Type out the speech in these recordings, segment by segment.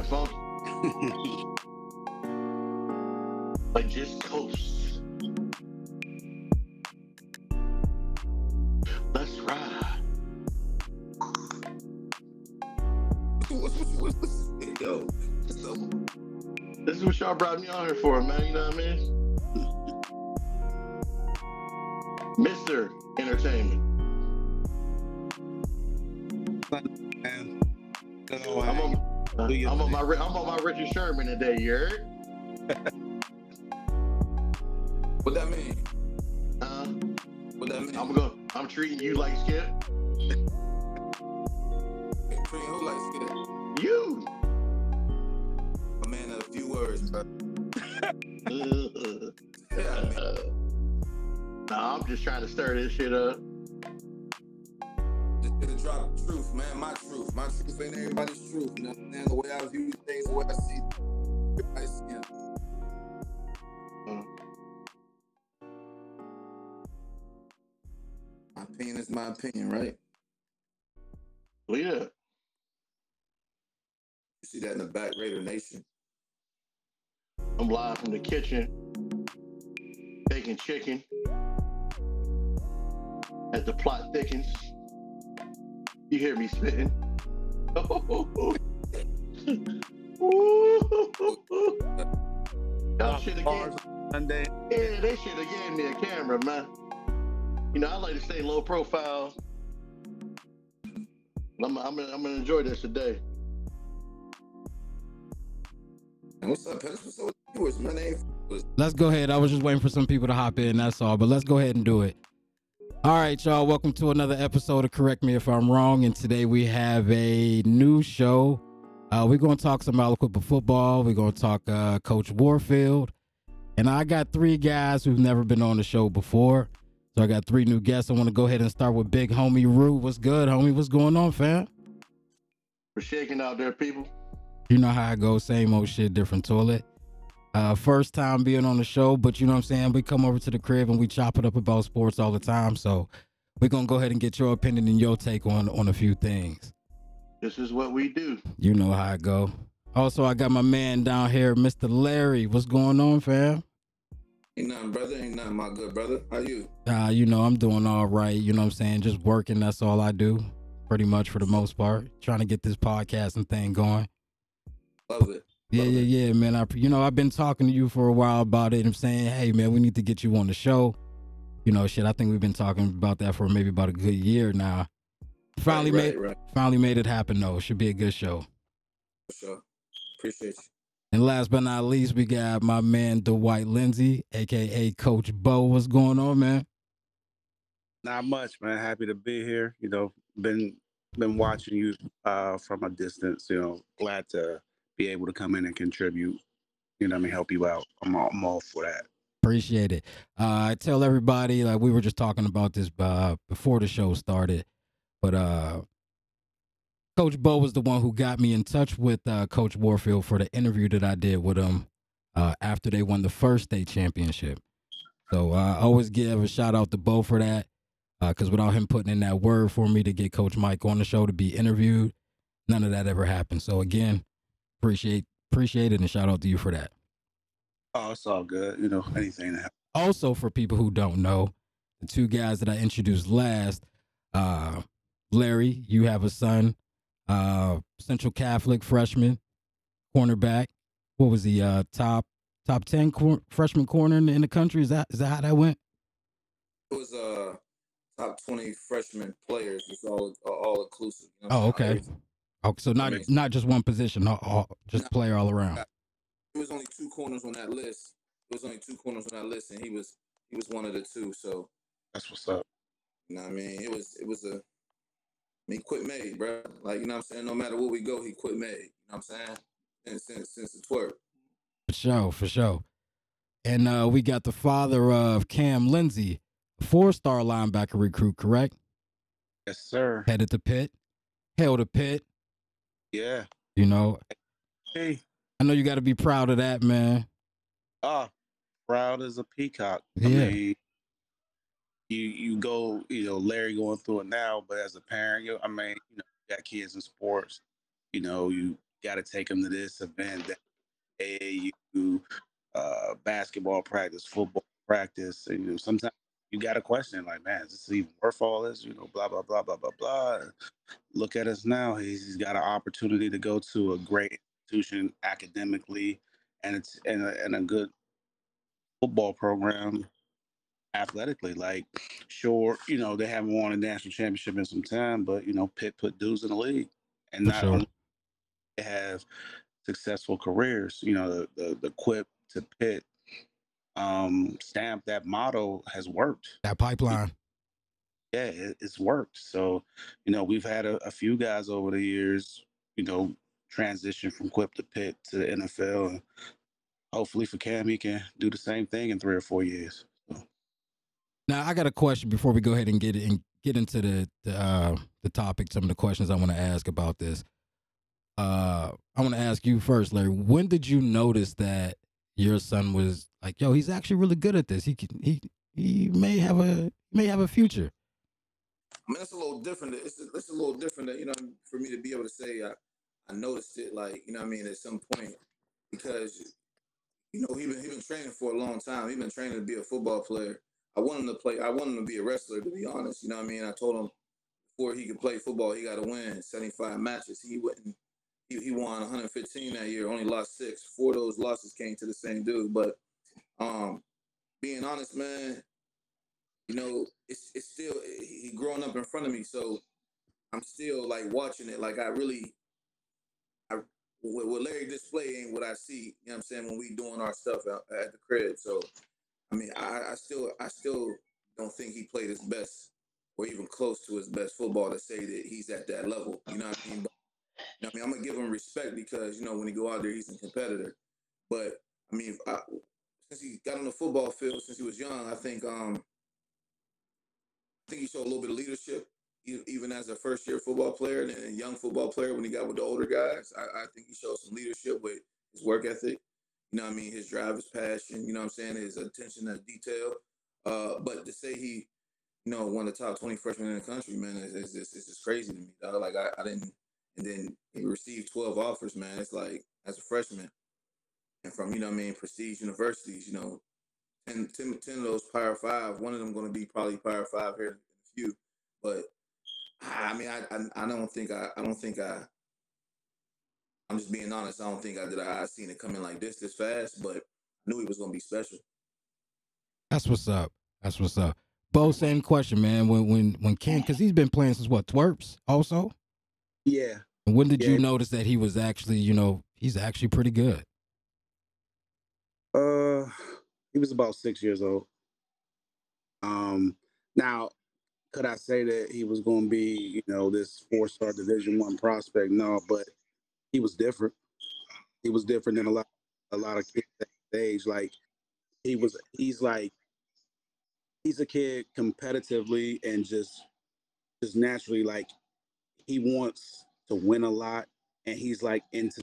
be so damn funky. like just coast. Let's ride. yo, This is what y'all brought me on here for, man. You know what I mean? Sherman today. You heard? Nation. I'm live from the kitchen, baking chicken. As the plot thickens, you hear me spitting. Y'all should have Sunday. yeah, they should have gave me a camera, man. You know, I like to stay low profile. I'm, I'm, I'm gonna enjoy this today. What's up, Pettis? What's up with the viewers? My name Let's go ahead. I was just waiting for some people to hop in. That's all. But let's go ahead and do it. All right, y'all. Welcome to another episode of Correct Me If I'm Wrong. And today we have a new show. Uh, we're going to talk some Aliquippa football. We're going to talk uh, Coach Warfield. And I got three guys who've never been on the show before. So I got three new guests. I want to go ahead and start with Big Homie Rue. What's good, homie? What's going on, fam? We're shaking out there, people. You know how I go, same old shit, different toilet. Uh, first time being on the show, but you know what I'm saying? We come over to the crib and we chop it up about sports all the time. So we're gonna go ahead and get your opinion and your take on on a few things. This is what we do. You know how I go. Also, I got my man down here, Mr. Larry. What's going on, fam? ain't nothing, brother. Ain't nothing, my good brother. How you? Uh, you know, I'm doing all right. You know what I'm saying? Just working. That's all I do, pretty much for the most part. Trying to get this podcasting thing going. Love it. Yeah, Love yeah, it. yeah, man. I, you know, I've been talking to you for a while about it. I'm saying, hey, man, we need to get you on the show. You know, shit. I think we've been talking about that for maybe about a good year now. Finally right, made, right, right. finally made it happen though. Should be a good show. For sure. Appreciate you. And last but not least, we got my man Dwight Lindsay, aka Coach Bo. What's going on, man? Not much, man. Happy to be here. You know, been been watching you uh from a distance. You know, glad to be able to come in and contribute. You know, I mean, help you out. I'm all, I'm all for that. Appreciate it. Uh, I tell everybody like we were just talking about this uh, before the show started, but uh, Coach Bo was the one who got me in touch with uh, Coach Warfield for the interview that I did with him uh, after they won the first state championship. So uh, I always give a shout out to Bo for that because without him putting in that word for me to get Coach Mike on the show to be interviewed, none of that ever happened. So again, appreciate appreciate it and shout out to you for that. Oh, it's all good. You know, anything that happens. also for people who don't know the two guys that i introduced last uh larry you have a son uh central catholic freshman cornerback what was he uh top top 10 cor- freshman corner in the, in the country is that is that how that went It was uh top twenty freshman players. It's all all inclusive. You know, oh okay everything. Oh, so not Amazing. not just one position all, all, just No. player all around uh, It was only two corners on that list. It was only two corners on that list, and he was he was one of the two. So That's what's up. you know, what I mean, it was it was a. I mean, quit made, bro. Like you know, what I'm saying, no matter where we go, he quit made. You know, what I'm saying, and since since the twerk. for sure for sure and uh we got the father of cam lindsay four-star linebacker recruit correct Yes, sir. headed to Pitt, held to Pitt. Yeah. You know, Hey. I know you got to be proud of that, man. Ah, proud as a peacock. Yeah. I mean, you you go, you know, Larry going through it now, but as a parent, you, I mean, you know, got kids in sports, you know, you got to take them to this event, that AAU, uh, basketball practice, football practice. And, you know, sometimes you got to question, like, man, is this even worth all this? You know, blah, blah, blah, blah, blah, blah. Look at us now. He's, he's got an opportunity to go to a great institution academically and it's and a, and a good football program athletically. Like, sure, you know, they haven't won a national championship in some time, but you know, Pitt put dudes in the league, and For not sure. only they have successful careers. You know, the the, the quip to Pitt um, stamp that model has worked. That pipeline. Yeah, it, it's worked. So, you know, we've had a, a few guys over the years, you know, transition from quip to Pitt to the NFL. And hopefully for Cam, he can do the same thing in three or four years. So. Now I got a question before we go ahead and get in, get into the the, uh, the topic. Some of the questions I want to ask about this. Uh, I want to ask you first, Larry. When did you notice that your son was like, "Yo, he's actually really good at this. He can, he he may have a may have a future." I mean, it's a little different. It's a, it's a little different, that, you know, for me to be able to say I, I noticed it, like you know, I mean, at some point, because you know he been he been training for a long time. He been training to be a football player. I want him to play. I want him to be a wrestler. To be honest, you know, what I mean, I told him before he could play football, he got to win seventy five matches. He wouldn't. He, he won 115 that year. Only lost six. Four of those losses came to the same dude. But um, being honest, man, you know, it's it's still he growing up in front of me, so I'm still like watching it. Like I really, I what, Larry display ain't what I see. You know what I'm saying when we doing our stuff at the crib. So I mean, I, I still I still don't think he played his best or even close to his best football to say that he's at that level. You know what I mean? But, you know I mean, I'm gonna give him respect because you know when he go out there, he's a competitor. But I mean, I, since he got on the football field since he was young, I think um I think he showed a little bit of leadership, even as a first year football player and a young football player when he got with the older guys. I, I think he showed some leadership with his work ethic. You know what I mean? His drive, his passion, you know what I'm saying? His attention to detail. Uh, but to say he, you know, of the top 20 freshmen in the country, man, is it's, it's, it's just crazy to me. Dog. Like, I, I didn't, and then he received 12 offers, man. It's like, as a freshman, and from, you know what I mean, prestige universities, you know, and 10, 10 of those Power Five, one of them going to be probably Power Five here in a few. But I mean, I, I, I don't think I, I don't think I. I'm just being honest. I don't think I did. I, I seen it coming like this this fast, but I knew he was going to be special. That's what's up. That's what's up. Bo, same question, man. When when when Ken, because he's been playing since what twerps also. Yeah. And when did you notice that he was actually, you know, he's actually pretty good? Uh, he was about six years old. Um, now, could I say that he was going to be, you know, this four-star Division One prospect? No, but he was different. He was different than a lot, a lot of kids at that age. Like he was, he's like, he's a kid competitively and just, just naturally like he wants to win a lot, and he's like into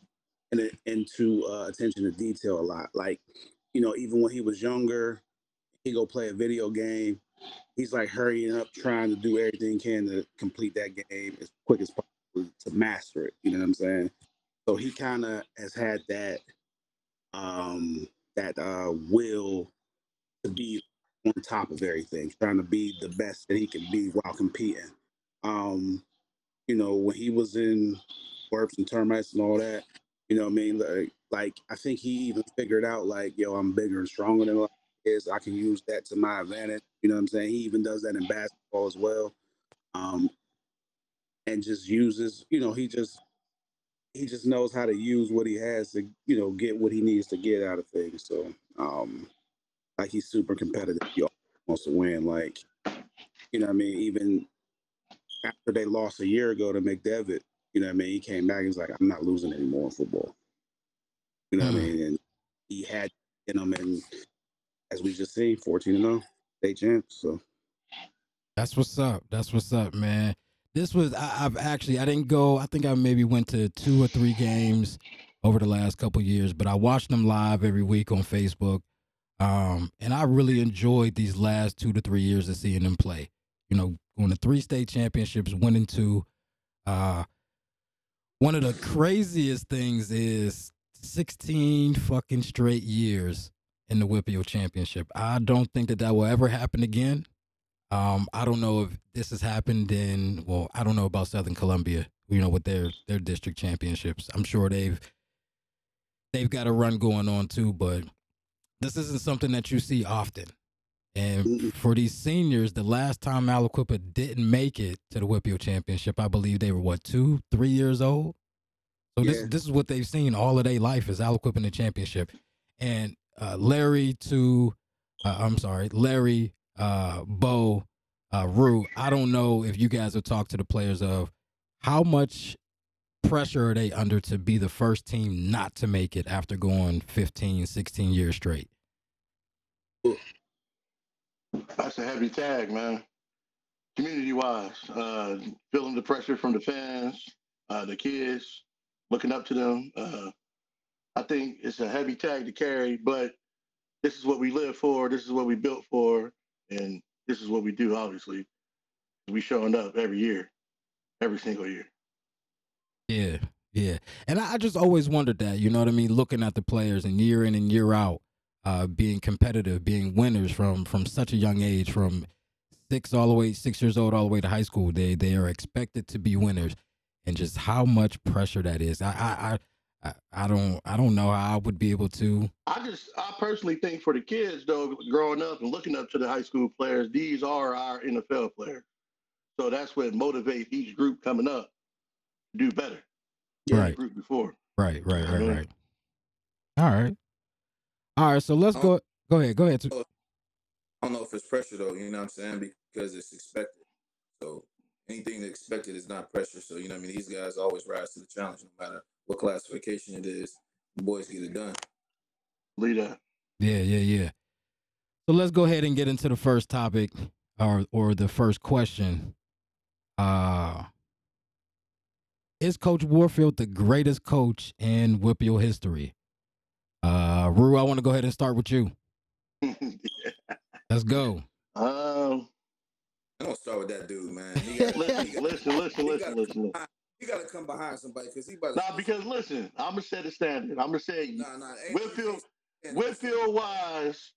into, into uh, attention to detail a lot. Like, you know, even when he was younger, he go play a video game. He's like hurrying up, trying to do everything he can to complete that game as quick as possible to master it. You know what I'm saying? So he kind of has had that um that uh will to be on top of everything, trying to be the best that he can be while competing. Um, you know, when he was in burps and termites and all that, you know what I mean? Like, like I think he even figured out like, yo, I'm bigger and stronger than is. I can use that to my advantage. You know what I'm saying? He even does that in basketball as well. Um, and just uses, you know, he just he just knows how to use what he has to, you know, get what he needs to get out of things. So, um, like he's super competitive. He wants to win. Like, you know, I mean, even after they lost a year ago to McDevitt, you know, what I mean, he came back. And he's like, I'm not losing anymore in football. You know what I Mm. mean? And he had in him, and as we just seen, 14 and 0, state champs. So That's what's up. That's what's up, man. This was I, I've actually I didn't go. I think I maybe went to two or three games over the last couple years, but I watched them live every week on Facebook. Um, and I really enjoyed these last two to three years of seeing them play. You know, going to three state championships, winning two. Uh, One of the craziest things is 16 fucking straight years in the WPIAL championship. I don't think that that will ever happen again. Um, I don't know if this has happened in well, I don't know about Southern Columbia, you know, with their their district championships. I'm sure they've they've got a run going on too, but this isn't something that you see often. And for these seniors, the last time Aliquippa didn't make it to the WPIAL championship, I believe they were what two, three years old. So this Yeah. this is what they've seen all of their life is Aliquippa in the championship. And uh, Larry to, uh, I'm sorry, Larry, uh, Bo, uh, Rue. I don't know if you guys have talked to the players of how much pressure are they under to be the first team not to make it after going 15, 16 years straight. That's a heavy tag, man. Community wise, uh, feeling the pressure from the fans, uh, the kids, looking up to them. Uh, I think it's a heavy tag to carry, but this is what we live for. This is what we built for, and this is what we do. Obviously, we showing up every year, every single year. Yeah, yeah. And I, I just always wondered that, you know what I mean? Looking at the players and year in and year out, uh, being competitive, being winners from from such a young age, from six all the way six years old all the way to high school. They they are expected to be winners, and just how much pressure that is. I I I, I, don't I don't know how I would be able to. I just, I personally think for the kids though, growing up and looking up to the high school players, these are our NFL players. So that's what motivates each group coming up to do better. Right. Group before. Right, right, right, right. All right, all right. So let's go. Go ahead. Go ahead. I don't know if it's pressure though, you know what I'm saying? Because it's expected. So anything that's expected is not pressure. So you know what I mean? These guys always rise to the challenge no matter what classification it is. The boys get it done. Lead up. Yeah, yeah, yeah. So let's go ahead and get into the first topic or or the first question. Uh is Coach Warfield the greatest coach in WPIAL history? Uh Rue, I want to go ahead and start with you. Let's go. um, I don't start with that dude, man. He gotta, listen, listen, listen, he listen, gotta listen. come He gotta come behind somebody because he about to Nah, because listen, I'm gonna set a standard. I'm gonna say nah, nah, Whitfield, Whitfield wise,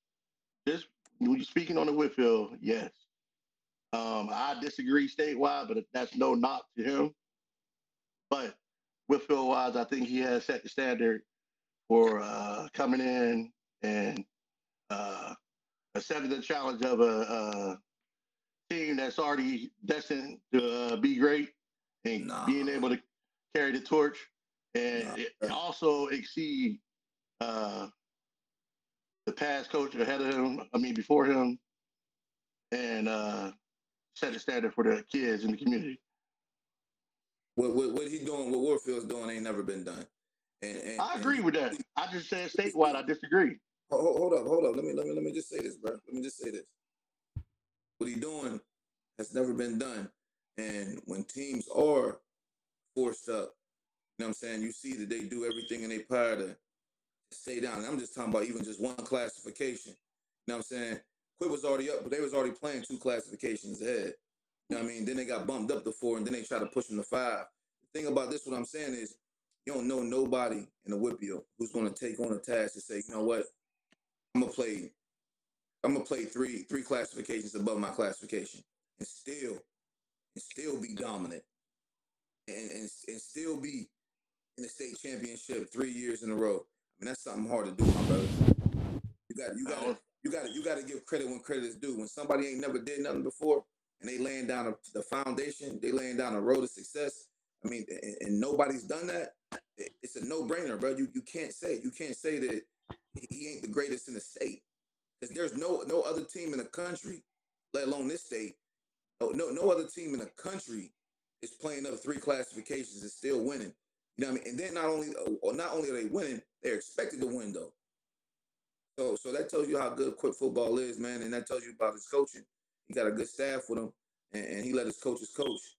this when you're speaking on the Whitfield, yes. Um, I disagree statewide, but that's no knock to him. But Whitfield wise, I think he has set the standard for uh, coming in and uh, accepting the challenge of a, a team that's already destined to uh, be great and Nah. being able to carry the torch and Nah. it- also exceed uh, the past coach ahead of him, I mean, before him, and uh, set a standard for the kids in the community. What, what what he doing, what Warfield's doing, ain't never been done. And, and I and- agree with that. I just said statewide, I disagree. Ho- ho- Hold up, hold up. Let me let me let me just say this, bro. Let me just say this. What he doing has never been done. And when teams are forced up, you know what I'm saying? You see that they do everything in their power to stay down. And I'm just talking about even just one classification. You know what I'm saying? Quit was already up, but they was already playing two classifications ahead. You know what I mean? Then they got bumped up to four, and then they try to push them to five. The thing about this, what I'm saying is, you don't know nobody in the Whipio who's going to take on a task and say, you know what, I'm gonna play. I'm gonna play three three classifications above my classification, and still, and still be dominant, and and, and still be in the state championship three years in a row. I mean, that's something hard to do, my brother. You got you got you got you got to give credit when credit is due. When somebody ain't never did nothing before, and they laying down the foundation, they laying down a road to success. I mean, and, and nobody's done that. it- It's a no brainer, bro. You you can't say you can't say that he ain't the greatest in the state because there's no no other team in the country, let alone this state. No no no other team in the country is playing up three classifications and still winning. You know what I mean? And then not only uh, not only are they winning, they're expected to win though. So so that tells you how good Quip Football is, man, and that tells you about his coaching. He got a good staff with him, and, and he let his coaches coach.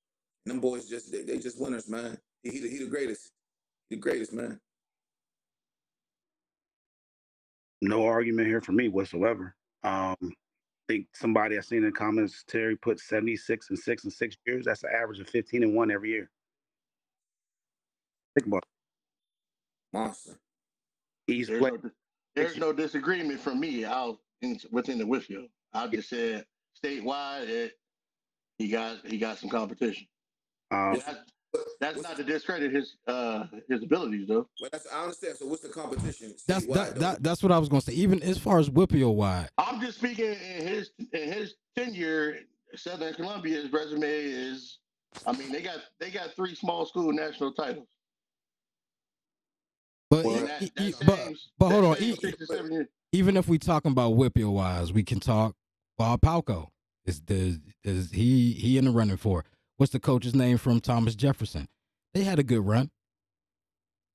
And them boys just they, they just winners, man. He he the, he the greatest, he the greatest, man. No argument here for me whatsoever. Um, I think somebody I seen in the comments, Terry put 76 and six and six years. That's an average of 15 and one every year. Think about it. Monster. He's There's, played. no, there's no disagreement from me out in, within the Whitfield. I just said statewide it, he got he got some competition. Um, That's, that's not to discredit his uh his abilities though. Well, that's, I understand. So what's the competition? That's that, that that's what I was gonna say. Even as far as Whippeal wide, I'm just speaking in his in his tenure. Southern Columbia's resume is, I mean, they got they got three small school national titles. but Well, that, e- that e- same- but but hold on. same E- six to seven years. even if we talking about Whippeal wise, we can talk Bob Palko. Is the is he he in the running for? it. What's the coach's name from Thomas Jefferson? They had a good run,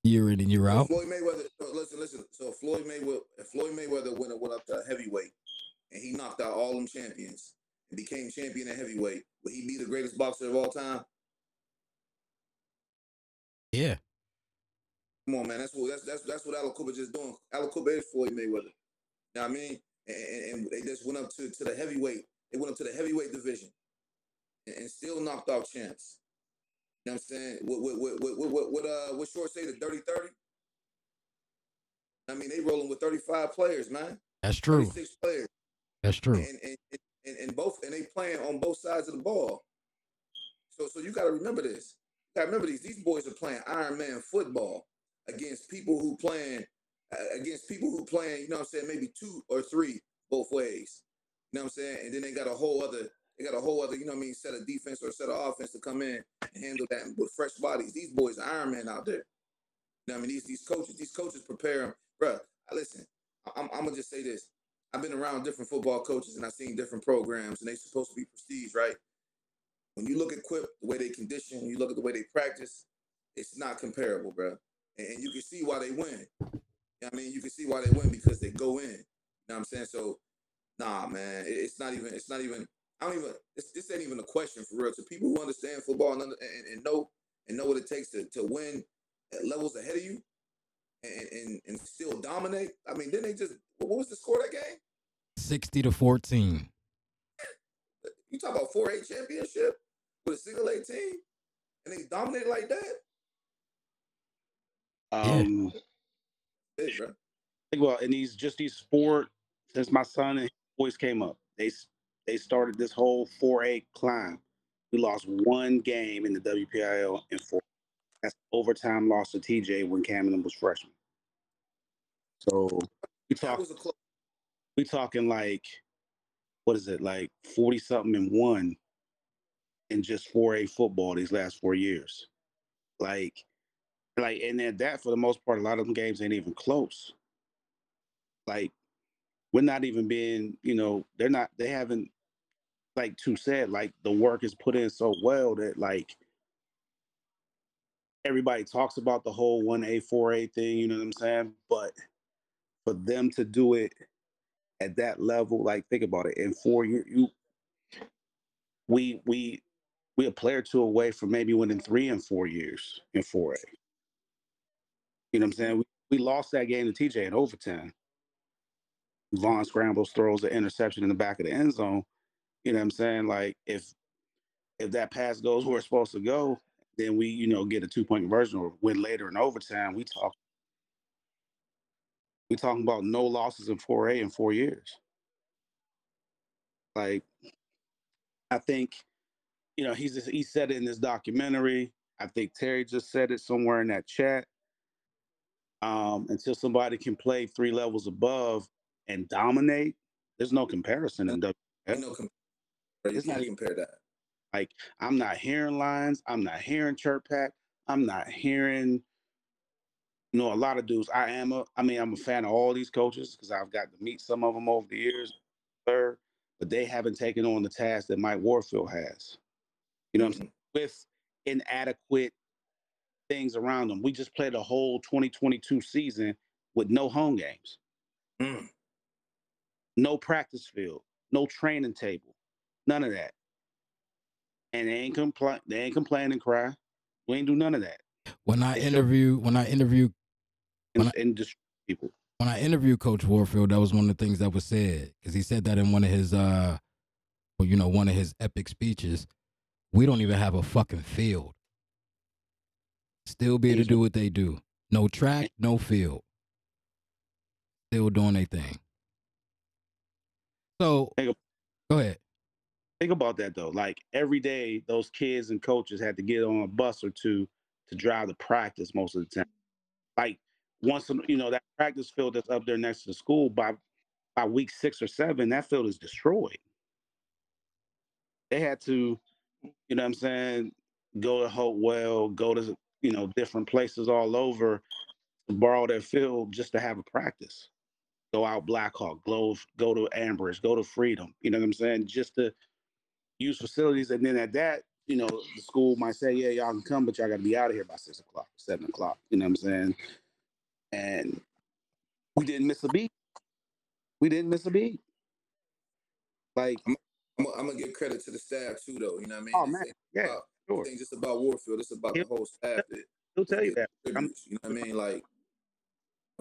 year in and year out. Floyd Mayweather. Listen, listen. So Floyd Mayweather, Floyd Mayweather went went up to heavyweight, and he knocked out all them champions and became champion at heavyweight, would he be the greatest boxer of all time? Yeah, Come on, man. That's what that's that's that's what Aliquippa just doing. Aliquippa is Floyd Mayweather. You know what I mean? And, and, and they just went up to, to the heavyweight. They went up to the heavyweight division and, still knocked off champs. You know what I'm saying? What what what what what, what uh what short say the dirty 30? I mean, they rolling with 35 players, man. that's true. 36 players. That's true. And, and, and, and both and they playing on both sides of the ball. So so you gotta remember this. You gotta remember these. These boys are playing Iron Man football against people who playing uh, against people who playing, you know what I'm saying, maybe two or three both ways. You know what I'm saying? And then they got a whole other, they got a whole other, you know what I mean, set of defense or set of offense to come in and handle that with fresh bodies. These boys are Iron Man out there. You know what I mean? These these coaches, these coaches prepare them. Bruh, listen, I'm, I'm gonna just say this. I've been around different football coaches and I've seen different programs and they supposed to be prestige, right? When you look at Quip, the way they condition, you look at the way they practice, it's not comparable, bro. And, and you can see why they win. I mean, you can see why they win because they go in. You know what I'm saying? So, nah, man, it- it's not even. It's not even. I don't even. This, this ain't even a question for real. To people who understand football and, and, and know and know what it takes to, to win at levels ahead of you, and, and and still dominate. I mean, then they just. What was the score of that game? Sixty to fourteen. You talk about 4A championship with a single A team, and they dominate like that. um, Hey, bro. think about and these just these four since my son and his boys came up. They s- they started this whole 4A climb. We lost one game in the WPIL in four. That's overtime loss to TJ when Camden was freshman. So we talk was a close. we talking like what is it like 40 something and one in just 4A football these last four years. Like like and then that for the most part, a lot of them games ain't even close. Like we're not even being, you know, they're not they haven't like two said, like the work is put in so well that like everybody talks about the whole 1A, 4A thing, you know what I'm saying? But for them to do it at that level, like think about it. In four years, you we we we a player two away from maybe winning three in four years in 4A. You know what I'm saying? We, we lost that game to TJ in overtime. Vaughn scrambles, throws the interception in the back of the end zone. You know what I'm saying? Like if if that pass goes where it's supposed to go, then we, you know, get a two point conversion or win later in overtime. We talk we talking about no losses in 4A in four years. Like I think, you know, he's just, he said it in this documentary. I think Terry just said it somewhere in that chat. Um, until somebody can play three levels above and dominate, there's no comparison in W. Ain't no you It's not even- compare that. I'm not hearing lines. I'm not hearing Cherpak. I'm not hearing, you know, a lot of dudes. I am a, I mean, I'm a fan of all these coaches because I've got to meet some of them over the years, sir, but they haven't taken on the task that Mike Warfield has. You know what I'm saying? With inadequate things around them. We just played a whole 2022 season with no home games, Mm. No practice field, no training table, none of that. And they ain't complain. They ain't complain and cry. We ain't do none of that. When I They interview when I interview And, When I- and people. when I interviewed Coach Warfield, that was one of the things that was said because he said that in one of his, uh, well, you know, one of his epic speeches. We don't even have a fucking field. Still be able to do what they do. No track, no field. Still doing their thing. So Think go ahead. Think about that though. Like every day, those kids and coaches had to get on a bus or two to drive to practice most of the time. Like once you know that practice field that's up there next to the school by by week six or seven, that field is destroyed. They had to, you know what I'm saying, go to Hopewell, go to you know different places all over, borrow their field just to have a practice. Go out Blackhawk, go go to Ambridge, go to Freedom. You know what I'm saying? Just to use facilities, and then at that, you know, the school might say, "Yeah, y'all can come, but y'all got to be out of here by six o'clock, seven o'clock." You know what I'm saying? And we didn't miss a beat. We didn't miss a beat. Like, I'm, I'm gonna give credit to the staff too, though. You know what I oh, mean? oh man, yeah, about- sure. Ain't just about Warfield. It's about the He'll- whole staff that He'll tell you that. You know what I mean? Like the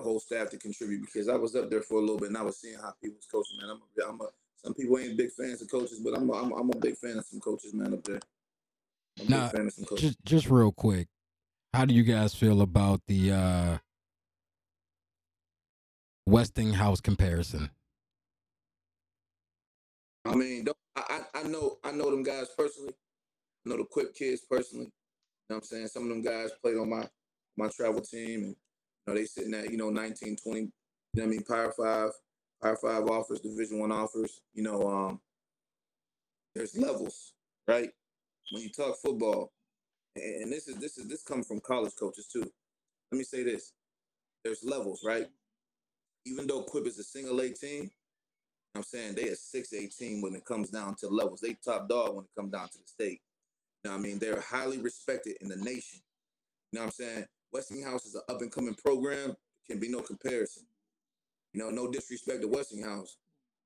whole staff to contribute because I was up there for a little bit and I was seeing how people was coaching. Man, I'm a, I'm a some people ain't big fans of coaches, but I'm a, I'm, a, I'm a big fan of some coaches, man, up there. I'm a Nah, big fan of some coaches. Just just real quick. How do you guys feel about the uh Westinghouse comparison? I mean, I I know I know them guys personally. I know the Quip kids personally. You know what I'm saying? Some of them guys played on my my travel team and you know they sitting at, you know, 19, 20, you know I mean, Power Five, Power Five offers, Division One offers, you know, um there's levels, right? When you talk football, and this is this is this comes from college coaches too. Let me say this. There's levels, right? Even though Quip is a single A team, I'm saying they are eighteen when it comes down to levels. They top dog when it comes down to the state. You know I mean? They're highly respected in the nation. You know what I'm saying? Westinghouse is an up and coming program. Can be no comparison. You know, no disrespect to Westinghouse,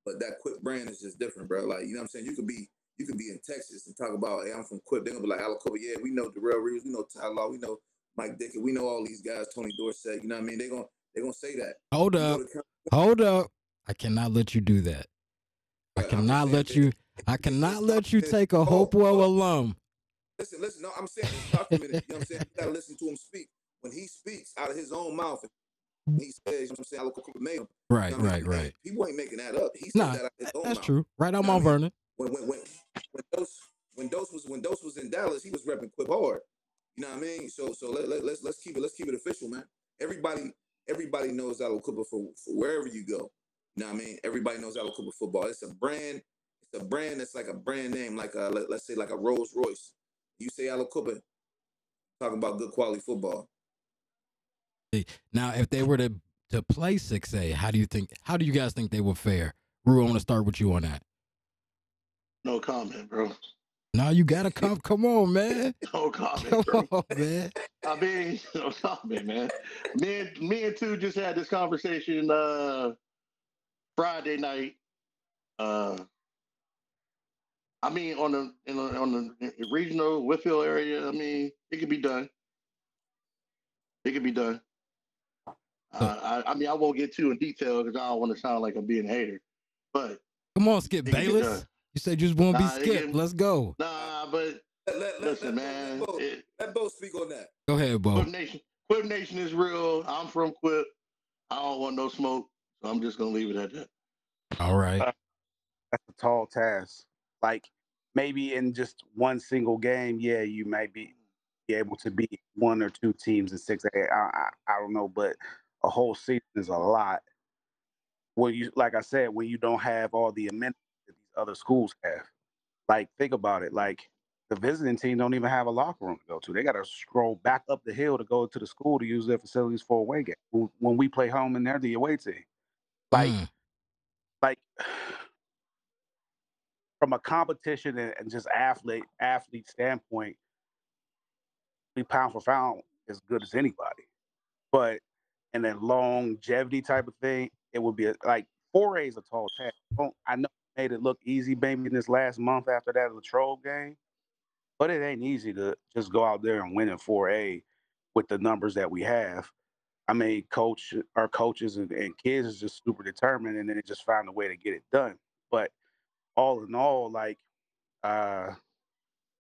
but that Quip brand is just different, bro. Like, you know what I'm saying? You could be you could be in Texas and talk about, hey, I'm from Quip. They're gonna be like Aliquippa, yeah, we know Darrelle Revis, we know Ty Law, we know Mike Ditka, we know all these guys, Tony Dorsett, you know what I mean? They're gonna they're gonna say that. Hold up. Hold up. I cannot let you do that. I cannot let you I cannot let you take a Hopewell alum. Listen, listen. No, I'm saying it's documented. you know what I'm saying? You gotta listen to him speak. When he speaks out of his own mouth, he says, you know what I'm saying, I look made him. Right, You know right, right. People ain't making that up. He said Nah, that out of his own That's mouth. true. Right on You know Mount what I mean? Vernon. When when when when Dose when Dose was when Dose was in Dallas, he was repping Quip hard. You know what I mean? So so let, let, let's let's keep it let's keep it official, man. Everybody everybody knows Cooper for, for wherever you go. You know what I mean? Everybody knows Cooper football. It's a brand. It's a brand that's like a brand name, like a let, let's say like a Rolls Royce. You say Cooper, talking about good quality football. Now, if they were to to play six A, how do you think? How do you guys think they would fare? Rue, I want to start with you on that. No comment, bro. Now you gotta come. Come on, man. No comment, Come bro. on, man. I mean, no comment, man. Me and me and two just had this conversation uh Friday night. Uh I mean on the in the, on the regional Whitfield area, I mean, it could be done. It could be done. Uh, I, I mean, I won't get too in detail because I don't want to sound like I'm being a hater. But Come on, Skip it could be Bayless. You said you just want to Nah, be it Skip. can- Let's go. Nah, but Let, let, let, listen, let, man. Let, Bo, It, let Bo speak on that. Go ahead, Bo. Quip Nation, Quip Nation is real. I'm from Quip. I don't want no smoke, so I'm just gonna leave it at that. All right. that's a tall task. Like maybe in just one single game, yeah, you might be, be able to beat one or two teams in six A. I, I, I don't know, but a whole season is a lot. When you, like I said, when you don't have all the amenities that these other schools have. Like think about it. Like the visiting team don't even have a locker room to go to. They got to scroll back up the hill to go to the school to use their facilities for away game. When- we play home and they're the away team, like Mm. like from a competition and, and just athlete athlete standpoint, we pound for pound as good as anybody. But in a longevity type of thing, it would be a, like four A is a tall task. I know made it look easy, maybe in this last month after that Latrobe game, but it ain't easy to just go out there and win in four A with the numbers that we have. I mean, coach, our coaches and, and kids is just super determined, and then they just find a way to get it done. But all in all, like uh,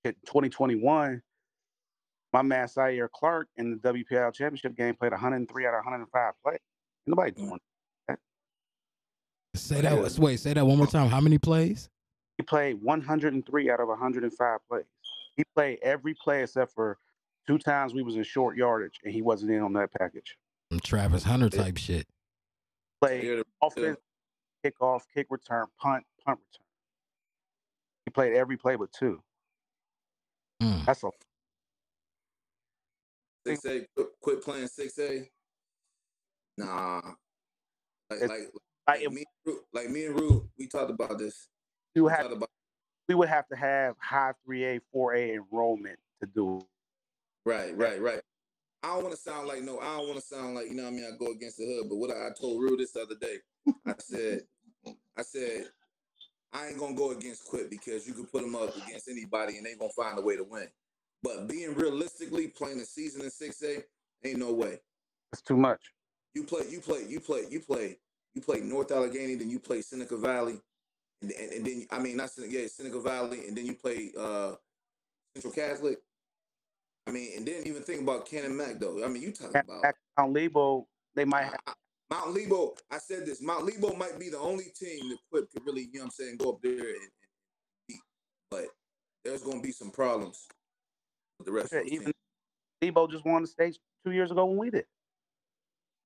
in 2021, my man Sire Clark in the WPL championship game played 103 out of 105 plays. Nobody doing that. Say that. Wait, say that one more time. How many plays? He played 103 out of 105 plays. He played every play except for two times we was in short yardage, and he wasn't in on that package. Some Travis Hunter type shit. Played offense, kickoff, kick return, punt, punt return. He played every play but two. Mm. That's a Six A, mm-hmm. quit, quit playing six A. Nah, like like, like like me, Ru- like me and Rue, we talked about this. you We talked about we would have to have high 3A, 4A enrollment to do it. right, right, right. I don't want to sound like no. I don't want to sound like you know. what I mean, I go against the hood. But what I, I told Rue this other day, I said, I said, I ain't gonna go against quit because you can put them up against anybody and they gonna find a way to win. But being realistically, playing a season in six A ain't no way. It's too much. You play, you play, you play, you play, you play North Allegheny, then you play Seneca Valley, and, and, and then I mean not Seneca, yeah, Seneca Valley, and then you play uh Central Catholic. I mean, and then even think about Canon-Mac though. I mean, you talking about Mount Lebo, they might have I- Mount Lebo. I said this. Mount Lebo might be the only team that Quip could really, you know what I'm saying, go up there and, and beat. But there's gonna be some problems the rest of the even team. Lebo just won the stage two years ago when we did.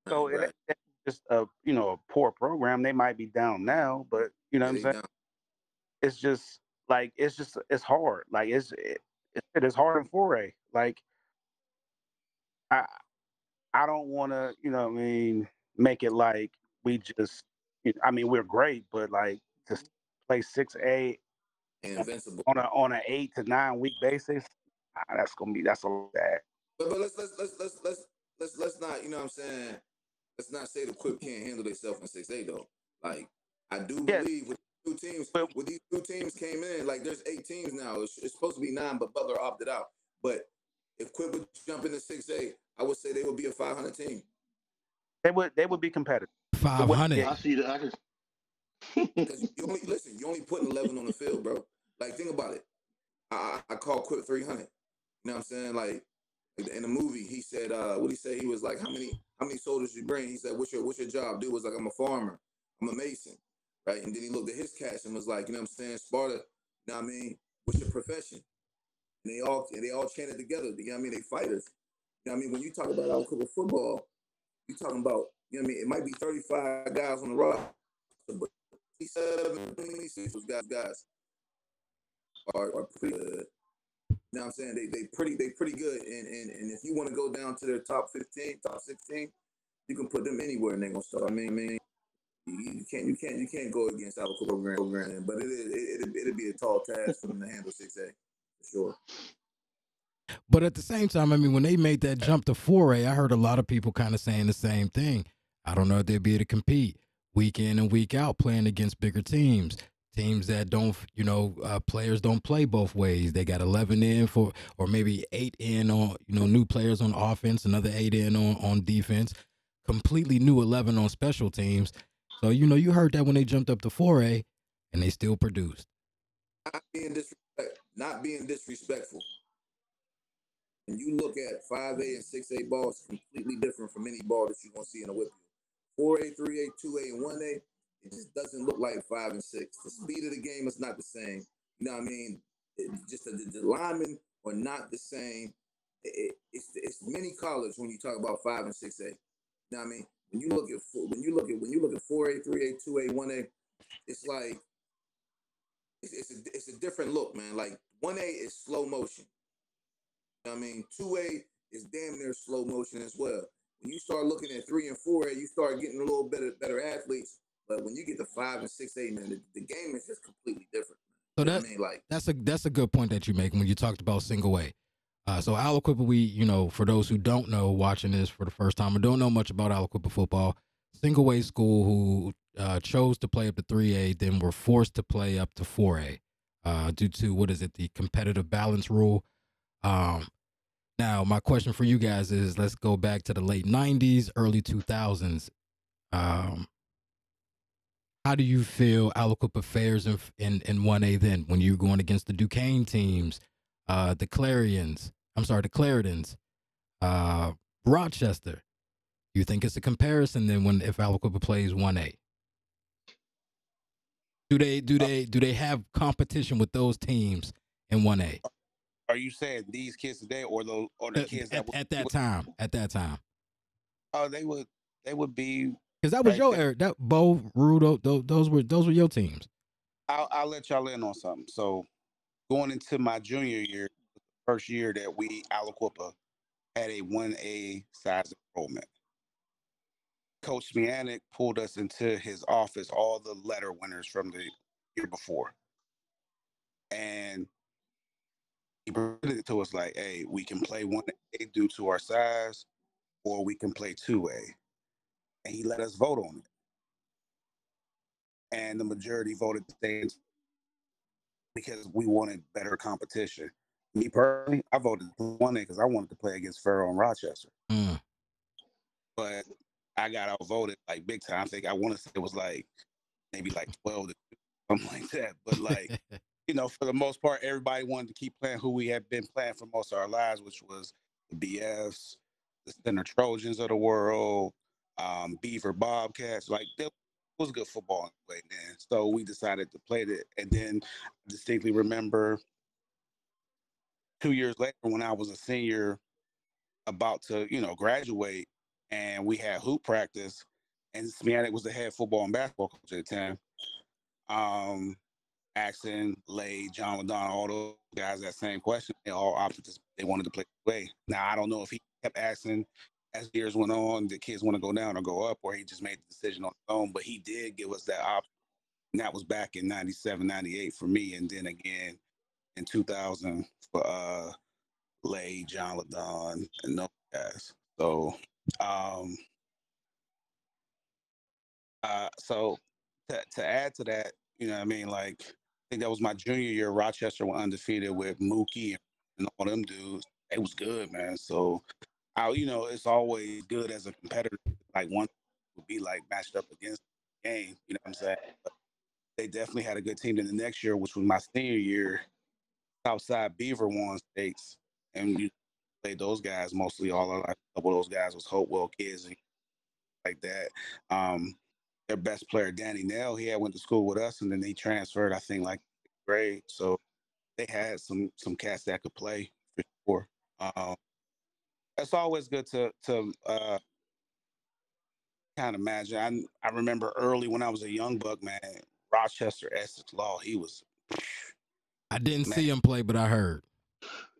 So Right, it right. just a you know a poor program. They might be down now, but you know what I'm saying. down. It's just like it's just it's hard. Like it's it, it is hard in 4A. Like I I don't want to you know what I mean make it like we just you I mean we're great, but like just play six A invincible. on a on an eight to nine week basis. That's gonna be that's a bad. But, but let's let's let's let's let's let's let's not, you know what I'm saying? Let's not say the Quip can't handle themselves in six A though. Like I do Yeah. believe with two teams, with these two teams came in, like there's eight teams now. It's, it's supposed to be nine, but Butler opted out. But if Quip would jump into six A, I would say they would be a 500 team. They would they would be competitive. Five hundred. I see that. I just. Because you only listen, you only putting 11 on the field, bro. Like think about it. I I I call Quip 300. You know what I'm saying? Like in the movie, he said, uh, what he say? He was like, how many how many soldiers you bring? He said, what's your what's your job? Dude was like, I'm a farmer. I'm a mason. Right. And then he looked at his cast and was like, you know what I'm saying? Sparta, you know what I mean? What's your profession? And they all and they all chanted together. You know what I mean? They fighters. You know what I mean? When you talk about Cooper football, you talking about, you know what I mean? It might be 35 guys on the roster, but 27, 26 guys, guys are, are pretty good. You know what I'm saying? They they pretty they pretty good. And and, and if you want to go down to their top 15, top 16, you can put them anywhere and they're gonna start. I mean, I mean, you, can't you can't you can't go against our program, program. But it is it, it'll be a tall task for them to handle 6A for sure. But at the same time, I mean, when they made that jump to 4A, I heard a lot of people kind of saying the same thing. I don't know if they'd be able to compete week in and week out playing against bigger teams. Teams that don't, you know, uh, players don't play both ways. They got 11 in for, or maybe eight in on, you know, new players on offense, another eight in on, on defense, completely new 11 on special teams. So, you know, you heard that when they jumped up to 4A and they still produced. not being disrespect, not being disrespectful. When you look at five A and six A balls, completely different from any ball that you're gonna see in a whip. Four A, three A, two A, and one A, it just doesn't look like five and six. The speed of the game is not the same. You know what I mean? It, just the, the linemen are not the same. It, it, it's it's many colors when you talk about five and six A. You know what I mean? When you look at four, when you look at when you look at four A, three A, two A, one A, it's like it's, it's a it's a different look, man. Like one A is slow motion. You know what I mean, two A is damn near slow motion as well. When you start looking at three and four A, you start getting a little better better athletes. But when you get to five and six A, man, the, the game is just completely different. So You know that, I mean, like that's a that's a good point that you make when you talked about single A. Uh, so Aliquippa, we you know for those who don't know, watching this for the first time or don't know much about Aliquippa football, single A school who uh, chose to play up to three A, then were forced to play up to four A uh, due to what is it, the competitive balance rule. Um, now my question for you guys is: Let's go back to the late '90s, early 2000s. Um, how do you feel Aliquippa fares in in in one A then when you're going against the Duquesne teams, uh, the Clarions, I'm sorry, the Clairtons, uh, Rochester. You think it's a comparison then when if Aliquippa plays one A? Do they do they do they have competition with those teams in one A? Are you saying these kids today, or the or the kids at, that at that time? At that time, Oh, they would they would be. Because that was Right your there. era. That Bo, Rudo, those, those were those were your teams. I'll I'll let y'all in on something. So, going into my junior year, first year that we Aliquippa had a one A size enrollment. Coach Zmijanac pulled us into his office, all the letter winners from the year before. And he presented it to us like, hey, we can play one A due to our size, or we can play two A. And he let us vote on it. And the majority voted to stay because we wanted better competition. Me personally, I voted one A because I wanted to play against Furrow and Rochester Mm. but I got outvoted like big time. I think I want to say it was like maybe like 12 to something like that. But like, you know, for the most part, everybody wanted to keep playing who we had been playing for most of our lives, which was the BFs, the Center Trojans of the world, um, Beaver Bobcats. Like, that was good football then. So we decided to play it. And then I distinctly remember two years later when I was a senior about to, you know, graduate and we had hoop practice and Zmijanac was the head football and basketball coach at the time. Um asking Lay, John Ladonna, all those guys that same question. They all opted to they wanted to play way. Now I don't know if he kept asking as years went on, the kids want to go down or go up, or he just made the decision on his own. But he did give us that option. And that was back in 97, 98 for me. And then again in 2000 for uh Lay, John Ladon, and those guys. So, um, uh, so to, to add to that, you know, what I mean, like, I think that was my junior year. Rochester were undefeated with Mookie and all them dudes. It was good, man. So, You know, it's always good as a competitor. Like one would be like matched up against the game. You know what I'm saying? But they definitely had a good team. Then the next year, which was my senior year, Southside Beaver won states, and you played those guys mostly. All a couple of those guys was Hopewell kids and like that. Um, their best player, Danny Nell, he had went to school with us, and then he transferred. I think like grade, so they had some some cats that could play for sure. Um, it's always good to to uh, kind of imagine. I I remember early when I was a young buck, man. Rochester Essex Law, he was I didn't Man. see him play, but I heard.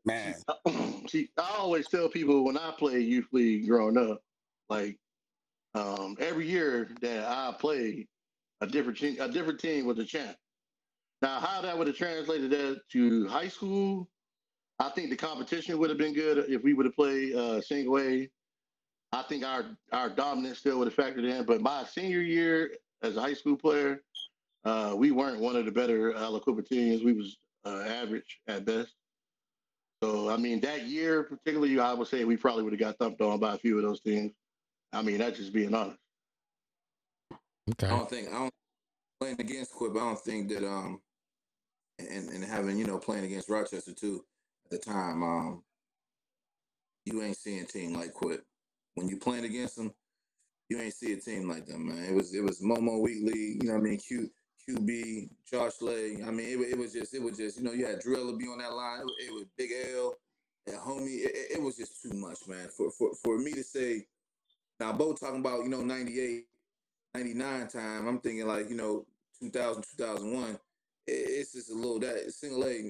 man. See, I always tell people when I played youth league growing up, like um, every year that I played, a different team, a different team was a champ. Now, how that would have translated that to high school, I think the competition would have been good if we would have played uh, single A. I think our our dominance still would have factored in. But my senior year as a high school player, uh, we weren't one of the better Aliquippa teams. We was uh, average at best. So I mean, that year particularly, I would say we probably would have got thumped on by a few of those teams. I mean, that's just being honest. Okay. I don't think I don't playing against Quip. I don't think that um and and having you know playing against Rochester too at the time um you ain't seeing a team like Quip. when you playing against them. You ain't see a team like them, man. It was it was Momo Wheatley, you know what I mean? Q QB, Josh Lay. I mean, it, it was just it was just you know you had Drilla be on that line. It, it was Big L, and homie. It, it- was just too much, man. For for for me to say now, Bo talking about you know 98, 99 time. I'm thinking like you know 2000, 2001. It's just a little that single A.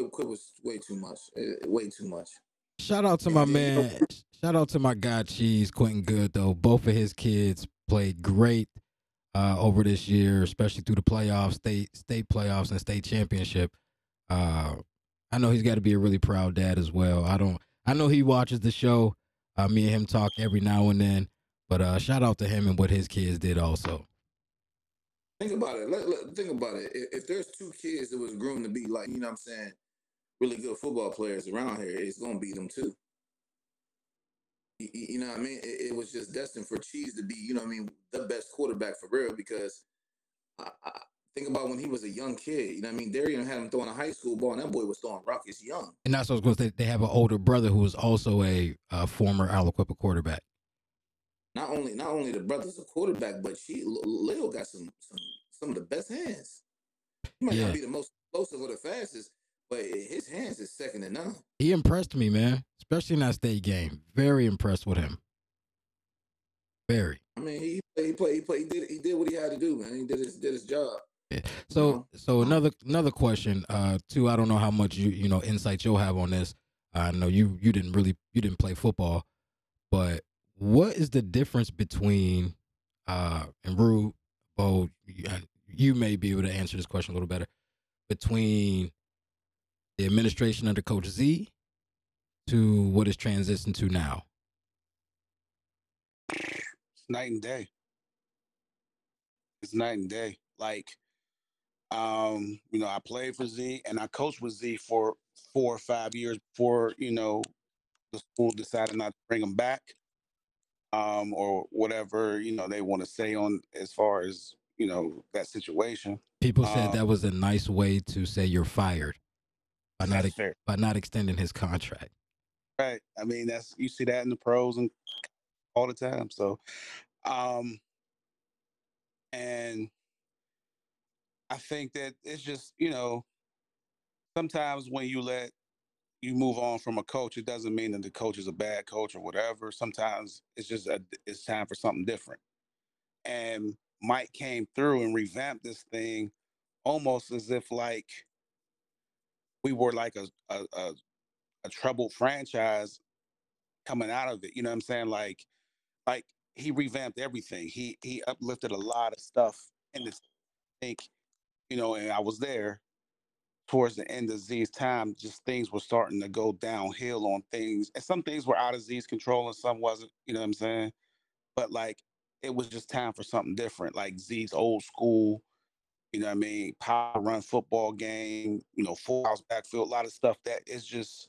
Quip, Quip was way too much. eh, way too much. Shout out to my Yeah, you know- man. Shout out to my guy Cheese Quentin Good though. Both of his kids played great uh, over this year, especially through the playoffs, state state playoffs and state championship. Uh, I know he's got to be a really proud dad as well. I don't. I know he watches the show. Uh, me and him talk every now and then. But uh, shout out to him and what his kids did also. Think about it. Let, let- think about it. If, if there's two kids that was groomed to be like, you know what I'm saying, really good football players around here, it's going to be them too. You, you know what I mean? It, it was just destined for Cheese to be, you know what I mean, the best quarterback for real because I, I, think about when he was a young kid. You know what I mean? Darian had him throwing a high school ball, and that boy was throwing rockets young. And that's what I was going to say. They have an older brother who is also a, uh former Aliquippa quarterback. Not only not only the brother's a quarterback, but she Leo got some some some of the best hands. He might Yeah. not be the most explosive or the fastest, but his hands is second to none. He impressed me, man, especially in that state game. Very impressed with him. Very. I mean, he played, he played, he played, he did, he did what he had to do, man. He did his, did his job. Yeah. So, know? so another another question, uh, too. I don't know how much you you know insight you'll have on this. I know you you didn't really you didn't play football, but what is the difference between uh and Rue, Bo, you, you may be able to answer this question a little better between the administration under Coach Z to what is transitioned to now. It's night and day. It's night and day. Like, um, you know, I played for Z and I coached with Z for four or five years before, you know, the school decided not to bring him back. Um, or whatever, you know, they want to say on as far as, you know, that situation. People said Um, that was a nice way to say you're fired by not ex- by not extending his contract. Right. I mean, that's you see that in the pros and all the time. So, um, and I think that it's just you know, sometimes when you let you move on from a coach, it doesn't mean that the coach is a bad coach or whatever. Sometimes it's just a, it's time for something different. And Mike came through and revamped this thing almost as if like we were like a a, a, a troubled franchise coming out of it. You know what I'm saying? Like, like he revamped everything. He he uplifted a lot of stuff in this. I think, you know, and I was there towards the end of Z's time. Just things were starting to go downhill on things, and some things were out of Z's control, and some wasn't. You know what I'm saying? But like, it was just time for something different. Like Z's old school. You know what I mean? Power run football game. You know, full house backfield. A lot of stuff that is just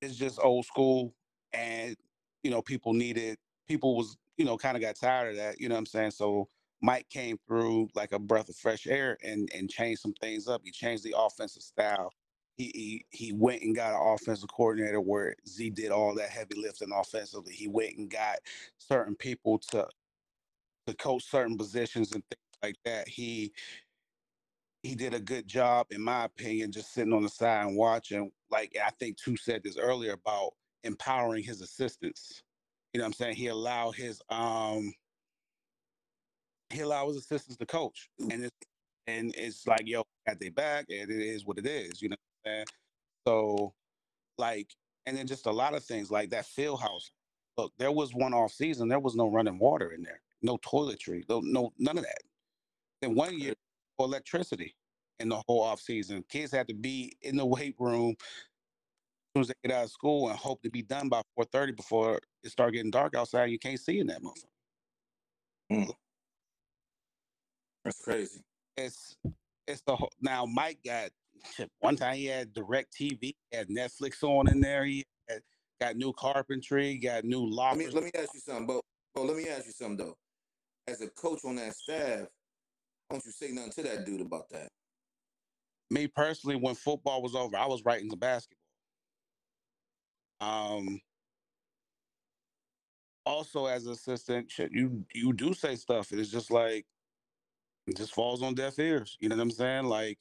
it's just old school and you know people needed people was you know kind of got tired of that you know what i'm saying so mike came through like a breath of fresh air and and changed some things up he changed the offensive style he he, he went and got an offensive coordinator where z did all that heavy lifting offensively he went and got certain people to to coach certain positions and things like that he he did a good job, in my opinion, just sitting on the side and watching. Like I think two said this earlier about empowering his assistants. You know what I'm saying? He allowed his um he allowed his assistants to coach. And it's and it's like, yo, got their back and it is what it is, you know what I'm saying? So like and then just a lot of things like that field house. Look, there was one off season, there was no running water in there, no toiletry, no, no none of that. Then one year for electricity in the whole off season. Kids had to be in the weight room as soon as they get out of school and hope to be done by 4:30 before it start getting dark outside. You can't see in that motherfucker. Mm. That's crazy. It's it's the whole now Mike got one time he had DirecTV, had Netflix on in there, he had, got new carpentry, got new Let me let me ask you something, Bo. Bo, let me ask you something though. As a coach on that staff, don't you say nothing to that dude about that? me personally, when football was over, I was writing the basketball. Um, also as an assistant, shit, you you do say stuff. It's just like it just falls on deaf ears. You know what I'm saying? Like,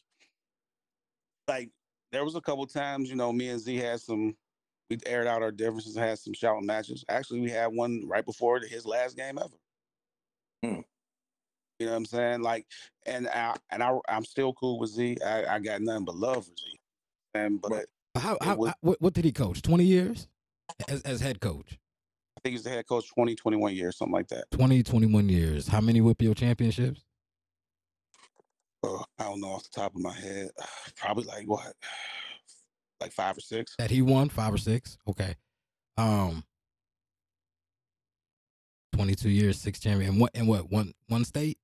like there was a couple times, you know, me and Z had some. We aired out our differences, had some shouting matches. Actually, we had one right before his last game ever. Hmm. You know what I'm saying? Like, and I and I I'm still cool with Z. I, I got nothing but love for Z. And but How, how, was- how- what, did he coach? Twenty years as, as head coach. I think he's the head coach 20, 21 years, something like that. 20, 21 years. How many WPIAL championships? Uh, I don't know off the top of my head. Probably like what, like five or six. That he won five or six. Okay. Um. Twenty-two years, six champion. And what? And what? One one state.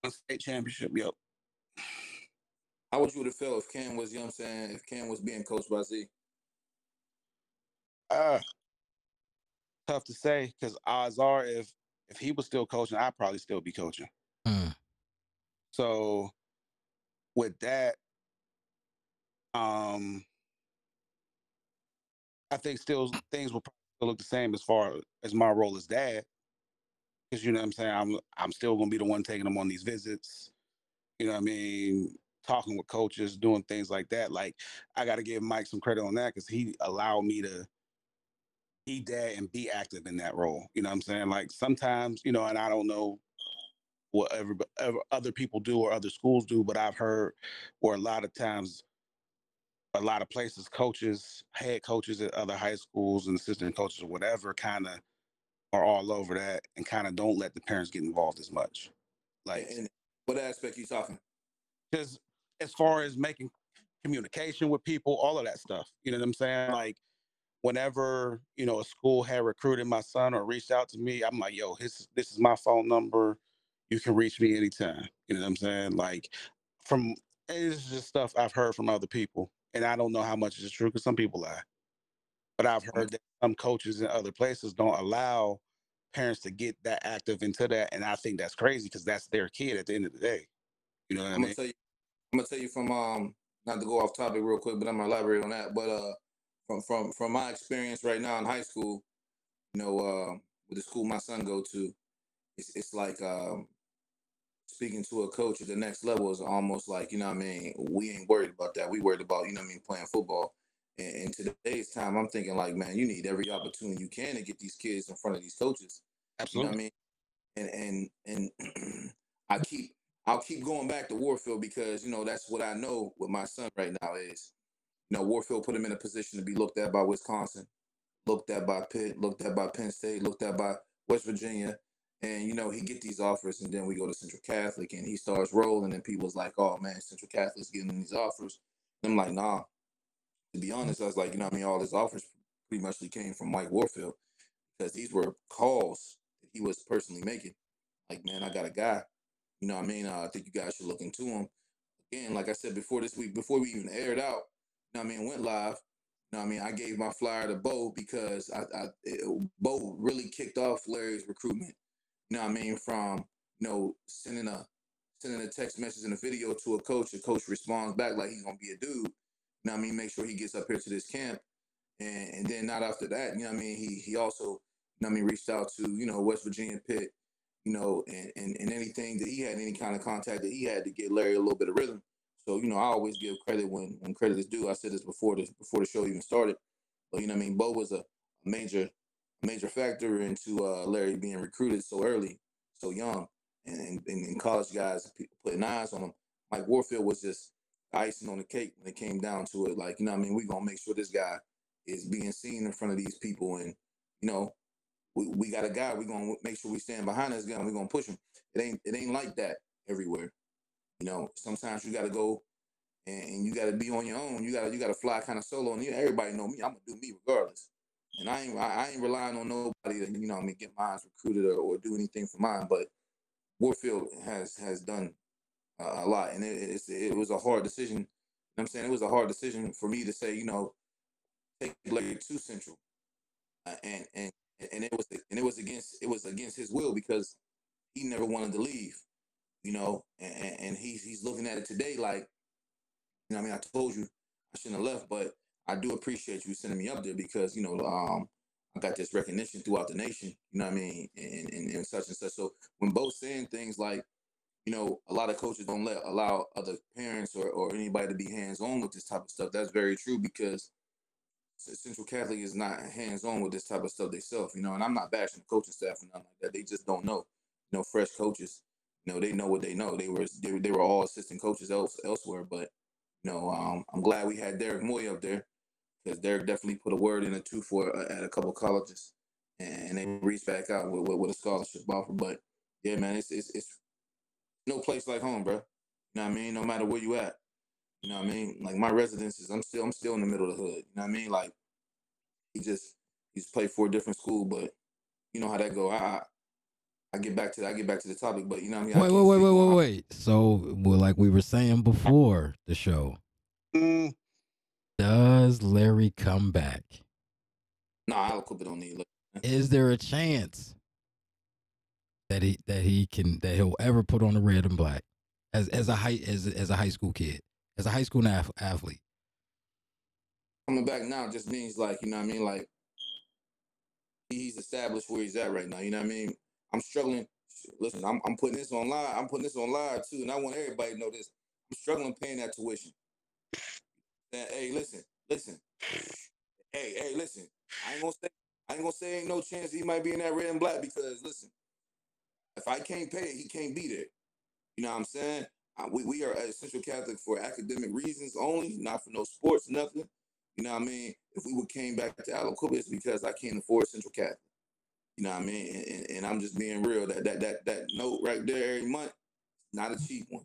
One state championship. Yep. How would you have felt if Cam was, you know what I'm saying, if Cam was being coached by Z? Uh, tough to say because odds are if if he was still coaching, I'd probably still be coaching. Mm. So with that, um, I think still things will probably look the same as far as my role as dad. You know what I'm saying, I'm I'm still gonna be the one taking them on these visits. You know what I mean? Talking with coaches, doing things like that. Like I got to give Mike some credit on that because he allowed me to be dad and be active in that role. You know what I'm saying? Like sometimes, you know, and I don't know what every, other people do or other schools do, but I've heard where a lot of times, a lot of places, coaches, head coaches at other high schools and assistant coaches or whatever, kind of are all over that and kind of don't let the parents get involved as much. Like, And what aspect you talking? Because as far as making communication with people, all of that stuff. You know what I'm saying? Like whenever, you know, a school had recruited my son or reached out to me, I'm like, yo, his this is my phone number. You can reach me anytime. You know what I'm saying? Like from it's just stuff I've heard from other people. And I don't know how much is true because some people lie. But I've heard that some coaches in other places don't allow parents to get that active into that. And I think that's crazy because that's their kid at the end of the day. You know what I'm I gonna mean? tell you. I'm gonna tell you from um not to go off topic real quick, but I'm gonna elaborate on that. But uh, from from from my experience right now in high school, you know, uh, with the school my son go to, it's it's like um speaking to a coach at the next level is almost like you know what I mean. We ain't worried about that. We worried about you know what I mean playing football. And in today's time, I'm thinking like, man, you need every opportunity you can to get these kids in front of these coaches. You know what I mean? And and and I keep I'll keep going back to Warfield because you know that's what I know with my son right now is you know Warfield put him in a position to be looked at by Wisconsin, looked at by Pitt, looked at by Penn State, looked at by West Virginia, and you know he get these offers and then we go to Central Catholic and he starts rolling and people's like, oh man, Central Catholic's getting these offers. And I'm like, nah. To be honest, I was like, you know, what I mean, all his offers pretty much came from Mike Warfield because these were calls that he was personally making. Like, man, I got a guy. You know what I mean? Uh, I think you guys should look into him. Again, like I said before this week, before we even aired out, you know what I mean, went live. You know what I mean? I gave my flyer to Bo because I, I it, Bo really kicked off Larry's recruitment. You know what I mean? From you know sending a sending a text message and a video to a coach, a coach responds back like he's gonna be a dude. You know I mean? Make sure he gets up here to this camp, and and then not after that. You know I mean? He he also you know I mean reached out to you know West Virginia Pitt, you know, and, and and anything that he had, any kind of contact that he had to get Larry a little bit of rhythm. So you know, I always give credit when when credit is due. I said this before the before the show even started, but you know I mean. Bo was a major major factor into uh, Larry being recruited so early, so young, and and, and college guys putting eyes on him. Mike Warfield was just icing on the cake when it came down to it. Like you know, I mean, We're gonna make sure this guy is being seen in front of these people, and you know, we, we got a guy. We're gonna make sure we stand behind this guy. and We gonna push him. It ain't it ain't like that everywhere. You know, sometimes you got to go and, you got to be on your own. You got to you got to fly kind of solo. And you, everybody know me. I'm gonna do me regardless. And I ain't I, I ain't relying on nobody to you know I mean get mine recruited or, or do anything for mine. But Warfield has has done a lot, and it, it was a hard decision. You know I'm saying? It was a hard decision for me to say you know take Larry to Central, uh, and and and it was and it was against it was against his will because he never wanted to leave, you know, and, and- and he's he's looking at it today like, you know, I mean, I told you I shouldn't have left, but I do appreciate you sending me up there because you know, um, I got this recognition throughout the nation, you know what I mean, and and, and such and such. So when both saying things like, you know, a lot of coaches don't let allow other parents or, or anybody to be hands on with this type of stuff. That's very true because Central Catholic is not hands on with this type of stuff themselves, you know. And I'm not bashing the coaching staff or nothing like that. They just don't know. You know, fresh coaches, you know, they know what they know. They were they, they were all assistant coaches else, elsewhere, but you know, um, I'm glad we had Derek Moy up there because Derek definitely put a word in a two for uh, at a couple colleges, and they reached back out with, with, with a scholarship offer. But yeah, man, it's it's it's no place like home, bro. You know what I mean? No matter where you at. You know what I mean? Like my residence is I'm still I'm still in the middle of the hood. You know what I mean? Like he just he's played for a different school, but you know how that go. I I, I get back to I get back to the topic, but you know what I mean? Wait, can't wait, wait, wait, wait, wait. So, well, like we were saying before the show, Mm, does Larry come back? Nah, I'll clip it on the Is there a chance that he that he can that he'll ever put on the red and black? as as a high as as a high school kid, as a high school ath- athlete? Coming back now just means like, you know what I mean? Like he's established where he's at right now. You know what I mean? I'm struggling. Listen, I'm, I'm putting this on live. I'm putting this on live too, and I want everybody to know this. I'm struggling paying that tuition. Hey, listen, listen. Hey, hey, listen. I ain't gonna say I ain't gonna say ain't no chance he might be in that red and black because listen, if I can't pay it, he can't be there. You know what I'm saying? Uh, we, we are at Central Catholic for academic reasons only, not for no sports, nothing. You know what I mean? If we would came back to Aliquippa, it's because I can't afford Central Catholic. You know what I mean? And, and, and I'm just being real. That that that that note right there every month, not a cheap one.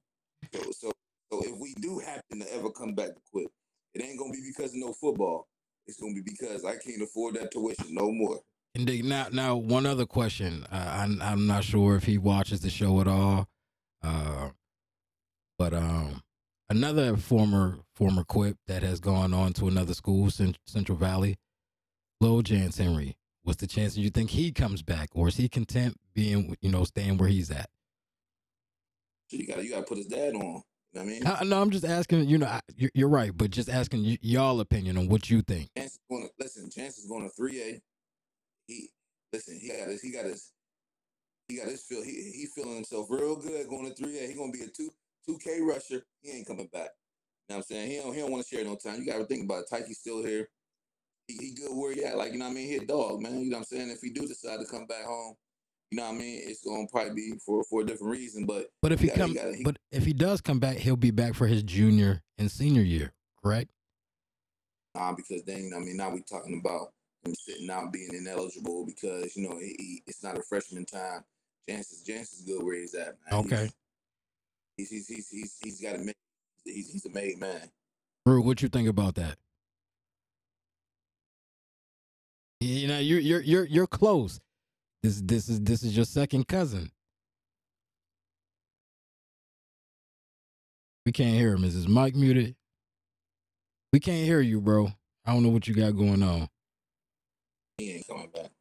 So so so if we do happen to ever come back to Quip, it ain't gonna be because of no football. It's gonna be because I can't afford that tuition no more. Now, now, one other question. Uh, I'm I'm not sure if he watches the show at all, uh, but um, another former former Quip that has gone on to another school, Cent- Central Valley, Lil Jans Henry. What's the chances you think he comes back, or is he content being, you know, staying where he's at? So you gotta you gotta put his dad on. You know I mean? Uh, no, I'm just asking. You know, I, you're, you're right, but just asking y- y'all opinion on what you think. Chance is going to listen. Chance is going to three A. He listen. He got his. He got his. He got his feel. He he feeling himself real good going to three A. He gonna be a two two K rusher. He ain't coming back. You know what I'm saying? He don't he don't want to share no time. You got to think about it. Tyke's still here. He, he good where he at. Like you know what I mean? He a dog, man. You know what I'm saying? If he do decide to come back home, you know what I mean? It's gonna probably be for for a different reason. But But if he gotta- come, gotta- he- but if he does come back, he'll be back for his junior and senior year, correct? Nah, because then you know, what I mean, now we talking about sitting out being ineligible because you know he, he, it's not a freshman time. Chance is Chance is good where he's at. Man. Okay. He's he's he's he's, he's got a made. He's he's a made man. Brew, what you think about that? You know, you're you're you're you're close. This this is this is your second cousin. We can't hear him. Is his mic muted? We can't hear you, bro. I don't know what you got going on. He ain't coming back.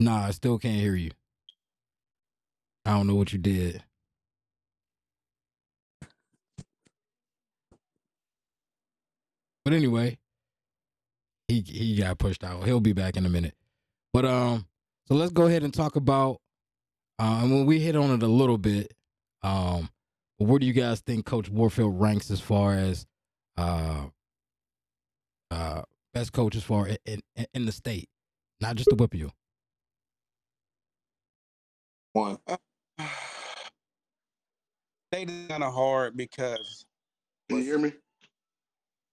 Nah, I still can't hear you. I don't know what you did. But anyway, he he got pushed out. He'll be back in a minute. But um, so let's go ahead and talk about uh, and when we hit on it a little bit, um, where do you guys think Coach Warfield ranks as far as uh uh best coaches for in in, in the state, not just the you. One. They kind of hard because Can you hear me?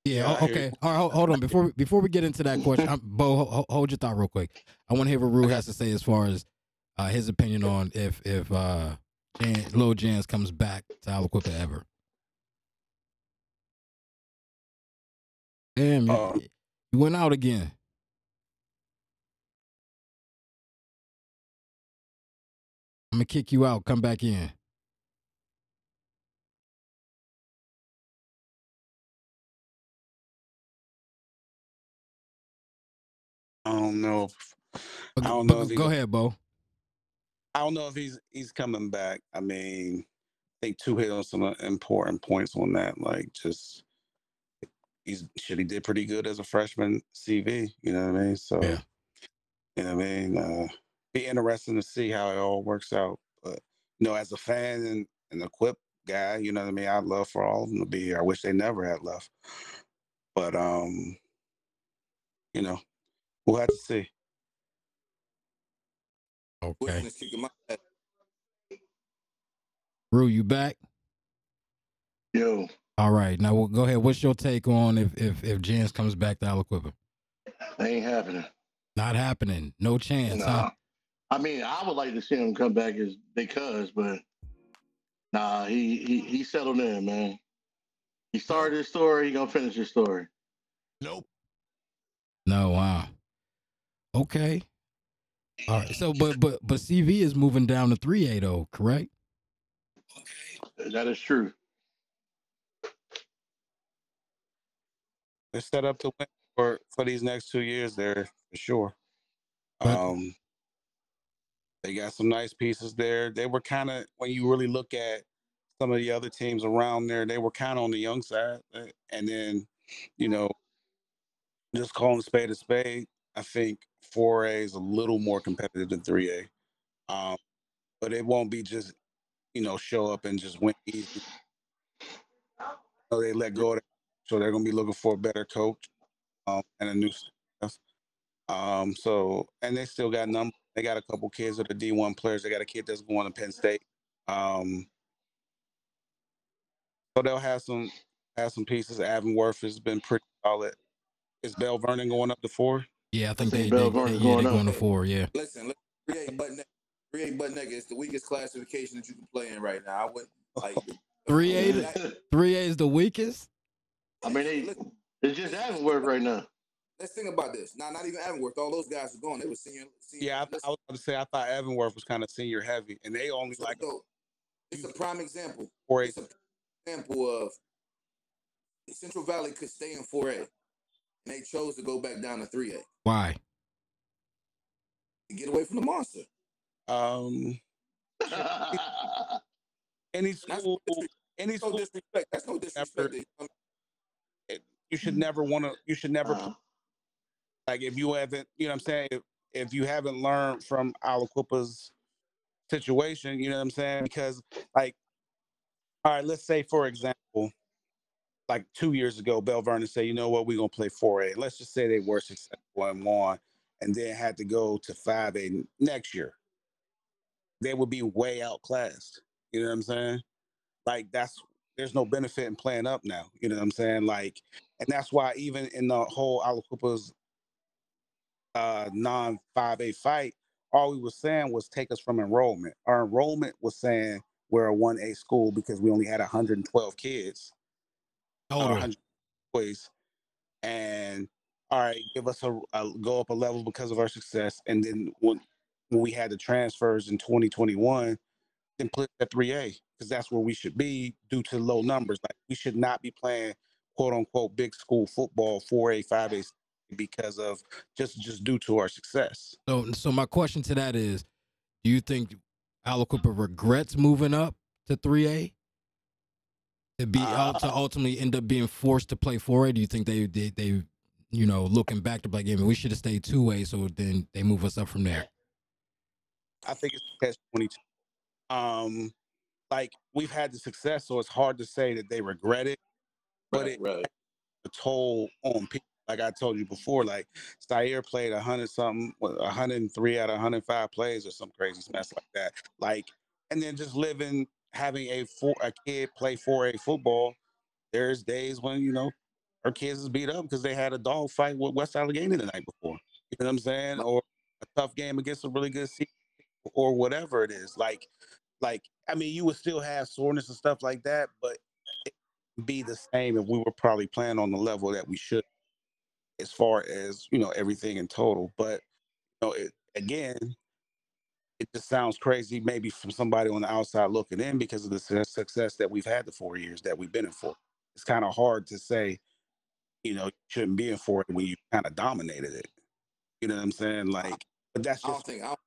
Yeah. Yeah, I o- hear okay. All right. Hold, hold on. Before we, before we get into that question, I'm, Bo, ho- ho- hold your thought real quick. I want to hear what Rue has to say as far as uh, his opinion on if if uh, Jan, Lil Jans comes back to Aliquippa ever. Damn, Uh, you went out again. I'm gonna kick you out. Come back in. I don't know. If, I go- don't know if he go- ahead, Bo. I don't know if he's he's coming back. I mean, I think two hit on some important points on that. Like, just he's shit. He did pretty good as a freshman CV. You know what I mean? So, Yeah. you know what I mean. Uh, be interesting to see how it all works out. But you know, as a fan and an equip guy, you know what I mean. I'd love for all of them to be here. I wish they never had left. But um, you know, we'll have to see. Okay. Wilson is kicking my ass. Rue, you back? Yo, All right. Now, well, go ahead. What's your take on if if if Jans comes back to Aliquippa? that ain't happening. Not happening. No chance, Nah. huh? I mean, I would like to see him come back as because, but nah, he he he settled in, man. He started his story. He gonna finish his story. Nope. No. Wow. Okay. All right. So, but but but CV is moving down to three A though, oh, correct? That is true. They're set up to win for for these next two years there for sure. But- um, They got some nice pieces there. They were kind of when you really look at some of the other teams around there, they were kind of on the young side. Uh, and then, you know, just calling spade a spade, I think 4A is a little more competitive than 3A. Um, but it won't be just, you know, show up and just win easy. So they let go of. So they're going to be looking for a better coach um, and a new staff. Um, so, and they still got numbers. They got a couple kids that are D1 players. They got a kid that's going to Penn State. Um, so they'll have some have some pieces. Avonworth has been pretty solid. Is Bell Vernon going up to four? Yeah, I think I they, think they, Bell they, yeah, going they're going to four. Yeah, Listen, listen 3A butt naked. 3A butt naked is the weakest classification that you can play in right now. I would like three A. Three A is the weakest. I mean, they, it's just Avonworth right now. Let's think about this. Now, not even Avonworth. All those guys are gone. They were senior. senior Yeah, I, listen, I was going to say I thought Avonworth was kind of senior heavy, and they only so- like so it's a prime example. four It's a prime example of Central Valley could stay in 4A, and they chose to go back down to 3A Why? to get away from the monster. Um, any That's school, no any no school, disrespect. That's no disrespect. to- Mm-hmm. you should never want to. You should never like if you haven't. You know what I'm saying? If, if you haven't learned from Aliquippa's situation, you know what I'm saying? Because like, all right, let's say for example, like two years ago, Bell Vernon said, you know what, we're gonna play 4A. Let's just say they were successful and won, and then had to go to 5A next year. They would be way outclassed. You know what I'm saying? Like that's there's no benefit in playing up now. You know what I'm saying? Like, and that's why even in the whole Aliquippa's uh non 5A fight, all we were saying was take us from enrollment. Our enrollment was saying we're a 1A school because we only had 112 kids or 100 boys. And all right, give us a, a go up a level because of our success. And then when when we had the transfers in 2021, then put at 3A because that's where we should be due to low numbers. Like we should not be playing quote unquote big school football 4A, 5A because of just just due to our success. So, so my question to that is, do you think Aliquippa regrets moving up to three A? To be Uh, to ultimately end up being forced to play four A? Do you think they they, they you know looking back to like, yeah, we should have stayed two A, so then they move us up from there. I think it's catch 22. Um, like we've had the success, so it's hard to say that they regret it. But Right, it right. a toll on people. Like I told you before, like Zaire played a hundred something, a hundred and three out of hundred five plays or some crazy mess like that. Like, and then just living, having a four a kid play four A football. There's days when you know our kids is beat up because they had a dog fight with West Allegheny the night before. You know what I'm saying? Or a tough game against a really good team, or whatever it is. Like, like I mean, you would still have soreness and stuff like that, but be the same if we were probably playing on the level that we should, as far as you know everything in total. But you know, it, again, it just sounds crazy maybe from somebody on the outside looking in because of the success that we've had the four years that we've been in for. It's kind of hard to say, you know, you shouldn't be in for it when you kind of dominated it. You know what I'm saying? Like, but that's I don't just think I don't,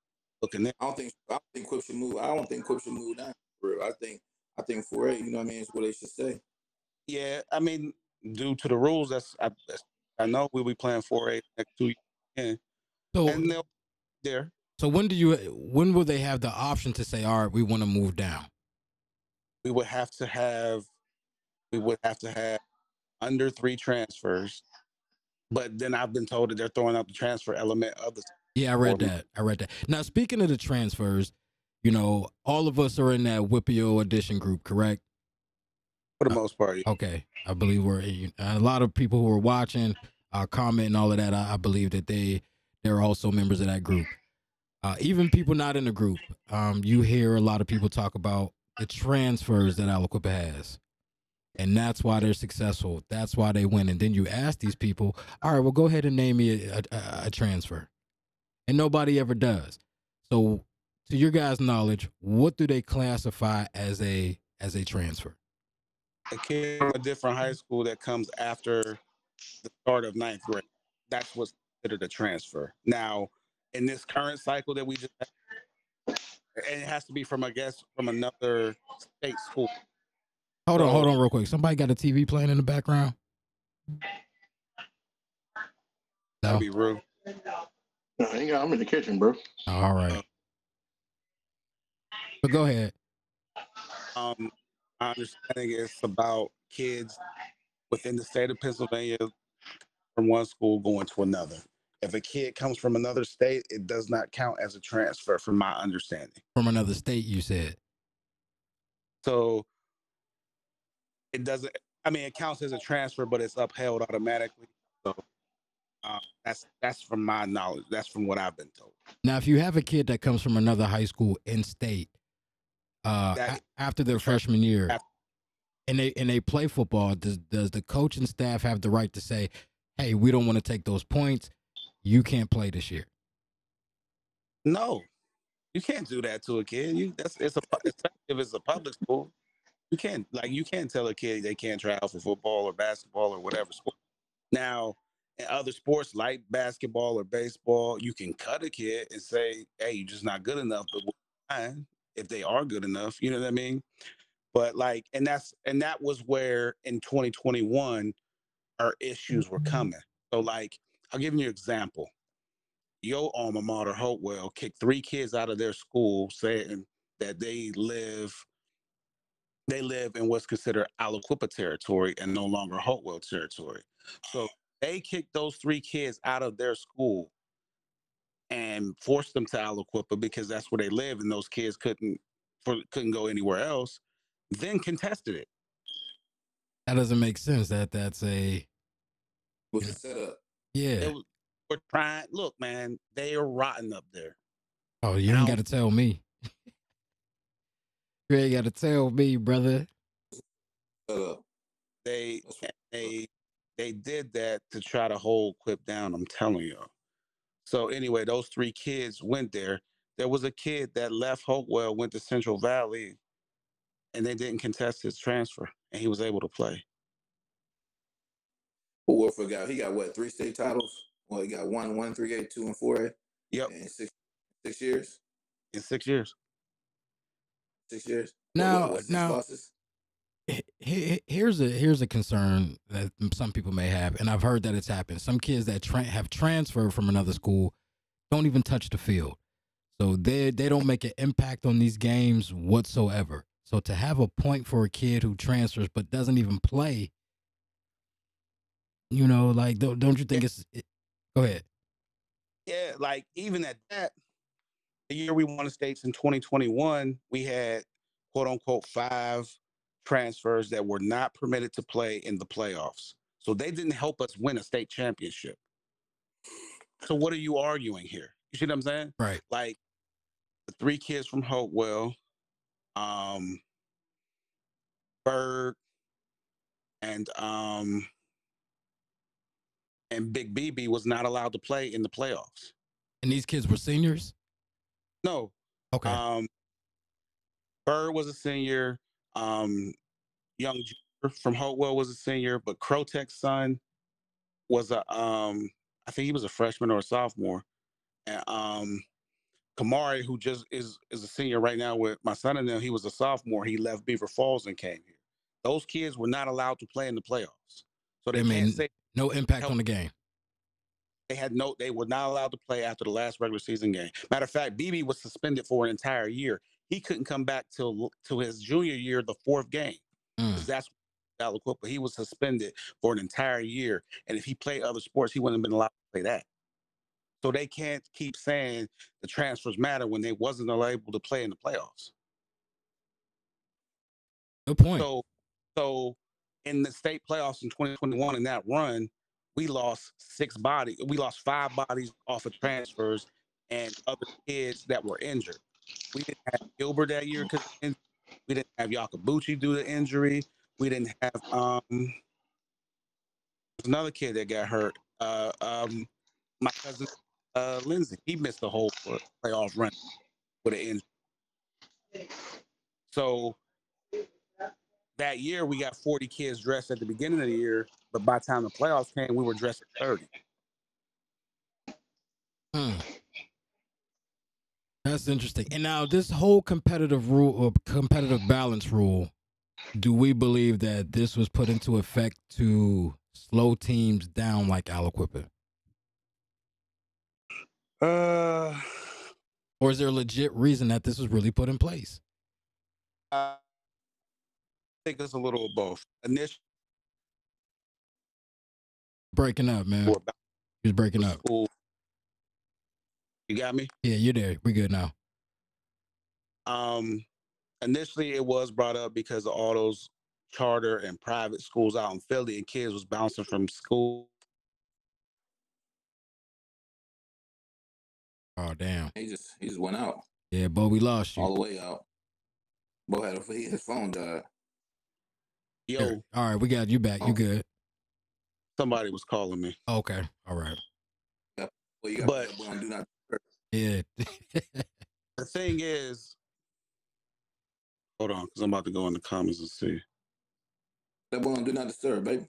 looking in. I don't think I don't think Quip should move. I don't think Quip should move down. For real. I think I think 4A. You know what I mean? Is what they should say. Yeah, I mean, due to the rules, that's I, that's, I know we'll be playing 4A next two years, So, and they'll there. so when do you when will they have the option to say, all right, we want to move down? We would have to have, we would have to have under three transfers, but then I've been told that they're throwing out the transfer element of the. Yeah, I read that. I read that. Now, speaking of the transfers, you know, all of us are in that WPIAL edition group, correct? For the most part, Okay, I believe we're a lot of people who are watching, uh, comment and all of that. I, I believe that they they're also members of that group. Uh, even people not in the group, um, you hear a lot of people talk about the transfers that Aliquippa has, and that's why they're successful. That's why they win. And then you ask these people, all right, well, go ahead and name me a, a, a transfer, and nobody ever does. So, to your guys' knowledge, what do they classify as a as a transfer? A kid from a different high school that comes after the start of ninth grade. That's what's considered a transfer. Now, in this current cycle that we just had, and it has to be from I guess from another state school. Hold on, hold on, real quick. Somebody got a TV playing in the background. No. That'd be rude. No, I ain't got- I'm in the kitchen, bro. All right. But go ahead. Um, my understanding is about kids within the state of Pennsylvania from one school going to another. If a kid comes from another state, it does not count as a transfer, from my understanding. From another state, you said. So it doesn't. I mean, it counts as a transfer, but it's upheld automatically. So uh, that's that's from my knowledge. That's from what I've been told. Now, if you have a kid that comes from another high school in state, uh, That- after their freshman year, and they and they play football, does does the coach and staff have the right to say, "Hey, we don't want to take those points. You can't play this year." No, you can't do that to a kid. You that's it's a if it's a public school. You can't like you can't tell a kid they can't try out for football or basketball or whatever sport. Now, in other sports like basketball or baseball, you can cut a kid and say, "Hey, you're just not good enough." But we'll fine if they are good enough, you know what I mean? But like, and that's and that was where in 2021 our issues were mm-hmm. coming. So like, I'll give you an example your alma mater, Hopewell, kicked three kids out of their school saying that they live they live in what's considered Aliquippa territory and no longer Hopewell territory. So they kicked those three kids out of their school and forced them to Aliquippa because that's where they live and those kids couldn't for, couldn't go anywhere else. Then contested it. That doesn't make sense. That that's a Was it set up? yeah. It was, we're trying. Look, man, they are rotten up there. Oh, you ain't Now- got to tell me. you ain't got to tell me, brother. Set up. they eh, they they did that to try to hold Quip down. I'm telling you. So anyway, those three kids went there. There was a kid that left Hopewell, went to Central Valley, and they didn't contest his transfer, and he was able to play. Who Warfield got? He got what? Three state titles. Well, he got one, one, three A, two, and four A. Yep, In six, six years. in six years. Six years. Now- What, what, now- losses? He- he- here's a here's a concern that some people may have, and I've heard that it's happened. Some kids that tra- have transferred from another school don't even touch the field, so they they don't make an impact on these games whatsoever. So to have a point for a kid who transfers but doesn't even play, you know, like don't don't you think it's? It, go ahead. Yeah, like even at that, the year we won the states in 2021, we had quote unquote five transfers that were not permitted to play in the playoffs. So they didn't help us win a state championship. So what are you arguing here? You see what I'm saying? Right. Like the three kids from Hopewell, um, Berg, and um, and Big BB was not allowed to play in the playoffs. And these kids were seniors. No, Okay. um, Bird was a senior. Um, Young from Hopewell was a senior, but Crotech's son was a um, I think he was a freshman or a sophomore. And um, Kamari, who just is is a senior right now with my son and them, he was a sophomore. He left Beaver Falls and came here. Those kids were not allowed to play in the playoffs, so they I can't mean, say no impact help- on the game. they had no they were not allowed to play after the last regular season game matter of fact bb was suspended for an entire year he couldn't come back till to his junior year the fourth game Mm. that's Aliquippa. he was suspended for an entire year and if he played other sports he wouldn't have been allowed to play that so they can't keep saying the transfers matter when they wasn't able to play in the playoffs Good point. so, so in the state playoffs in 2021, in that run, we lost six bodies. We lost five bodies off of transfers and other kids that were injured. We didn't have Gilbert that year because we didn't have Yakabuchi due to injury. We didn't have um another kid that got hurt. Uh, um, my cousin uh, Lindsay, he missed the whole playoff run with an injury. So that year we got 40 kids dressed at the beginning of the year, but by the time the playoffs came, we were dressed at 30. Hmm. That, that's interesting. And now this whole competitive rule or competitive balance rule, do we believe that this was put into effect to slow teams down like Aliquippa? Uh, Or is there a legit reason that this was really put in place? I think it's a little of both. Initially, Breaking up, man. for about He was breaking up. school. You got me? Yeah, you're there. We good now. Um, initially, it was brought up because of all those charter and private schools out in Philly, and kids was bouncing from school. Oh damn. He just he just went out Yeah, Bo, we lost you. all the way out. Bo had a, his phone died. Yo, Here. All right, we got you back. You Oh. good? somebody was calling me. Okay. All right. Well, you got But- that do not Yeah. The thing is, hold on, because I'm about to go in the comments and see. that boy on do not disturb, baby.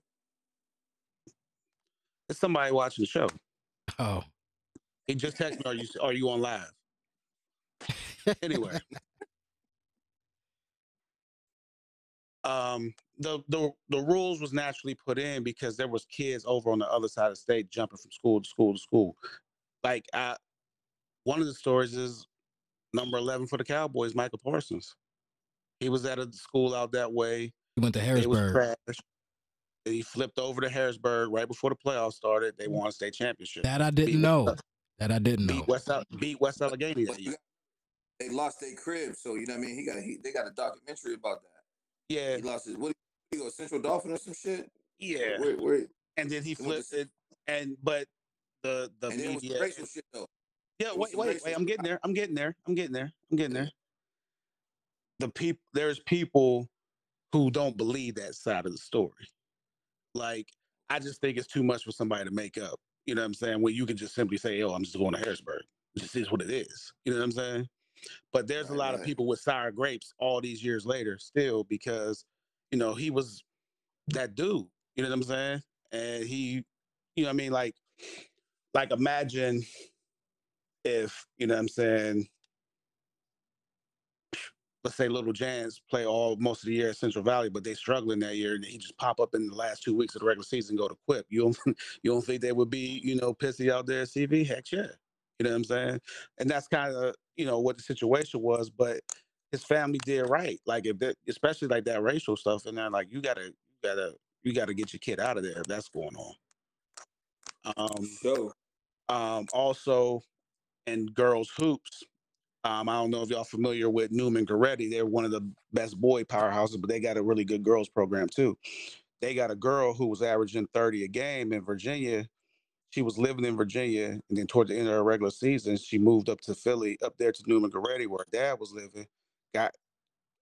It's somebody watching the show. oh. He just texted me, "Are you are you on live?" Anyway, um, the the the rules was naturally put in because there was kids over on the other side of the state jumping from school to school to school. Like I, one of the stories is number eleven for the Cowboys, Micah Parsons. He was at a school out that way. He went to Harrisburg. He flipped over to Harrisburg right before the playoffs started. They won a state championship. That I didn't Beat know. West- That I didn't know. Beat West beat West Allegheny that year. They lost their crib, so you know what I mean. He got he, they got a documentary about that. Yeah, He lost his what? He go Central Dauphin or some shit. yeah. Wait, wait. And then he flipped it. And but the the and then it was media. racial shit though. Yeah, it wait, wait, wait. I'm getting there. I'm getting there. I'm getting there. I'm getting there. The people there's people who don't believe that side of the story. Like, I just think it's too much for somebody to make up. You know what I'm saying? When you can just simply say, "Oh, I'm just going to Harrisburg." This is what it is. You know what I'm saying? But there's a Right, lot of people with sour grapes all these years later still because, you know, he was that dude. You know what I'm saying? And he, you know, what I mean, like, like imagine if you know what I'm saying. Let's say Little Jans play all most of the year at Central Valley, but they struggling that year, and he just pop up in the last two weeks of the regular season, and go to Quip. You don't, you don't think they would be, you know, pissy out there at CV? Heck yeah, you know what I'm saying? And that's kind of, you know, what the situation was. But his family did right, like if that, especially like that racial stuff, and then like you gotta, you gotta, you gotta get your kid out of there if that's going on. Um, So um, also in girls hoops. Um, I don't know if y'all familiar with Neumann Goretti. They're one of the best boy powerhouses, but they got a really good girls program too. They got a girl who was averaging 30 a game in Virginia. She was living in Virginia, and then toward the end of her regular season, she moved up to Philly, up there to Neumann Goretti, where her dad was living. Got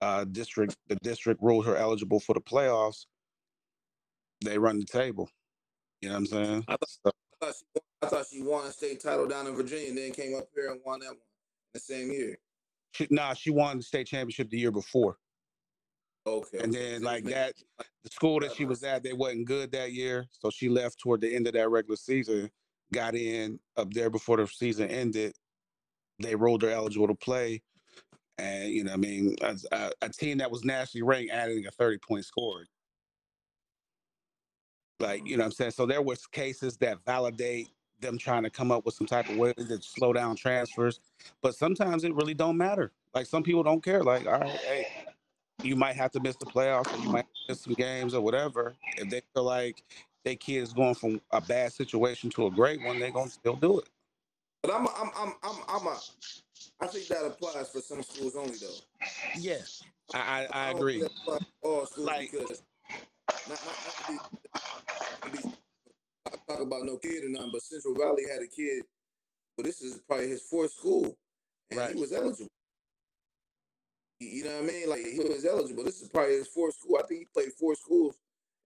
uh, district the district ruled her eligible for the playoffs. They run the table. You know what I'm saying? I So- thought she I thought she won a state title down in Virginia, and then came up here and won that one the same year. She, nah, she won the state championship the year before. Okay. And then, like that, The school that she was at, they wasn't good that year, so she left toward the end of that regular season. Got in up there before the season ended. They rolled her eligible to play, and you know, I mean, a, a, a team that was nationally ranked adding a thirty point score. Like you know, what I'm saying. So there was cases that validate them trying to come up with some type of way to slow down transfers, but sometimes it really don't matter. Like some people don't care. Like, all right, hey, you might have to miss the playoffs or you might miss some games or whatever. If they feel like their kid is going from a bad situation to a great one, they're gonna still do it. But I'm, a, I'm, I'm, I'm, I'm a. I think that applies for some schools only, though. Yes, I I, I agree. think that applies to all schools Like- because not, not, not to be, not talk about no kid or nothing, but Central Valley had a kid. But this is probably his fourth school, and Right. he was eligible. You- know what I mean? Like he was eligible. This is probably his fourth school. I think he played four schools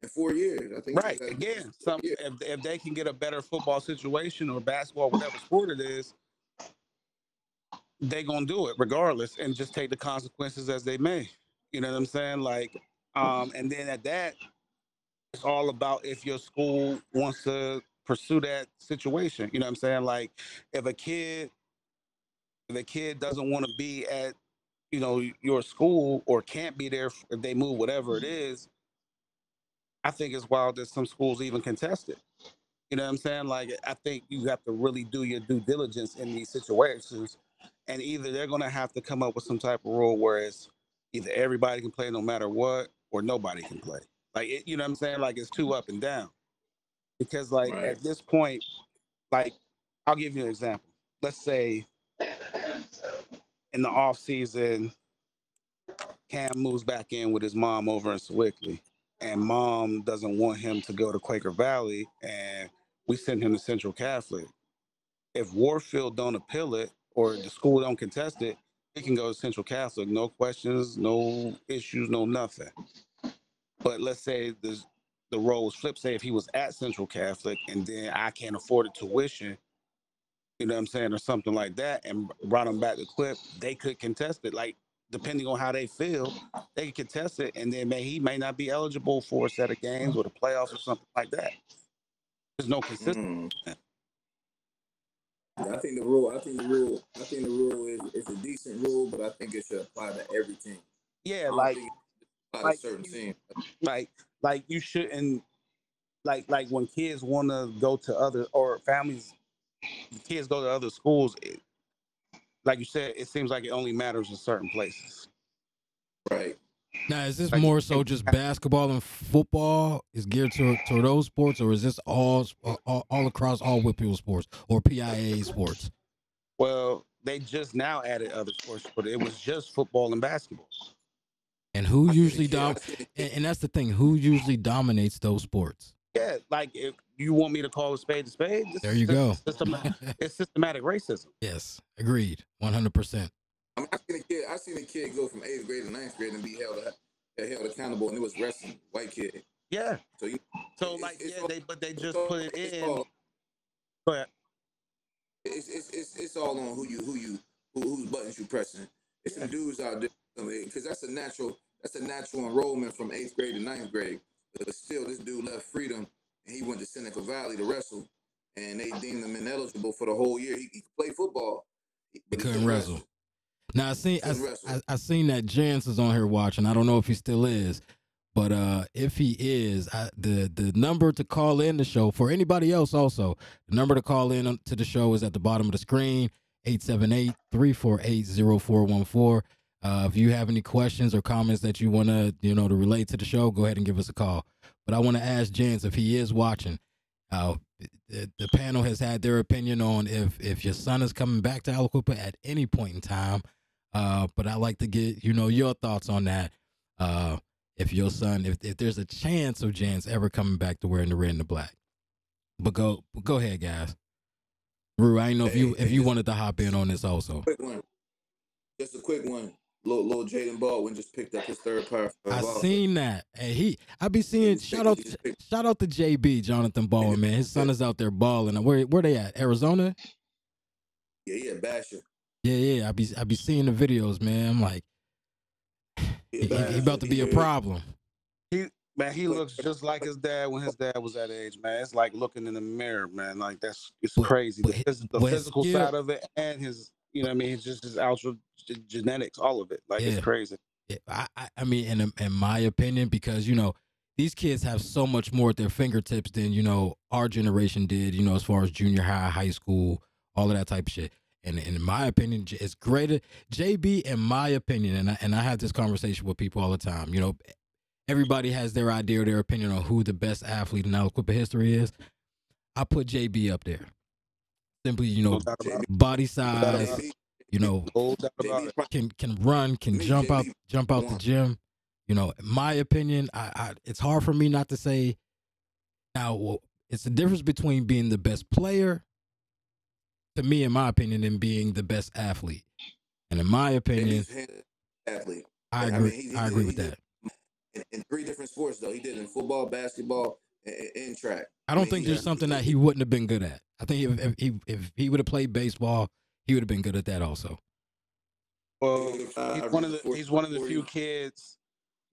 in four years. I think. Right. Again, some if if they can get a better football situation or basketball, whatever sport it is, they gonna do it regardless and just take the consequences as they may. You know what I'm saying? Like, um, and then at that, it's all about if your school wants to pursue that situation. You know what I'm saying? Like, if a kid the kid doesn't want to be at, you know, your school or can't be there if they move, whatever it mm-hmm. is, I think it's wild that some schools even contest it. You know what I'm saying? Like, I think you have to really do your due diligence in these situations. And either they're going to have to come up with some type of rule where it's either everybody can play no matter what or nobody can play. Like, it, you know what I'm saying? Like, it's two up and down. Because, like, Right. at this point, like, I'll give you an example. Let's say in the off season, Cam moves back in with his mom over in Sewickley, and mom doesn't want him to go to Quaker Valley, and we send him to Central Catholic. If Warfield don't appeal it or the school don't contest it, he can go to Central Catholic, no questions, no issues, no nothing. But let's say the the role was flipped. Say if he was at Central Catholic and then I can't afford a tuition, you know what I'm saying, or something like that, and brought him back to Quip, they could contest it. Like depending on how they feel, they could contest it, and then may, he may not be eligible for a set of games or the playoffs or something like that. There's no consistency. Mm. I think the rule. I think the rule. I think the rule is, is a decent rule, but I think it should apply to every team. Yeah, don't like think it should apply like- to certain teams. like like you shouldn't like like when kids want to go to other or families kids go to other schools it, like you said it seems like it only matters in certain places Right. Now, is this Like- more so just basketball and football is geared to, to those sports, or is this all, all all across all Whitfield sports or PIA sports? well they just now added other sports but it was just football and basketball And who I usually kid- I dom? seen a kid- And, and that's the thing. Who usually dominates those sports? yeah like if you want me to call a spade a spade this There is you go. system- it's systematic racism yes, agreed, one hundred percent. I mean, I seen a kid. I seen a kid go from eighth grade to ninth grade and be held uh, held accountable, and it was wrestling, white kid. yeah So you. so It's- like it's yeah all- they but they just all- put it in all- but It's, it's it's it's all on who you who you who, whose buttons you pressing. It's some dudes out there because that's a natural that's a natural enrollment from eighth grade to ninth grade. But still, this dude left freedom and he went to Seneca Valley to wrestle, and they deemed him ineligible for the whole year. He, he could play football, He couldn't wrestle. Now I seen I, I, I seen that Jance is on here watching. I don't know if he still is, but uh if he is, I, the the number to call in the show for anybody else also, the number to call in to the show is at the bottom of the screen, 878-348-0414. Uh, if you have any questions or comments that you want to, you know, to relate to the show, go ahead and give us a call. But I want to ask Jance if he is watching. Uh, the, the panel has had their opinion on if if your son is coming back to Aliquippa at any point in time. Uh, but I like to get you know your thoughts on that. Uh, if your son, if if there's a chance of Jance ever coming back to wearing the red and the black. But go go ahead, guys. Rue, I know if you if you wanted to hop in on this also. quick one. Just a quick one. Little, little Jaden Baldwin just picked up his third power. I seen that. And he, I be seeing. just Shout out, he just picked- shout out to JB Jonathan Baldwin, man. His son is out there balling. Where where they at? Arizona? Yeah, yeah, Basha. Yeah, yeah. I be I be seeing the videos, man. I'm like, Yeah, he, he- about to be a Yeah. problem. Man, he looks just like his dad when his dad was that age, man. It's like looking in the mirror, man. Like that's it's But- crazy. but The, hi- phys- the physical skill- side of it and his, you know, what I mean, it's just his ultra g- genetics, all of it. Like Yeah. it's crazy. Yeah, I, I, I mean, in in my opinion, because you know these kids have so much more at their fingertips than you know our generation did. You know, as far as junior high, high school, all of that type of shit. And, and in my opinion, it's greater. JB, in my opinion, and I, and I have this conversation with people all the time. You know, everybody has their idea or their opinion on who the best athlete in Aliquippa history is. I put JB up there. Simply, you know, No doubt about it. body size. You know, No doubt about JB it. probably can can run, can jump out jump out the gym. You know, in my opinion, I, I it's hard for me not to say. Now, well, it's the difference between being the best player, to me, in my opinion, and being the best athlete. And in my opinion, athlete. I I agree. mean, he- he I agree he with did- that. In, in three different sports though, he did in football, basketball, and, and track. I don't mean, think he- there's something that he wouldn't have been good at. I think if, if he if he would have played baseball, he would have been good at that also. Well, Uh, he's one of the the he's one of the few kids.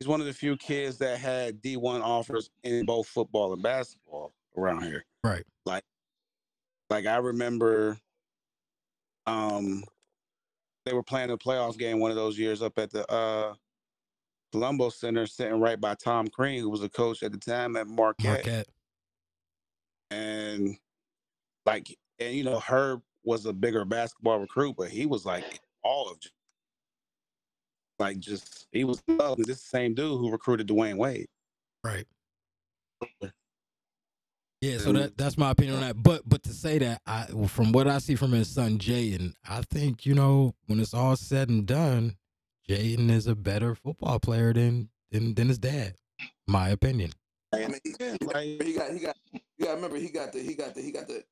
He's one of the few kids that had D one offers in both football and basketball around here. Right. Like, like I remember, um, they were playing a playoff game one of those years up at the uh, Palumbo Center, sitting right by Tom Crean, who was a coach at the time at Marquette. Marquette. And like, and you know, Herb was a bigger basketball recruit, but he was like all of like just he was this same dude who recruited Dwyane Wade. Right. Yeah, so that that's my opinion on that. But but to say that, I from what I see from his son Jay, and I think you know when it's all said and done, Jaden is a better football player than than than his dad. My opinion. I mean, he, he, got, he got he got you got remember he got the he got the he got the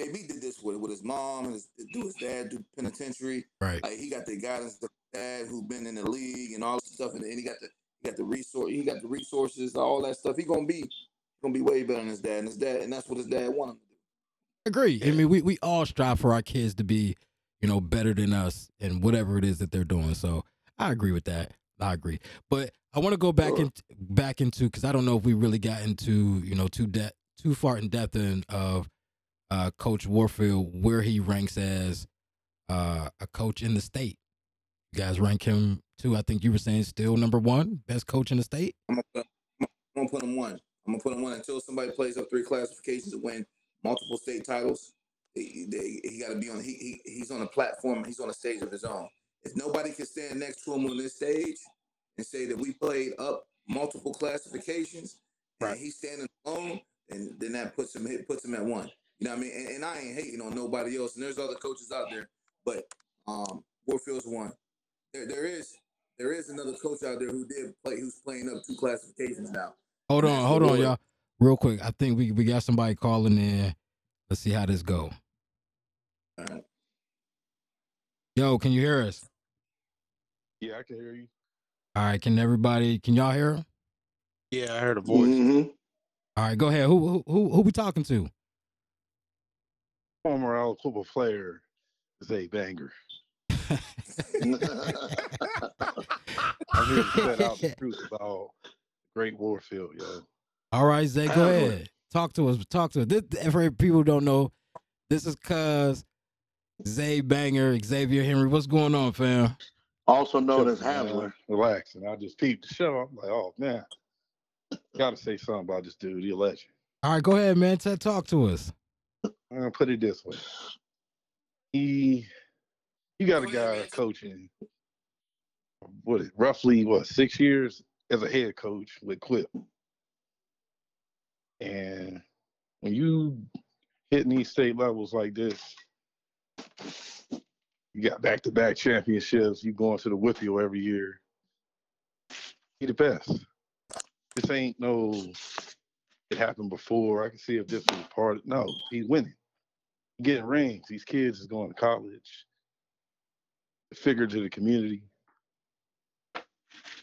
KB did this with with his mom and his do his dad do penitentiary. Right. Like he got the guidance the dad who been in the league and all this stuff and, and he got the he got the resource he got the resources all that stuff. He gonna be gonna be way better than his dad and his dad and that's what his dad wanted him to do. Agree. I mean, we we all strive for our kids to be, you know, better than us and whatever it is that they're doing. So I agree with that. I agree. But I want to go back Sure. in back into because I don't know if we really got into you know too de- too far in depth in of uh, Coach Warfield where he ranks as uh, a coach in the state. You guys rank him too. I think you were saying still number one, best coach in the state. I'm gonna, put, I'm gonna put him one. I'm gonna put him one until somebody plays up three classifications to win multiple state titles. They, they, he got to be on. He, he he's on a platform. He's on a stage of his own. If nobody can stand next to him on this stage and say that we played up multiple classifications and Right. he's standing alone, and then that puts him puts him at one. You know what I mean? And, and I ain't hating on nobody else. And there's other coaches out there, but um, Warfield's one. There there is there is another coach out there who did play who's playing up two classifications now. Hold on, hold on, y'all. Real quick, I think we we got somebody calling in. Let's see how this go. All right. Yo, can you hear us? Yeah, I can hear you. All right, can everybody? Can y'all hear him? Yeah, I heard a voice. Mhm. All right, go ahead. Who who who, who we talking to? Former Alabama player Zay Banger. I'm here to set out the truth about Great Warfield, yo. All right, Zay, go All right. ahead. Talk to us. Talk to us. This, for people don't know, this is cuz Zay Banger, Xavier Henry. What's going on, fam? Also known as Chilling, man, Handler. Relaxing. I just peeped the show. I'm like, oh man. Gotta say something about this dude. He a legend. All right, go ahead, man. T- talk to us. I'm gonna put it this way. He you got a guy man. coaching what is roughly what six years as a head coach with Quip. And when you hitting these state levels like this, you got back to back championships, you going to the WPIAL every year. He the best. This ain't no it happened before. I can see if this was part of no, he's winning. Getting rings. These kids is going to college. The figure to the community.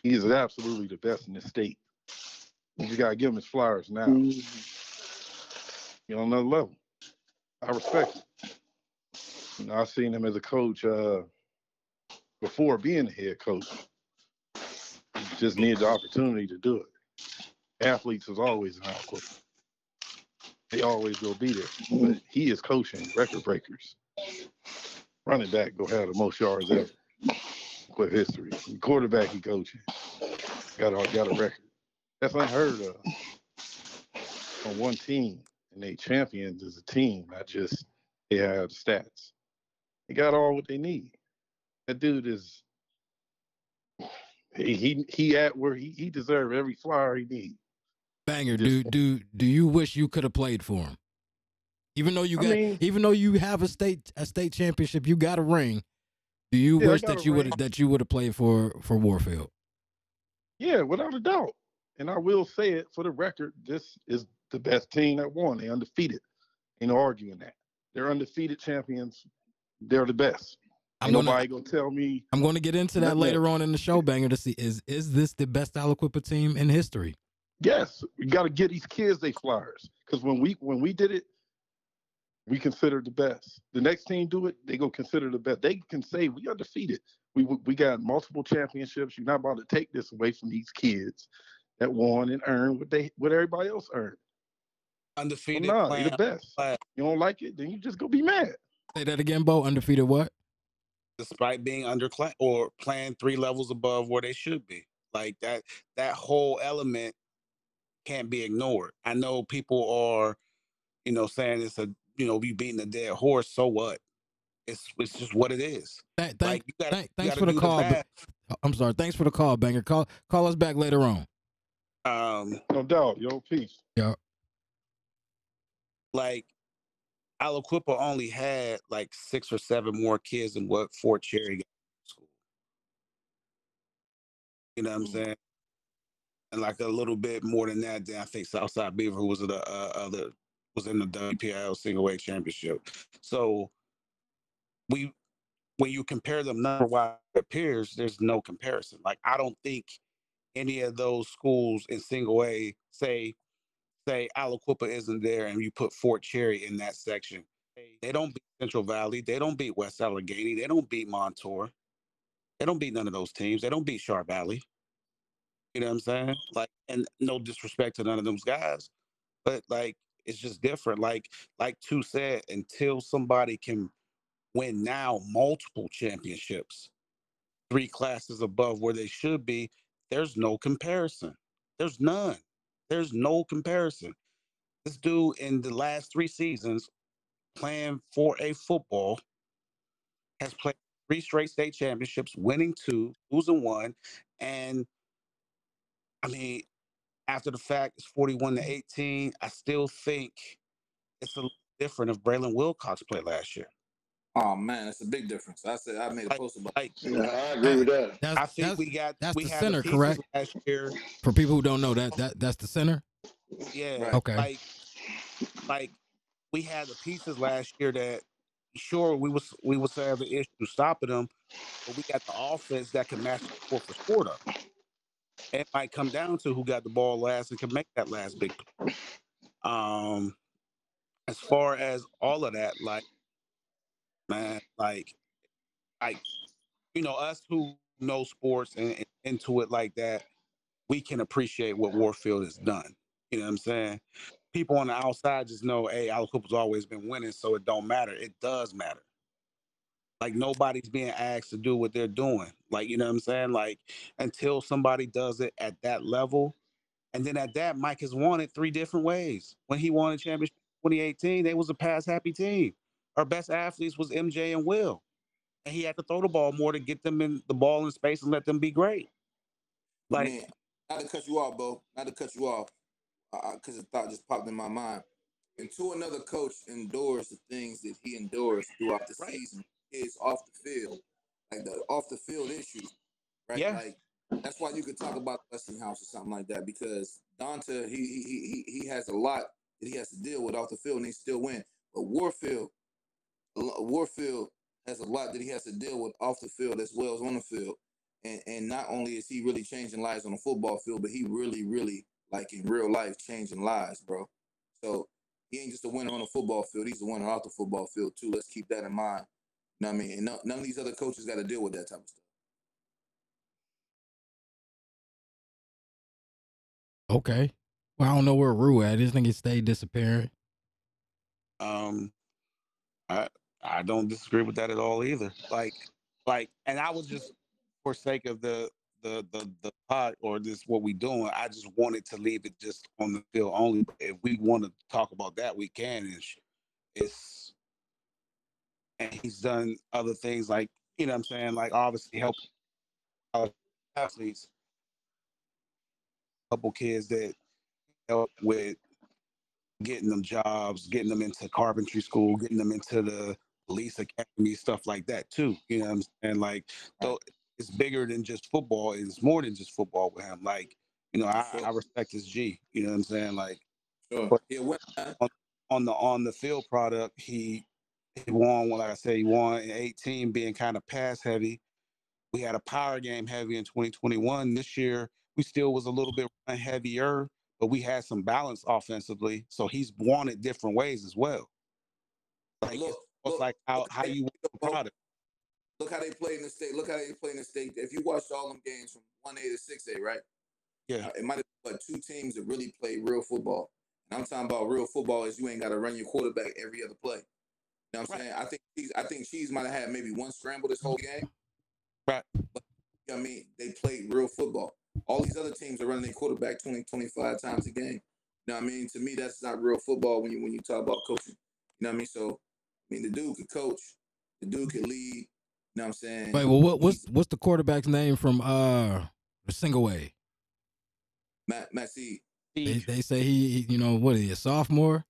He is absolutely the best in the state. You just gotta give him his flowers now. Mm-hmm. You're on another level. I respect it. You know, I've seen him as a coach uh, before being a head coach. He just needed the opportunity to do it. Athletes is always an output. They always will be there. But he is coaching record breakers. Running back go have the most yards ever. Quip history. Quarterback he coaching. Got a got a record. That's unheard of. On one team. And they champions as a team, not just they have stats. They got all what they need. That dude is he he, he at where he, he deserve every flower he needs. Banger, Just- do do do you wish you could have played for him? Even though you I got, mean- even though you have a state a state championship, you got a ring. Do you Yeah, wish that you would that you would have played for for Warfield? Yeah, without a doubt. And I will say it for the record, this is the best team that won. They undefeated. Ain't arguing that. They're undefeated champions. They're the best. I'm gonna nobody gonna tell me I'm going to get into that Nothing later on in the show, Banger, to see is is this the best Aliquippa team in history? Yes, you got to get these kids they flyers. Because when we when we did it, we considered the best. The next team do it, they go consider the best. They can say we undefeated. We we got multiple championships. You're not about to take this away from these kids that won and earned what they what everybody else earned. Well, Undefeated. nah, playing you're the best. class. You don't like it, then you just go be mad. Say that again, Bo. Undefeated what? despite being under or playing three levels above where they should be. Like that, that whole element can't be ignored. I know people are, you know, saying it's a, you know, we beating a dead horse. So what? It's it's just what it is. Thank, thank, like gotta, thank thanks for the call. The I'm sorry. Thanks for the call, banger. Call call us back later on. Um, no doubt. Yo, peace. Yeah. Like Aliquippa only had like six or seven more kids than what Fort Cherry got school. You know what I'm mm. saying? And like a little bit more than that, then I think Southside Beaver, who was the uh, other was in the WPIAL single A championship. So we when you compare them number wise peers, there's no comparison. Like I don't think any of those schools in single A say say Aliquippa isn't there and you put Fort Cherry in that section. They don't beat Central Valley. They don't beat West Allegheny. They don't beat Montour. They don't beat none of those teams. They don't beat Sharp Valley. You know what I'm saying? Like, and no disrespect to none of those guys, but like it's just different. Like, like Two said, until somebody can win now multiple championships, three classes above where they should be, there's no comparison. There's none. There's no comparison. This dude in the last three seasons playing for a football has played three straight state championships, winning two, losing one. And I mean, after the fact, it's 41 to 18. I still think it's a little different if Braylon Wilcox played last year. Oh man, it's a big difference. I said I made a post about. Like, yeah, I agree with that. That's, I think we got that's we the center, correct? Last year. For people who don't know that that that's the center. Yeah. Right. Okay. Like, like we had the pieces last year that sure we was we was having issues stopping them, but we got the offense that can match the score for sport up. It might come down to who got the ball last and can make that last big. Um, as far as all of that, like man. Like, like you know, us who know sports and, and into it like that, we can appreciate what Warfield has done. You know what I'm saying? People on the outside just know, hey, Aliquippa's always been winning, so it don't matter. It does matter. Like nobody's being asked to do what they're doing. Like, you know what I'm saying? Like until somebody does it at that level. And then at that, Mike has won it three different ways. When he won a championship 2018, they was a pass happy team our best athletes was MJ and Will. And he had to throw the ball more to get them in the ball in space and let them be great. Like, Man, not to cut you off, Bo. Not to cut you off, because uh, a thought just popped in my mind. Until another coach endures the things that he endures throughout the right. season, is off the field, like the off the field issues, right? Yeah. Like that's why you could talk about Westinghouse or something like that because Donta he he he he has a lot that he has to deal with off the field and he still win. But Warfield, Warfield has a lot that he has to deal with off the field as well as on the field. And and not only is he really changing lives on the football field, but he really, really like in real life changing lives, bro. So he ain't just a winner on the football field; he's a winner off the football field too. Let's keep that in mind. You know what I mean? And no, none of these other coaches got to deal with that type of stuff. Okay. Well, I don't know where Rue at. This nigga stayed disappearing. Um, I I don't disagree with that at all either. Like, like, and I was just for sake of the the the the pot or this what we doing. I just wanted to leave it just on the field only. If we want to talk about that, we can. It's, it's and he's done other things like you know what I'm saying, like obviously help athletes, couple kids that help with getting them jobs, getting them into carpentry school, getting them into the police academy, stuff like that too. You know what I'm saying? Like, so it's bigger than just football. It's more than just football with him. Like, you know, I, I respect his G. You know what I'm saying? Like, sure. on, on, the on the field product, he he won. Like I said, he won in 18, being kind of pass heavy. We had a power game heavy in 2021. This year, we still was a little bit heavier, but we had some balance offensively. So he's won it different ways as well. Like look, look, like how, how you the product. Look how they play in the state. Look how they play in the state. If you watched all them games from one A to six A, right? Yeah. Uh, it might have been two teams that really play real football. And I'm talking about real football is you ain't got to run your quarterback every other play. You know what I'm saying? I think Cheese, I think Cheese might have had maybe one scramble this whole game. Right. But you know what I mean, they played real football. All these other teams are running their quarterback 20, 25 times a game. You know what I mean? To me, that's not real football when you when you talk about coaching. You know what I mean? So mean the dude could coach, the dude could lead. You know what I'm saying? Wait, well, what, what's what's the quarterback's name from uh the single A? Matt Matt C. They, they say he, he- you know, what is he, a sophomore?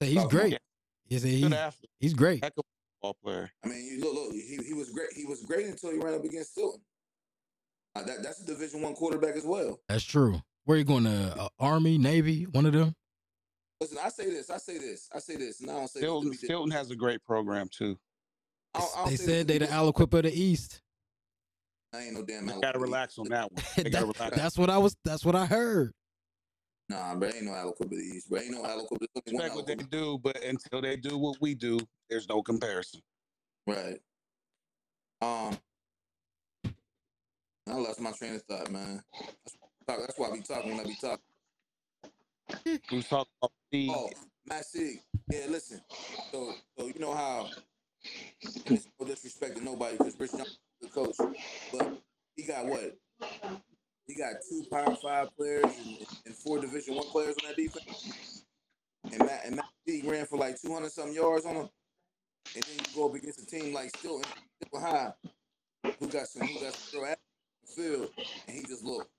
Say he's Sophomore. great. He say good he, he's great. heck of a ball player. I mean, you look, look, he, he was great. He was great until he ran up against Steelton. Uh, that, that's a Division One quarterback as well. That's true. Where you going to uh, Army, Navy, one of them? Listen, I say this, I say this, I say this, and I don't say this to Steelton, be dick- Steelton has a great program too. I don't- I don't They said they be the dick- Aliquippa of the East. I ain't no damn. They gotta relax on that one. That- relax. that's what I was. That's what I heard. Nah, bro, ain't no Aliquippa of the East, bro. Ain't no Aliquippa. There's only one Respect what they do, but until they do what we do, there's no comparison. Right. Um, I lost my train of thought, man. That's, that's why I be talking when I be talking. We talking about the Oh, Matt Sieg. Yeah, listen. So, so you know how it's no disrespect to nobody because the coach, but he got what? He got two Power Five players and, and four Division One players on that defense. And Matt and Matt ran for like two hundred something yards on him. And then you go up against a team like Steelton High, who got some who got some real athletes on the field, and he just looked.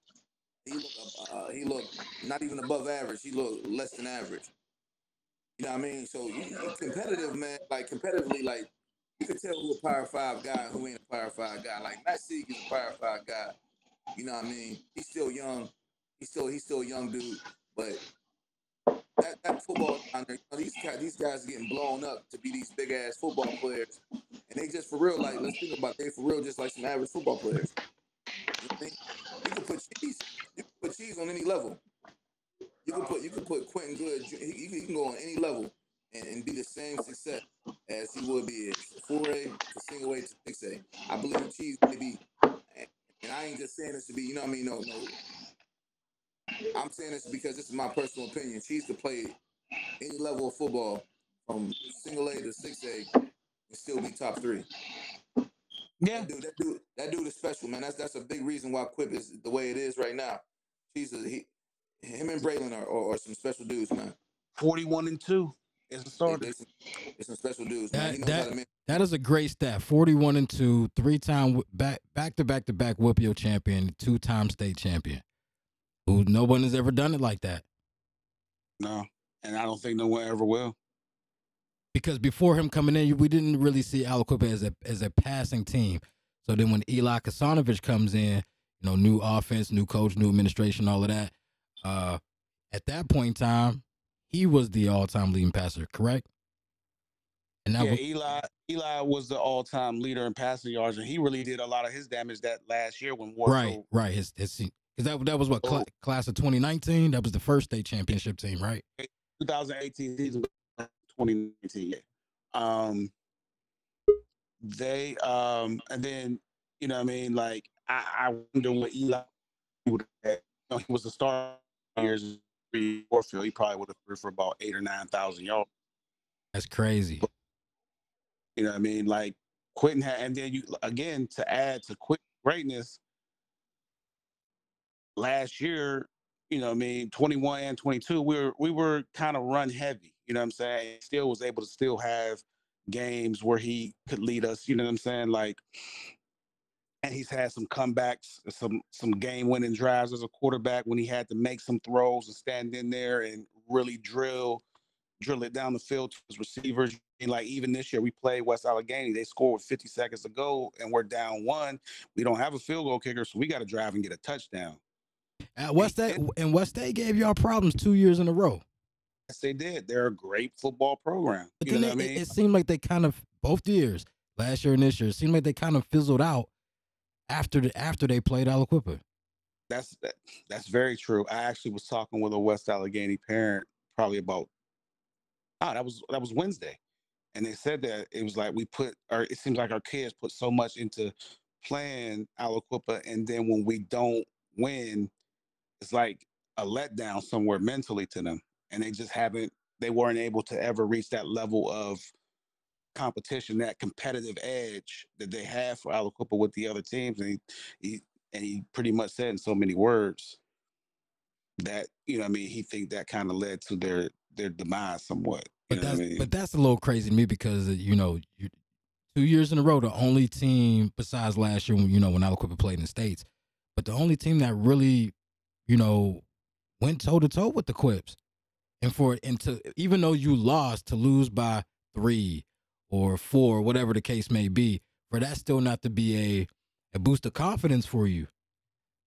He looked, uh, he looked not even above average. He looked less than average. You know what I mean? So competitive, man. Like competitively, like you can tell who a power five guy who ain't a power five guy. Like Matt Sieg is a power five guy. You know what I mean? He's still young. He's still he's still a young dude. But that, that football down there, you know, these guys these guys are getting blown up to be these big ass football players. And they just for real, like let's think about it, they for real just like some average football players. You, know I mean? you can put cheese, cheese on any level. You can put you can put Quentin Goode. He, he, can go on any level and, and be the same success as he would be at four A to single A to six A. I believe Cheese may be, and I ain't just saying this to be, you know what I mean? No, no. I'm saying this because this is my personal opinion. Cheese could play any level of football from single A to six A and still be top three. yeah. That dude, that dude, that dude is special, man. That's that's a big reason why Quip is the way it is right now. He's a, he, him and Braylon are, are, are some special dudes, man. 41 and 2 is a starter. they, some, they some special dudes. That- He that- how to man. That is a great stat. Forty-one and two, three-time back back to back to back WPIAL champion, two-time state champion. Who no one has ever done it like that. No. And I don't think no one ever will. Because before him coming in, we didn't really see Aliquippa as a as a passing team. So then when Eli Kosanovich comes in, you know, new offense, new coach, new administration, all of that. Uh, at that point in time, he was the all-time leading passer, correct? And that yeah, was, Eli Eli was the all-time leader in passing yards, and he really did a lot of his damage that last year when Warfield. right, right. His his because that that was what cla- Oh. class of 2019. That was the first state championship team, right? 2018 season, 2019. Yeah. Um, they um, and then you know, what I mean, like I, I wonder what Eli would have. You know, he was a star years Warfield. He probably would have threw for about eight or nine thousand yards. That's crazy. You know what I mean? Like Quentin had, and then you again to add to Quentin greatness. Last year, you know, what I mean, twenty one and twenty two, we were we were kind of run heavy. You know what I'm saying? Still was able to still have games where he could lead us. You know what I'm saying? Like, and he's had some comebacks, some some game winning drives as a quarterback when he had to make some throws and stand in there and really drill drill it down the field to his receivers. And like even this year, we played West Allegheny. They scored with 50 seconds to go, and we're down one. We don't have a field goal kicker, so we got to drive and get a touchdown. At West State and West State gave y'all problems two years in a row. Yes, they did. They're a great football program. But You then know it, what I mean? it, it seemed like they kind of both years, last year and this year, it seemed like they kind of fizzled out after the after they played Aliquippa. That's that, that's very true. I actually was talking with a West Allegheny parent probably about ah that was that was Wednesday, and they said that it was like we put or it seems like our kids put so much into playing Aliquippa, and then when we don't win, it's like a letdown somewhere mentally to them, and they just haven't they weren't able to ever reach that level of competition, that competitive edge that they have for Aliquippa with the other teams, and he, he and he pretty much said in so many words that you know, what I mean, he think that kind of led to their their demise somewhat. But that's I mean? but that's a little crazy to me because uh, you know you, two years in a row, the only team besides last year, when you know when Aliquippa played in the states, but the only team that really, you know, went toe to toe with the Quips, and for and to even though you lost to lose by three or four, whatever the case may be, for that still not to be a a boost of confidence for you.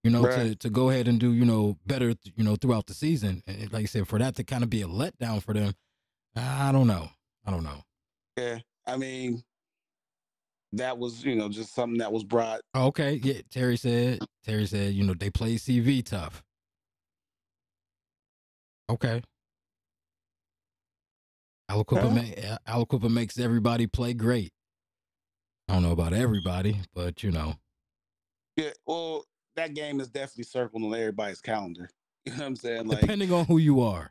You know, to, Right. to go ahead and do, you know, better, you know, throughout the season. And like I said, for that to kind of be a letdown for them, I don't know. I don't know. yeah, I mean, that was you know just something that was brought. Okay, yeah. Terry said. Terry said, you know, they play CV tough. Okay. Aliquippa, Yeah. ma- eh, Aliquippa makes everybody play great. I don't know about mm-hmm. everybody, but you know, Yeah, well, that game is definitely circled on everybody's calendar. You know what I'm saying? Like, depending on who you are.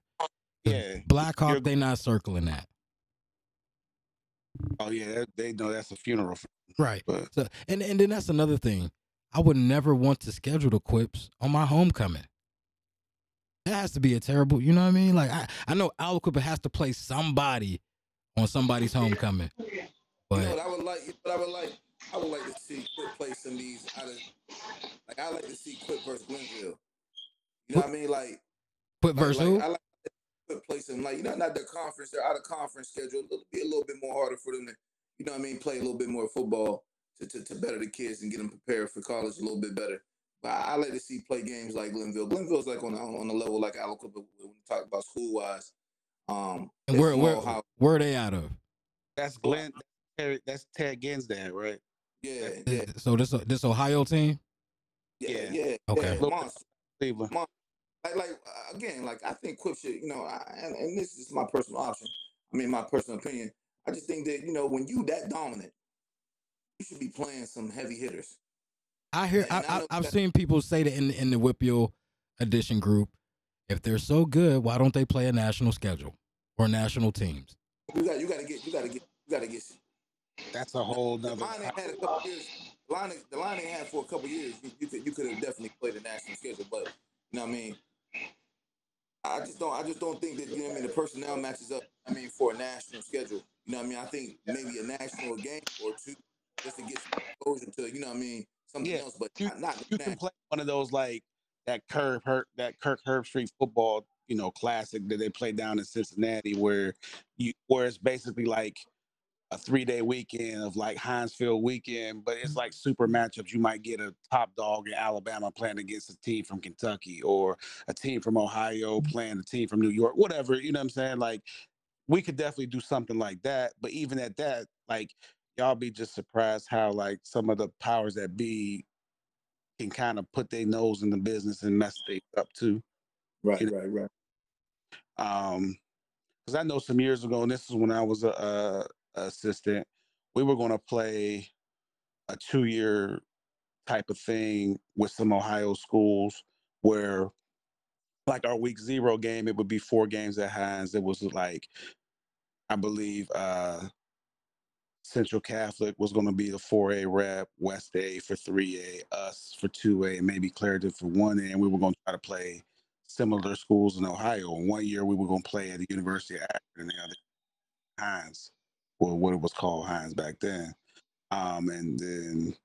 yeah, Blackhawk, they not circling that. oh yeah, they know that's a funeral. Right. but So, and and then that's another thing. I would never want to schedule the quips on my homecoming. That has to be a terrible, you know what I mean? Like I, I know Aliquippa has to play somebody on somebody's homecoming. You know But what I would like? You know what I would like? I would like to see Quip play some of these out of like I like to see Quip versus Glenville. You know what I mean? Like, put versus like who? I like to Quip play some like you know not the conference, they're out of conference schedule. It'll be a little bit more harder for them to you know what I mean play a little bit more football to, to, to better the kids and get them prepared for college a little bit better. But I, I like to see play games like Glenville. Glenville's like on the, on the level like Aliquippa when we talk about school wise. Um, And where where small house. where are they out of? that's Glenn. That's Ted Ginn's dad, right? Yeah, yeah, So this this Ohio team? yeah, Yeah. yeah. Okay. yeah, monster. Cleveland. like like uh, again, like I think Quip should, you know, I, and, and this is my personal option. I mean, my personal opinion. I just think that you know when you that dominant, you should be playing some heavy hitters. I hear I, And I I know I've that- seen people say that in in the WPIAL edition group, if they're so good, why don't they play a national schedule or national teams? You got you got to get you got to get you got to get. That's a whole The nother. line had a couple years. The line, ain't- the line ain't had for a couple years. You, you could you could have definitely played a national schedule, but you know what I mean. I just don't. I just don't think that you know what I mean. The personnel matches up. I mean, for a national schedule. You know what I mean. I think maybe a national game or two just to get exposure to you know what I mean something Yeah, else, but you- not, You can play one of those like that Kirk Herb that Kirk Herbstreit football, you know, classic that they play down in Cincinnati, where you where it's basically like a three day weekend of like Heinz Field weekend, but it's like super matchups. You might get a top dog in Alabama playing against a team from Kentucky or a team from Ohio mm-hmm. playing a team from New York, whatever. You know what I'm saying? Like we could definitely do something like that. But even at that, like y'all be just surprised how like some of the powers that be can kind of put their nose in the business and mess things up too. Right, you know, right, right. Um, because I know some years ago, and this is when I was a, a assistant, we were going to play a two-year type of thing with some Ohio schools where, like our week zero game, it would be four games at Heinz. It was like, I believe, uh, Central Catholic was going to be the 4A rep, West A for 3A, us for 2A, and maybe Clairton for 1A. And we were going to try to play similar schools in Ohio. And one year we were going to play at the University of Akron and the other Heinz, or what it was called Heinz back then. Um, and then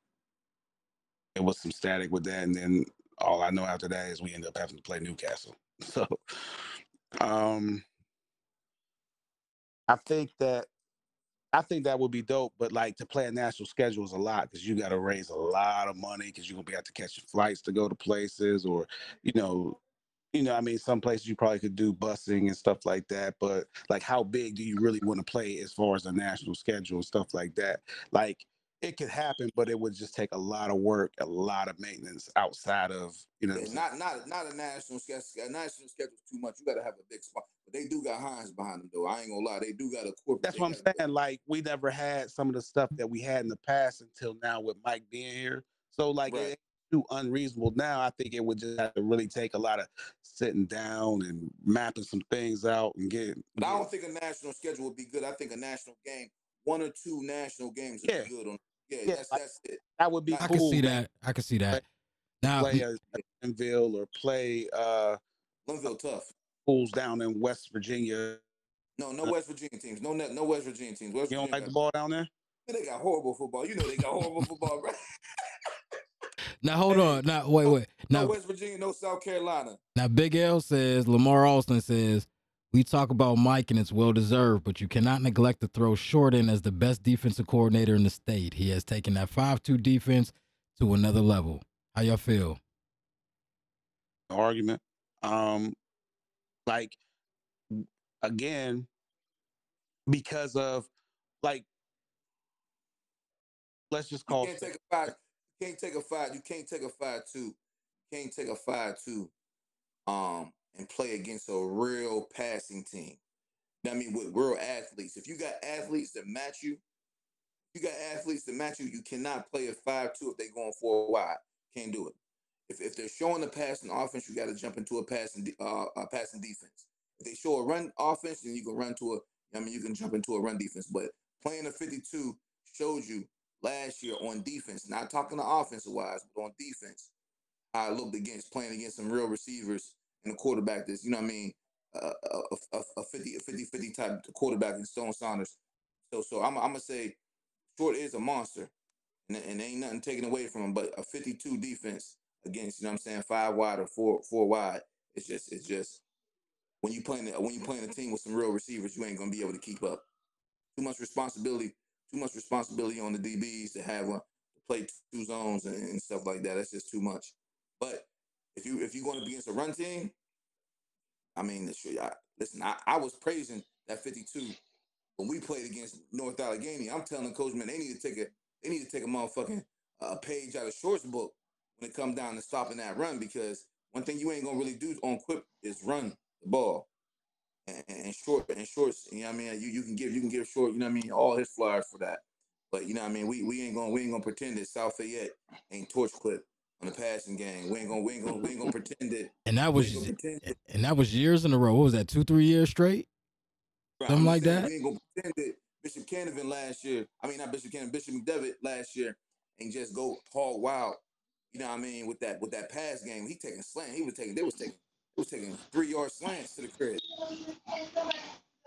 it was some static with that. And then all I know after that is we ended up having to play Newcastle. So um, I think that I think that would be dope, but like to play a national schedule is a lot because you got to raise a lot of money because you're gonna be able to catch flights to go to places, or you know, you know, I mean, some places you probably could do busing and stuff like that. But like, how big do you really want to play as far as a national schedule and stuff like that? Like, it could happen, but it would just take a lot of work, a lot of maintenance outside of you know. Yeah, not not not a national schedule. A national schedule is too much. You got to have a big spot. But they do got Heinz behind them, though. I ain't gonna lie. They do got a corporate. That's what I'm saying. Like we never had some of the stuff that we had in the past until now with Mike being here. So like Right. it too unreasonable now. I think it would just have to really take a lot of sitting down and mapping some things out and getting. But I don't think a national schedule would be good. I think a national game one or two national games. Yeah. good on. Yeah, Yeah, that's like- that's it. That would be I I cool. can see man. that. I can see that. Now, Play a Danville or play uh Linville tough. schools down in West Virginia. No, no West Virginia teams. No, no West Virginia teams. West You don't Virginia like the ball down there? They got horrible football. You know they got horrible football, right? now hold on. Now wait, wait. No Now, West Virginia, no South Carolina. now Big L says Lamar Austin says we talk about Mike and it's well deserved, but you cannot neglect to throw Short in as the best defensive coordinator in the state. He has taken that five-two defense to another level. How y'all feel? argument. Um, like again, because of like, let's just You call can't take a five. You can't take a five. You can't take a five two. Can't take a five two. Um, and play against a real passing team. I mean, with real athletes. If you got athletes that match you, you got athletes that match you. You cannot play a five two if they're going four wide. Can't do it. If, if they're showing the passing offense, you got to jump into a passing uh, a passing defense. If they show a run offense, then you can run to a. I mean, you can jump into a run defense. But playing a fifty two showed you last year on defense. Not talking to offensive wise, but on defense, I looked against playing against some real receivers and a quarterback that's you know what I mean uh, a, a, a 50 a 50 50 type quarterback in Stone Saunders. So so I'm I'm gonna say Short is a monster, and, and ain't nothing taken away from him. But a 52 defense against you know what I'm saying five wide or four four wide, it's just it's just when you playing when you playing a team with some real receivers, you ain't gonna be able to keep up. Too much responsibility, too much responsibility on the DBs to have one to play two zones and stuff like that. That's just too much. But if you if you're going to be against a run team, I mean, I, listen, I, I was praising that 52 when we played against North Allegheny. I'm telling coach, man, they need to take a they need to take a motherfucking uh, page out of Short's book when it come down to stopping that run because one thing you ain't gonna really do on Quip is run the ball. And, and short and shorts, you know what I mean? You you can give you can give short, you know what I mean, all his flyers for that. But you know what I mean, we we ain't gonna we ain't gonna pretend that South Fayette ain't torch Quip on the passing game. We ain't gonna we ain't gonna we ain't gonna pretend that And that was ain't gonna pretend that and that was years in a row. What was that? Two, three years straight? Right, Something like saying, that? We ain't gonna pretend that Bishop Canevin last year. I mean, not Bishop Canevin, Bishop McDevitt last year, and just go hog wild. You know what I mean? With that with that pass game, he taking slant. He was taking. They was taking. He was taking three yard slants to the crib.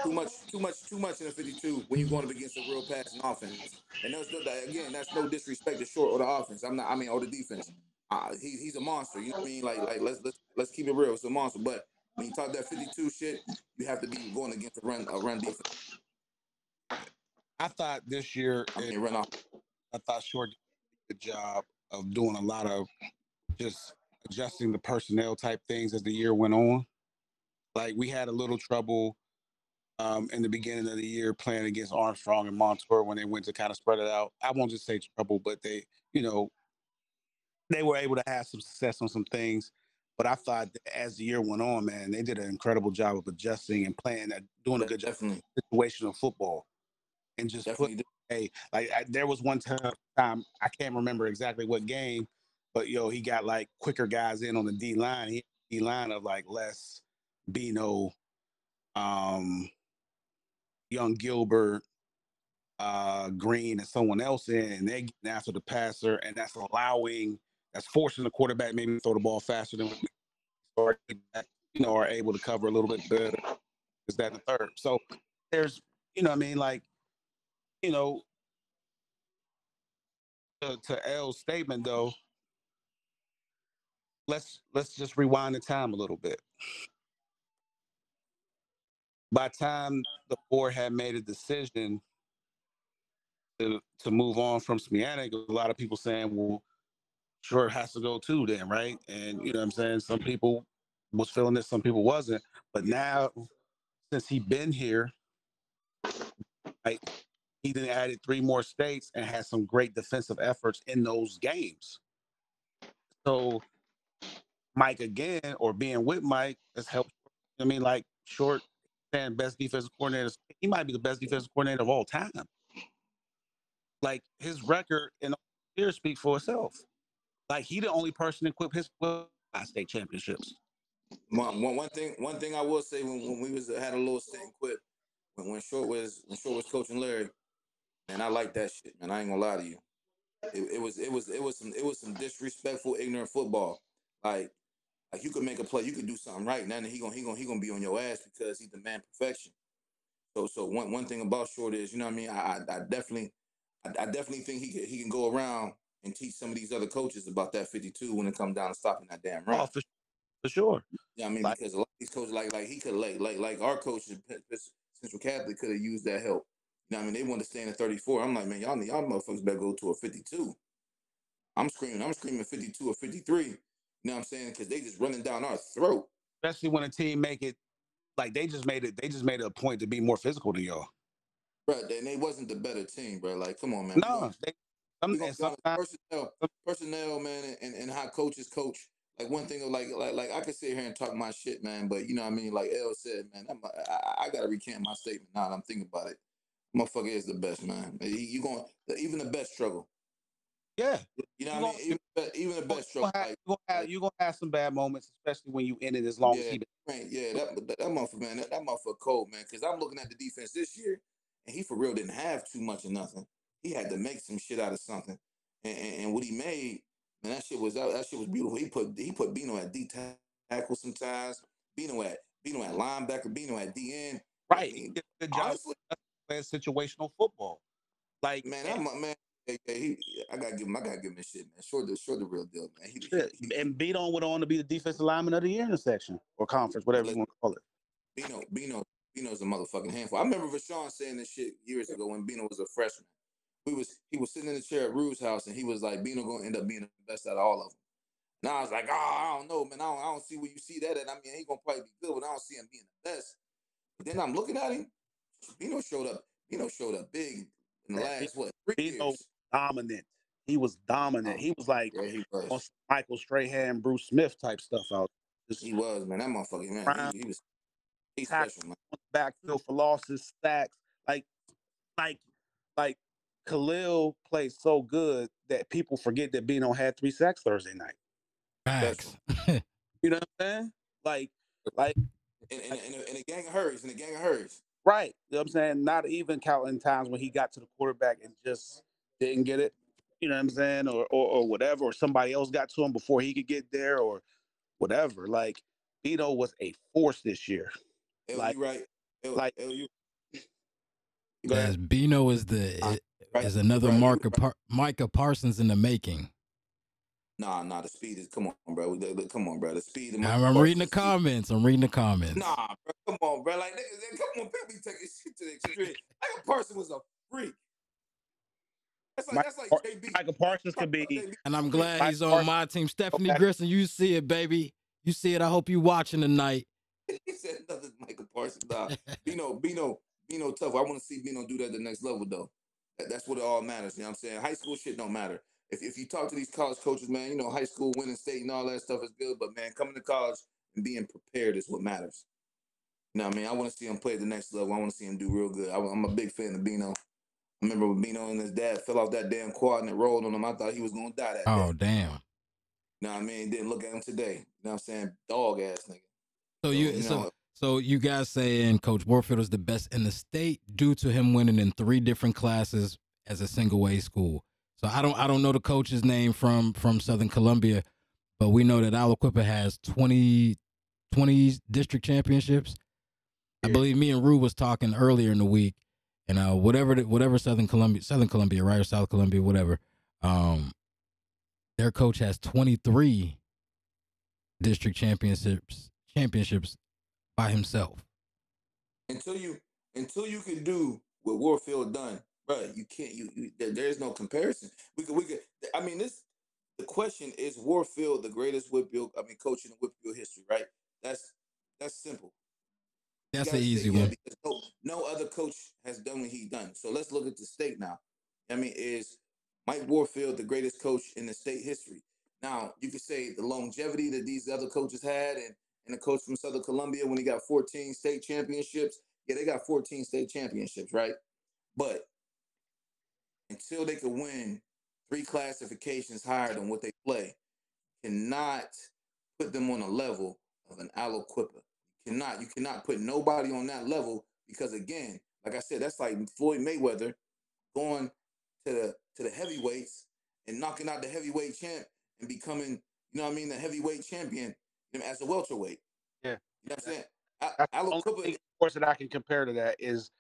Too much, too much, too much in the 52 when you're going up against a real passing offense. And that's no, again, that's no disrespect to short or the offense. I'm not. I mean, or the defense. Uh, he, he's a monster. You know what I mean? Like, like let's let's let's keep it real. It's a monster. But when you talk that 52 shit, you have to be going against a run a run defense. I thought this year, I it- run off. I thought Short did a good job of doing a lot of just adjusting the personnel type things as the year went on. Like we had a little trouble um, in the beginning of the year playing against Armstrong and Montour when they went to kind of spread it out. I won't just say trouble, but they, you know, they were able to have some success on some things. But I thought as the year went on, man, they did an incredible job of adjusting and playing, doing a good job Definitely, situational football, and just put definitely. do. hey, like I, there was one time, I can't remember exactly what game, but yo, he got like quicker guys in on the D line. He D line of like Les, Bino, um, Young Gilbert, uh, Green, and someone else in, and they getting after the passer, and that's allowing, that's forcing the quarterback maybe throw the ball faster than we or you know are able to cover a little bit better. Is that the third? So there's, you know, I mean, like you know, to, to L's statement though, let's let's just rewind the time a little bit. By time the board had made a decision to to move on from Zmijanac, a lot of people saying, well, sure has to go too then, right? And you know what I'm saying? Some people was feeling it, some people wasn't. But now since he been here, he then added three more states and had some great defensive efforts in those games. So Mike again, or being with Mike, has helped. I mean, like short and best defensive coordinator. He might be the best defensive coordinator of all time. Like his record in here speak for itself. Like he the only person to equip his state championships. One, one, one thing, one thing I will say when, when we was had a little stint quit when, when Short was when Short was coaching Larry, And I like that shit, man. I ain't gonna lie to you. It, it was it was it was some it was some disrespectful, ignorant football. Like like you could make a play, you could do something right, now he gonna he gonna he gonna be on your ass because he demand perfection. So so one one thing about Short is, you know what I mean. I I, I definitely I, I, definitely think he can, he can go around and teach some of these other coaches about that 52 when it comes down to stopping that damn run. Oh, for, for sure. Yeah, I mean like, because a lot of these coaches like like he could like like like our coaches Central Catholic could have used that help. You know, I mean they want to stand at 34. I'm like, man, y'all y'all motherfuckers better go to a 52. I'm screaming, I'm screaming 52 or 53. You know what I'm saying? Because they just running down our throat. Especially when a team make it like they just made it. They just made it a point to be more physical than y'all. Bro, and they wasn't the better team, bro. Like, come on, man. No, they, some, personnel, personnel, man, and, and how coaches coach. Like one thing, like like like I could sit here and talk my shit, man, but you know what I mean. Like L said, man, I'm, I, I gotta recant my statement now. I'm thinking about it. Motherfucker is the best, man. You, you going even the best struggle. Yeah, you know what I mean. Even, even the best struggle. You're gonna, have, gonna have, you're gonna have some bad moments, especially when you end it as long yeah, as he. Right, yeah, that that, that motherfucker, man, that, that motherfucker cold, man. Because I'm looking at the defense this year, and he for real didn't have too much of nothing. He had to make some shit out of something, and, and, and what he made, man, that shit was that, that shit was beautiful. He put he put Bino at D tackle sometimes, Bino at Bino at linebacker, Bino at DN. Right, I mean, good job playing situational football. Like man, I'm man. Yeah, yeah, he, I gotta give him. I gotta give him shit, man. Short the, short the real deal, man. He, he, he, and Bino went on to be the defensive lineman of the year in the section or conference, whatever you want to call it. Bino, Bino, Bino's a motherfucking handful. I remember Rashawn saying this shit years ago when Bino was a freshman. We was he was sitting in the chair at Rue's house, and he was like, Bino gonna end up being the best out of all of them. And I was like, oh, I don't know, man. I don't, I don't see where you see that at. I mean, he gonna probably be good, but I don't see him being the best. But then I'm looking at him. Bino showed up. Bino showed up big in the last what three Bino years. dominant. He was dominant. Oh, he was like yeah, he was. Michael Strahan, Bruce Smith type stuff out. Just he was man. That motherfucker man. He, he was. He's special man. Backfield for losses, sacks, like, like, like Khalil plays so good that people forget that Bino had three sacks Thursday night. Facts. you know what I'm saying? Like, like, in, in, in, a, in a gang of hers, in a gang of hers. Right. You know what I'm saying? Not even counting times when he got to the quarterback and just didn't get it. You know what I'm saying? Or, or or whatever, or somebody else got to him before he could get there, or whatever. Like Bino was a force this year. L, like, right. L, like L, Yes, Bino is the right, is another right, Mark Par- Micah Parsons in the making. Nah, nah, the speed is come on, bro. Come on, bro. The speed. I'm, I'm reading the comments. I'm reading the comments. Nah, bro. Come on, bro. Like, niggas, come on, people be taking shit to the extreme. Micah Parsons was a freak. That's like, that's like JB. Micah Parsons could be. And I'm glad he's on my team. Stephanie okay. Grissom, you see it, baby. You see it. I hope you watching tonight. he said nothing, Micah Parsons. Nah, Bino, Bino, Bino tough. I want to see Bino do that at the next level though. That, that's what it all matters. You know what I'm saying? High school shit don't matter. If, if you talk to these college coaches, man, you know, high school winning state and all that stuff is good, but man, coming to college and being prepared is what matters. You know what I mean? I want to see him play at the next level. I want to see him do real good. I, am a big fan of Bino. I remember when Bino and his dad fell off that damn quad and it rolled on him. I thought he was gonna die that oh, day. damn. You know what I mean? Didn't look at him today. You know what I'm saying? Dog ass nigga. So, so you, you know, so so you guys saying Coach Warfield is the best in the state due to him winning in three different classes as a single A school. So I don't I don't know the coach's name from from Southern Columbia, but we know that Aliquippa has 20, 20 district championships. I believe me and Rue was talking earlier in the week, and uh, whatever whatever Southern Columbia Southern Columbia right or South Columbia whatever, um, their coach has twenty three district championships championships by himself. Until you until you can do what Warfield done, bro, you can't. You, you there, there's no comparison. We could we could. I mean, this the question is Warfield the greatest WPIAL? I mean, coaching in WPIAL history, right? That's that's simple. That's an easy one. No, no other coach has done what he done. So let's look at the state now. I mean, is Mike Warfield the greatest coach in the state history? Now you could say the longevity that these other coaches had, and and a coach from Southern Columbia when he got 14 state championships. Yeah, they got 14 state championships, right? But until they could win three classifications higher than what they play, cannot put them on a level of an Aliquippa. You cannot, you cannot put nobody on that level because again, like I said, that's like Floyd Mayweather going to the to the heavyweights and knocking out the heavyweight champ and becoming, you know what I mean, the heavyweight champion you know, as a welterweight. Yeah. You know what I'm saying? That's Al- the only thing, of course, that I can compare to that is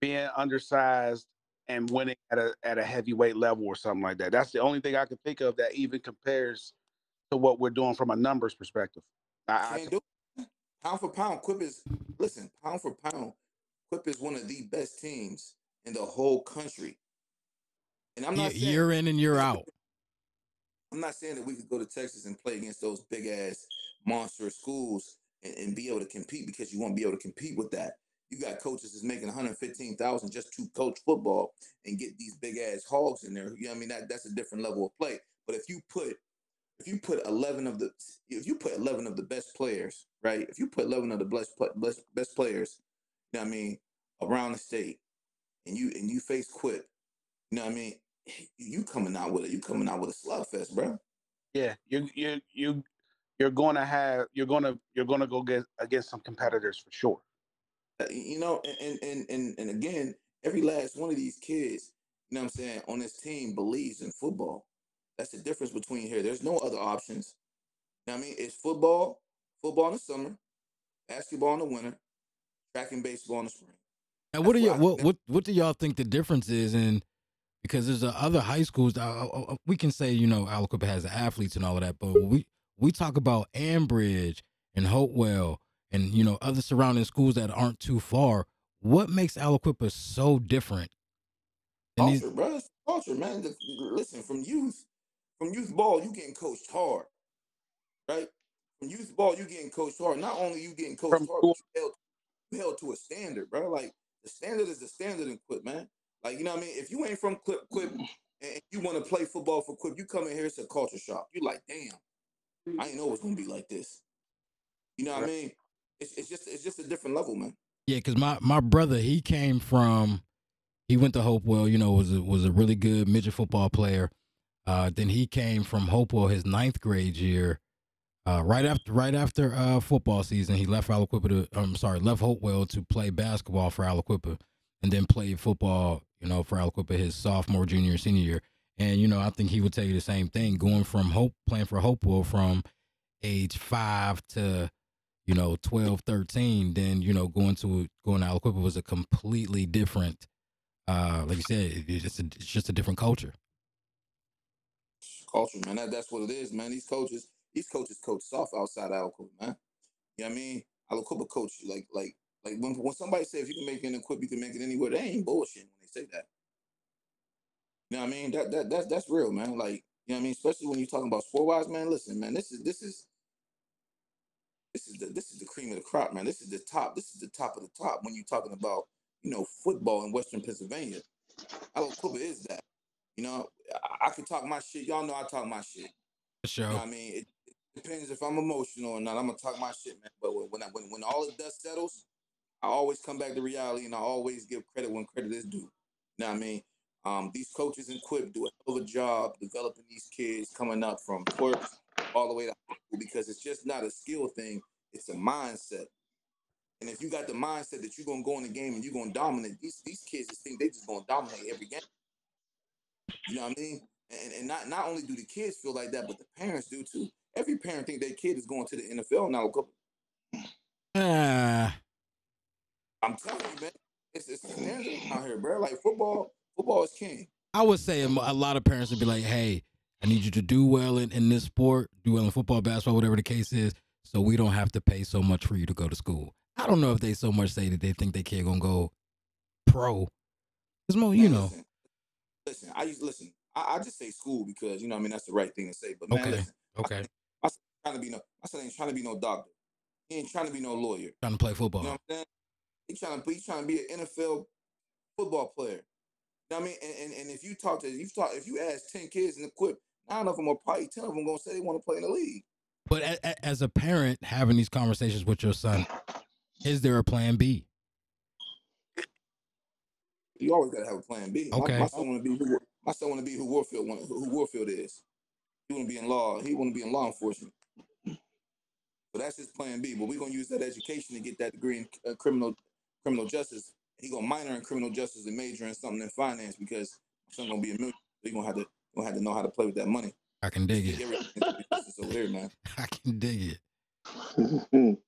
being undersized and winning at a at a heavyweight level or something like that. That's the only thing I can think of that even compares to what we're doing from a numbers perspective. I, I can't do it. Pound for pound, Quip is listen. Pound for pound, Quip is one of the best teams in the whole country. And I'm Ye- not saying year in and year out. I'm not saying that we could go to Texas and play against those big ass monster schools and, and be able to compete because you won't be able to compete with that. You got coaches that's making 115,000 just to coach football and get these big ass hogs in there. You know what I mean? That that's a different level of play. But if you put if you put 11 of the if you put 11 of the best players, right? If you put 11 of the best best, best players, you know what I mean, around the state and you and you face Quip, you know what I mean? You coming out with it. You coming out with a slugfest, bro. yeah, you you you you're going to have you're going to you're going to go get against some competitors for sure. Uh, you know, and and and and again, every last one of these kids, you know what I'm saying, on this team believes in football. That's the difference between here. There's no other options. You know what I mean? It's football, football in the summer, basketball in the winter, track and baseball in the spring. And what do you why- what what what do y'all think the difference is in? Because there's uh, other high schools. That, uh, uh, we can say you know Aliquippa has athletes and all of that, but we we talk about Ambridge and Hopewell and you know other surrounding schools that aren't too far. What makes Aliquippa so different? than these- Culture, bro. It's culture, man. The- listen, from youth, from youth ball, you getting coached hard, right? From youth ball, you getting coached hard. Not only you getting coached From hard, but you held, you held to a standard, bro. Like the standard is the standard in Quip, man. Like you know what I mean. If you ain't from Quip, Quip, and you want to play football for Quip, you come in here, it's a culture shock. You like, damn, I didn't know it's gonna be like this. You know what I mean? It's, it's just it's just a different level, man. Yeah, because my my brother he came from he went to Hopewell. You know, was a, was a really good midget football player. Uh, then he came from Hopewell his ninth grade year. Uh, right after right after uh, football season, he left Aliquippa to I'm sorry, left Hopewell to play basketball for Aliquippa, and then played football. You know, for Aliquippa his sophomore, junior, senior year. And you know, I think he would tell you the same thing. Going from Hope playing for Hopewell from age five to you know 12 13 then you know going to going to Aliquippa was a completely different uh like you said it's just a, it's just a different culture culture, man. That, that's what it is, man. These coaches, these coaches coach soft outside Aliquippa, man. You know what I mean? Aliquippa coach like like like when when somebody says if you can make it in Quip, you can make it anywhere. They ain't bullshit when they say that. You know what I mean? That that that's that's real, man. Like you know what I mean? Especially when you're talking about sport wise, man. Listen, man. This is this is this is the this is the cream of the crop, man. This is the top. This is the top of the top when you're talking about you know football in Western Pennsylvania. Aliquippa is that. You know, I, I can talk my shit. Y'all know I talk my shit. for You know sure what I mean? It, it depends if I'm emotional or not. I'm gonna talk my shit, man. But when when, I, when when all the dust settles, I always come back to reality, and I always give credit when credit is due. You know what I mean? Um, these coaches in Quip do a hell of a job developing these kids coming up from clerks all the way to high school because it's just not a skill thing; it's a mindset. And if you got the mindset that you're gonna go in the game and you're gonna dominate, these these kids just think they just gonna dominate every game. You know what I mean? And, and not not only do the kids feel like that, but the parents do too. Every parent think their kid is going to the NFL now. ah I'm telling you, man, it's it's out here, bro. Like football, football is king. I would say a lot of parents would be like hey I need you to do well in, in this sport do well in football basketball whatever the case is so we don't have to pay so much for you to go to school I don't know if they so much say that they think their kid gonna go pro it's more you know listen, listen, I used listen. I, I just say school because you know, I mean, that's the right thing to say. But man, Okay. listen, okay my son ain't trying to be no, my son ain't trying to be no doctor. He ain't trying to be no lawyer. trying to play football You know what I'm saying? He's trying to be, trying to be an NFL football player. You know what I mean? And, and, and if you talk to you talk if you ask ten kids in the quip, nine of them are probably ten of them gonna say they want to play in the league. But a, a, as a parent having these conversations with your son, is there a plan B? You always gotta have a plan B. My- Okay. My, son wanna be who my son wanna be who Warfield want, who Warfield is. He wanna be in law. He wanna be in law enforcement. So that's his plan B. But we're gonna use that education to get that degree in uh, criminal criminal justice He gonna minor in criminal justice and major in something in finance because son gonna be a million. So you gonna have to gonna have to know how to play with that money. I can dig it. everything into the business over there, man. I can dig it.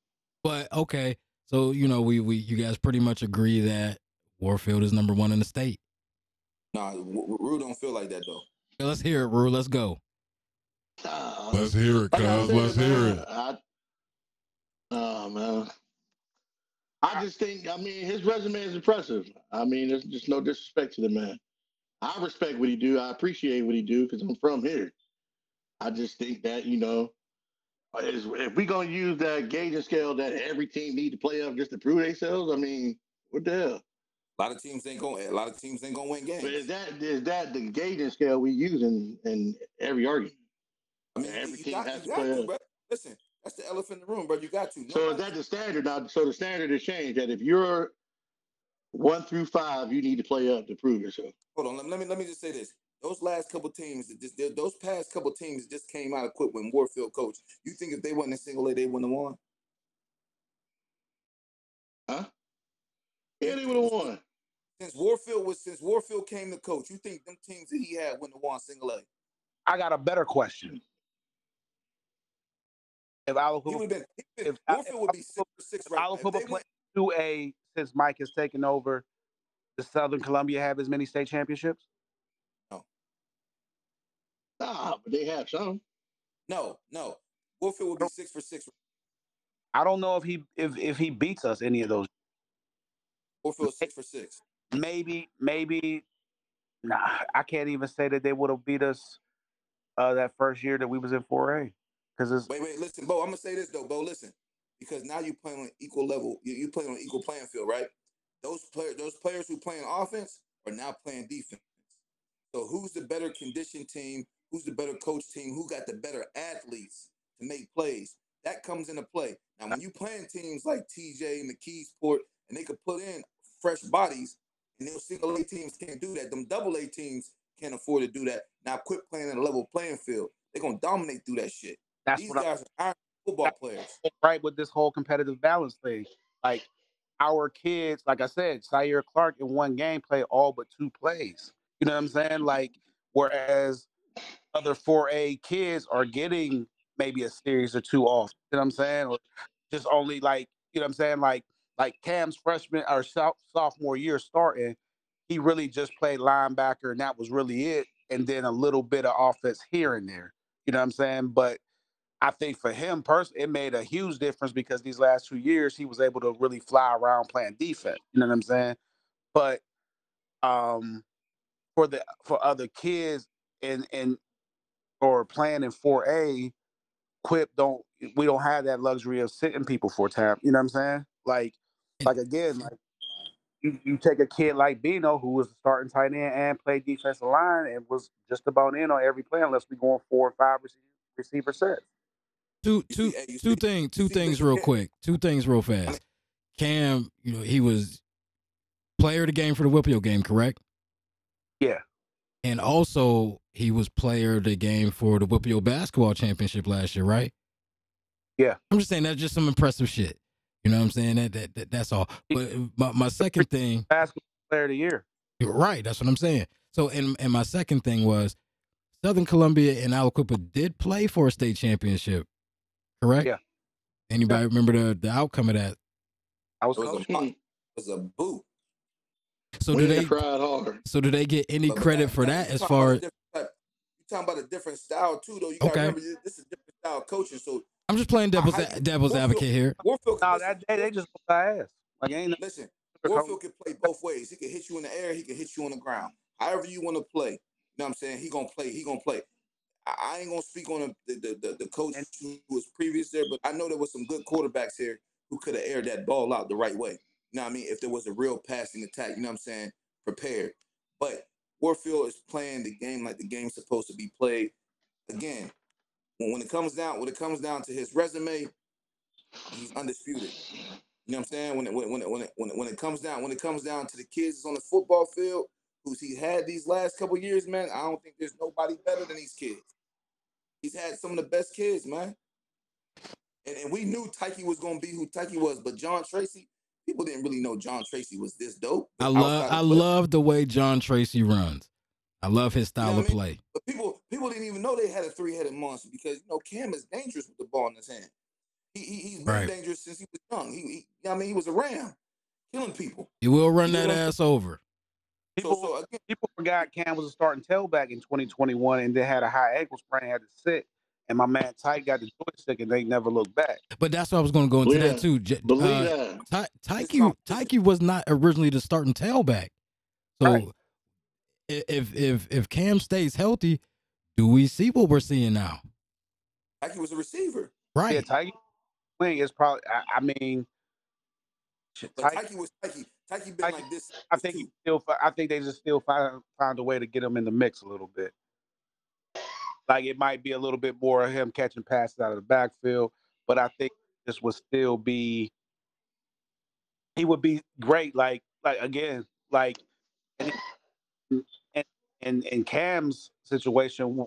But okay, so you know, we we you guys pretty much agree that Warfield is number one in the state. Nah, Rue don't feel like that though. Yeah, Let's hear it, Rue. Let's go. Uh, Let's hear it, like I cuz. Let's hear it. I, oh man. I just think, I mean, his resume is impressive. I mean, there's just no disrespect to the man. I respect what he do. I appreciate what he do because I'm from here. I just think that you know, is, if we're gonna use that gauging scale that every team need to play up just to prove themselves, I mean, what the hell? A lot of teams ain't going. A lot of teams ain't gonna win games. But is that is that the gauging scale we use in, in every argument? I mean, every team got, has to play to, up. bro. Listen, that's the elephant in the room, bro. You got to. So is that the standard now? So the standard has changed that if you're one through five, you need to play up to prove yourself. Hold on. Let, let me let me just say this. Those last couple teams, that just those past couple teams just came out of Quip when Warfield coach. You think if they wasn't in single A, they wouldn't have won? Huh? Yeah, they would have won. Since Warfield was since Warfield came to coach, you think them teams that he had wouldn't have won single A? I got a better question. If He Aliquippa would have been. he'd If I- Warfield if would be six for six right now. If Aliquippa they play went- two A since Mike has taken over, does Southern Columbia have as many state championships? No. Nah, but they have some. No, no. Warfield would be six for six. I don't know if he if if he beats us any of those. Warfield six for six. Maybe maybe nah. I can't even say that they would have beat us uh that first year that we was in 4A because it's Wait, wait, listen, Bo. I'm gonna say this though, Bo. Listen, because now you playing on equal level. You you playing on equal playing field, right? Those players, those players who playing offense are now playing defense. So who's the better conditioned team? Who's the better coach team? Who got the better athletes to make plays? That comes into play. Now, when you playing teams like TJ and McKeesport, and they could put in fresh bodies, and those single A teams can't do that. Them double A teams can't afford to do that. Now, Quip playing in a level playing field. They're gonna dominate through that shit. That's These what guys are iron football players. Right with this whole competitive balance thing. Like our kids, like I said, Sire Clark in one game played all but two plays. You know what I'm saying? Like whereas other 4A kids are getting maybe a series or two off. You know what I'm saying? Or just only like, you know what I'm saying? Like like Cam's freshman or sophomore year starting, he really just played linebacker and that was really it. And then a little bit of offense here and there. You know what I'm saying? But I think for him personally, it made a huge difference because these last two years he was able to really fly around playing defense. You know what I'm saying? But um for the for other kids and and or playing in 4A, Quip don't we don't have that luxury of sitting people for time. You know what I'm saying? Like like again, like you, you take a kid like Bino who was starting tight end and played defensive line and was just about in on every play unless we going four or five receiver, receiver sets. Two You two see- hey, you two see- things two things real quick. Two things real fast. Cam, you know, he was player of the game for the WPIAL game, correct? Yeah. And also he was player of the game for the WPIAL basketball championship last year, right? Yeah. I'm just saying that's just some impressive shit. You know what I'm saying? That, that, that that's all. But my, my second thing Basketball player of the year. You're right. That's what I'm saying. So, and and my second thing was Southern Columbia and Aliquippa did play for a state championship, correct? Yeah. Anybody remember the the outcome of that? I was It was coaching. a it was a boot. So do we they? tried hard. So do they get any But- but credit that- for that- that? As far as a different type- you talking about a different style too, though. You gotta Okay. remember this this is a different style of coaching. So I'm just playing devil's I- I- devil's Warfield- advocate here. Warfield, No, listen, that day they just put our ass. Like ain't no listen. Warfield can play both ways. He can hit you in the air. He can hit you on the ground. However you want to play. You know what I'm saying? He gonna play. He gonna play. I, ain't gonna speak on the the, the, the coach who was previous there, but I know there was some good quarterbacks here who could have aired that ball out the right way. You know what I mean? If there was a real passing attack, you know what I'm saying? Prepared. But Warfield is playing the game like the game's supposed to be played. Again, when, it comes down when it comes down to his resume, he's undisputed. You know what I'm saying? When it when it, when it, when it, when it, when it comes down when it comes down to the kids on the football field, who's he had these last couple years, man. I don't think there's nobody better than these kids. He's had some of the best kids, man. And, and we knew Tyke was gonna be who Tyke was, but John Tracy, people didn't really know John Tracy was this dope. I love I love the way John Tracy runs. I love his style what of I mean? play. But people people didn't even know they had a three headed monster because you know Cam is dangerous with the ball in his hand. He, he he's been Right. dangerous since he was young. He, he you know I mean he was a ram, killing people. He will run You know that ass over. So People, so again, people forgot Cam was a starting tailback in 2021 and then had a high ankle sprain, had to sit. And my man Ty got the joystick and they never looked back. But that's what I was going to go into Believe that that. too. J- Believe uh, that. Ty- Tyke. Tyke was not originally the starting tailback. So Right. if if if Cam stays healthy, do we see what we're seeing now? like he was a receiver. Right. Yeah, Ty Wing is probably. I, I mean, Tyke- Tyke was Tyke. Been Tyke- like this. I think he still. I think they just still find found a way to get him in the mix a little bit. Like it might be a little bit more of him catching passes out of the backfield, but I think this would still be. He would be great. Like like again like, and and and, and Cam's situation.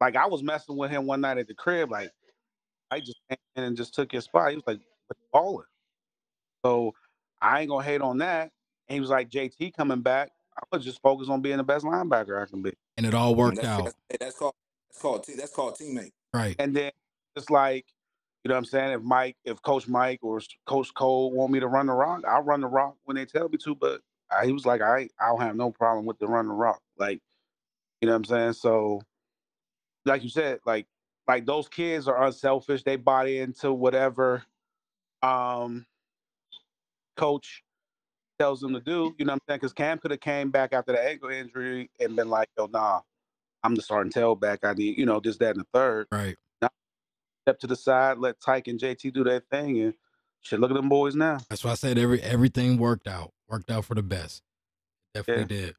Like I was messing with him one night at the crib. Like I just came in and just took his spot. He was like balling. So I ain't gonna hate on that. And he was like, JT coming back. I was just focused on being the best linebacker I can be. And it all worked that's, out. That's, that's called that's called te- that's called teammate. Right. And then it's like, you know what I'm saying? If Mike, if Coach Mike or Coach Cole want me to run the rock, I'll run the rock when they tell me to. But I, he was like, I, I don't have no problem with the run the rock. Like, you know what I'm saying? So, like you said, like, like those kids are unselfish. They bought into whatever um coach tells them to do. You know what I'm saying? Because Cam could have came back after the ankle injury and been like, yo, nah, I'm the starting tailback. I need, you know, this, that, and the third Right. Now, step to the side, let Tyke and JT do their thing, and shit. Look at them boys now. That's why I said every everything worked out. Worked out for the best. Definitely did.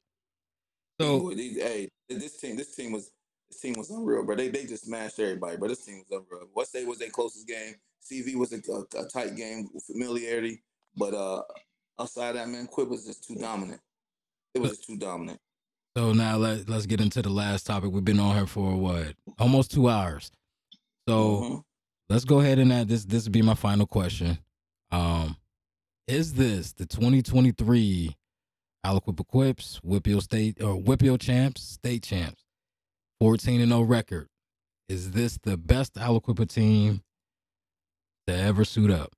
So hey, this team, this team was this team was unreal, bro. They they just smashed everybody, bro. This team was unreal. What State was their closest game. CV was a, a, a tight game familiarity, but uh, outside that, man, Quip was just too dominant. It was too dominant. so now let let's get into the last topic. We've been on here for what? Almost two hours. So Mhm. let's go ahead and add this. This would be my final question. Um, is this the 2023 Aliquip Equips, WPIAL State or WPIAL champs, state champs, 14 and 0 record? Is this the best Aliquippa team to ever suit up?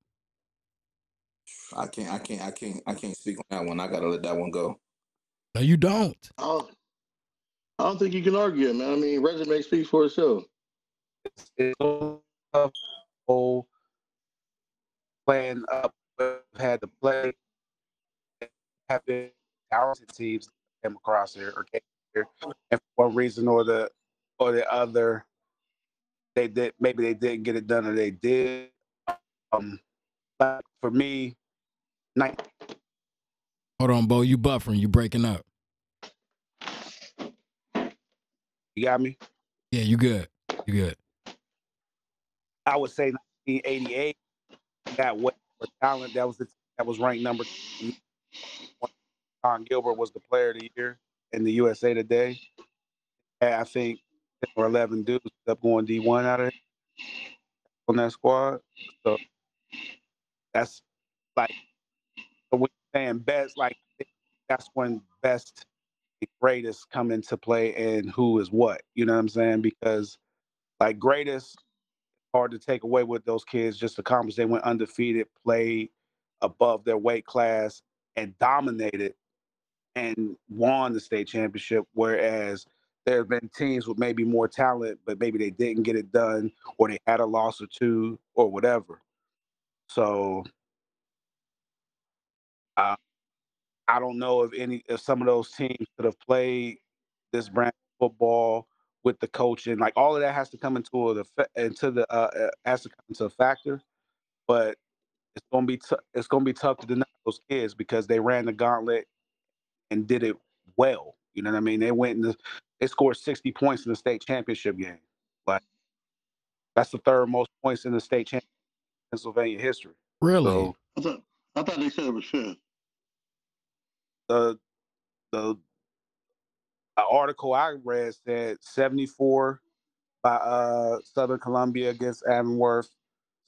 I can't, I can't, I can't, I can't speak on that one. I gotta let that one go. No, you don't. I don't, I don't think you can argue it, man. I mean, resume speaks for itself. It's so tough. Whole playing up, we've had to play, have been talented teams came across here or came here, and for one reason or the or the other, they did maybe they didn't get it done or they did. Um, but for me, night Hold on, Bo. You buffering. You breaking up. you got me. Yeah, you good. You good. I would say 1988. That for talent, that was the that was ranked number. two. Don Gilbert was the player of the year in the USA Today. And I think 10 or 11 dudes up going D1 out of it on that squad. So that's like so when you're saying best, like that's when best and greatest come into play and who is what. You know what I'm saying? Because like greatest hard to take away what those kids just accomplished. They went undefeated, played above their weight class, and dominated and won the state championship. Whereas there have been teams with maybe more talent, but maybe they didn't get it done, or they had a loss or two, or whatever. So uh, I don't know if any if some of those teams could have played this brand of football with the coaching. Like all of that has to come into the into the uh, uh, has to come into a factor. But it's gonna be t- it's gonna be tough to deny those kids because they ran the gauntlet and did it well. You know what I mean? They went in the they scored sixty points in the state championship game. Like that's the third most points in the state championship in Pennsylvania history. Really? So I thought, they said it was fifth. the the article I read said 74 by uh Southern Columbia against Avonworth.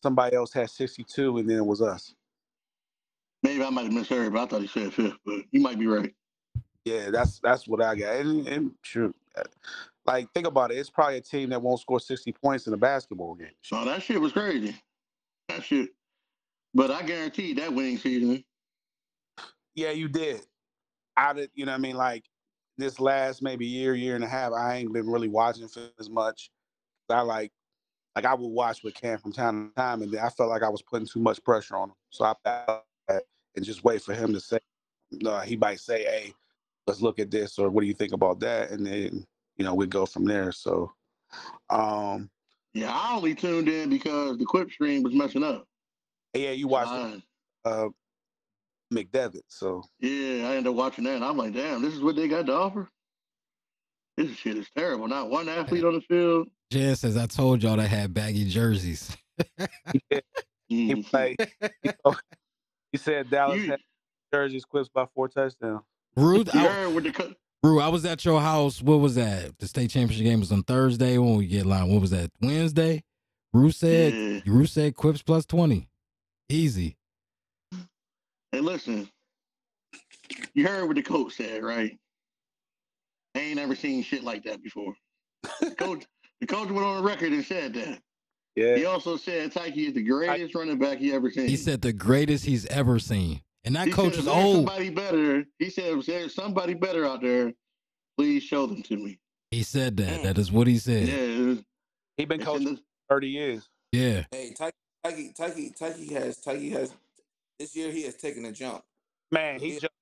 Somebody else had 62, and then it was us. Maybe I might have misheard, but I thought he said fifth. But you might be right. Yeah, that's that's what I got. And, and sure, uh, like think about it. It's probably a team that won't score sixty points in a basketball game. So that shit was crazy. That shit. But I guarantee that winning season. Yeah, you did. I did. You know, what I mean, like this last maybe year, year and a half, I ain't been really watching as much. I like, like I would watch with Cam from time to time, and then I felt like I was putting too much pressure on him. So I and just wait for him to say. No, he might say, "Hey, let's look at this," or "What do you think about that?" And then you know we go from there. So, um, Yeah, I only tuned in because the quip stream was messing up. Yeah, you watched I- uh, McDevitt. So yeah, I ended up watching that, and I'm like, damn, this is what they got to offer. This shit is terrible. Not one athlete on the field. Jan says, I told y'all they had baggy jerseys. he played. you know, he said Dallas You, had jerseys clipped by four touchdowns. Ruth, you I, with the co- Rue, I was at your house. What was that? The state championship game was on Thursday when we get line. What was that? Wednesday? Rue said, yeah. Rue said Quips plus 20. Easy. Hey, listen, you heard what the coach said, right? I ain't never seen shit like that before. The coach, the coach went on record and said that. Yeah, He also said Tyke is the greatest running back he ever seen. He said the greatest he's ever seen. And that He coach said, is old. Somebody better. He said, if there's somebody better out there, please show them to me. He said that. Mm. That is what he Yeah, said. it's, he been coaching thirty years. Yeah. Hey, Tyke, Tyke, Tyke, Tyke has, Tyke has. This year he has taken a jump. Man, he Yeah. just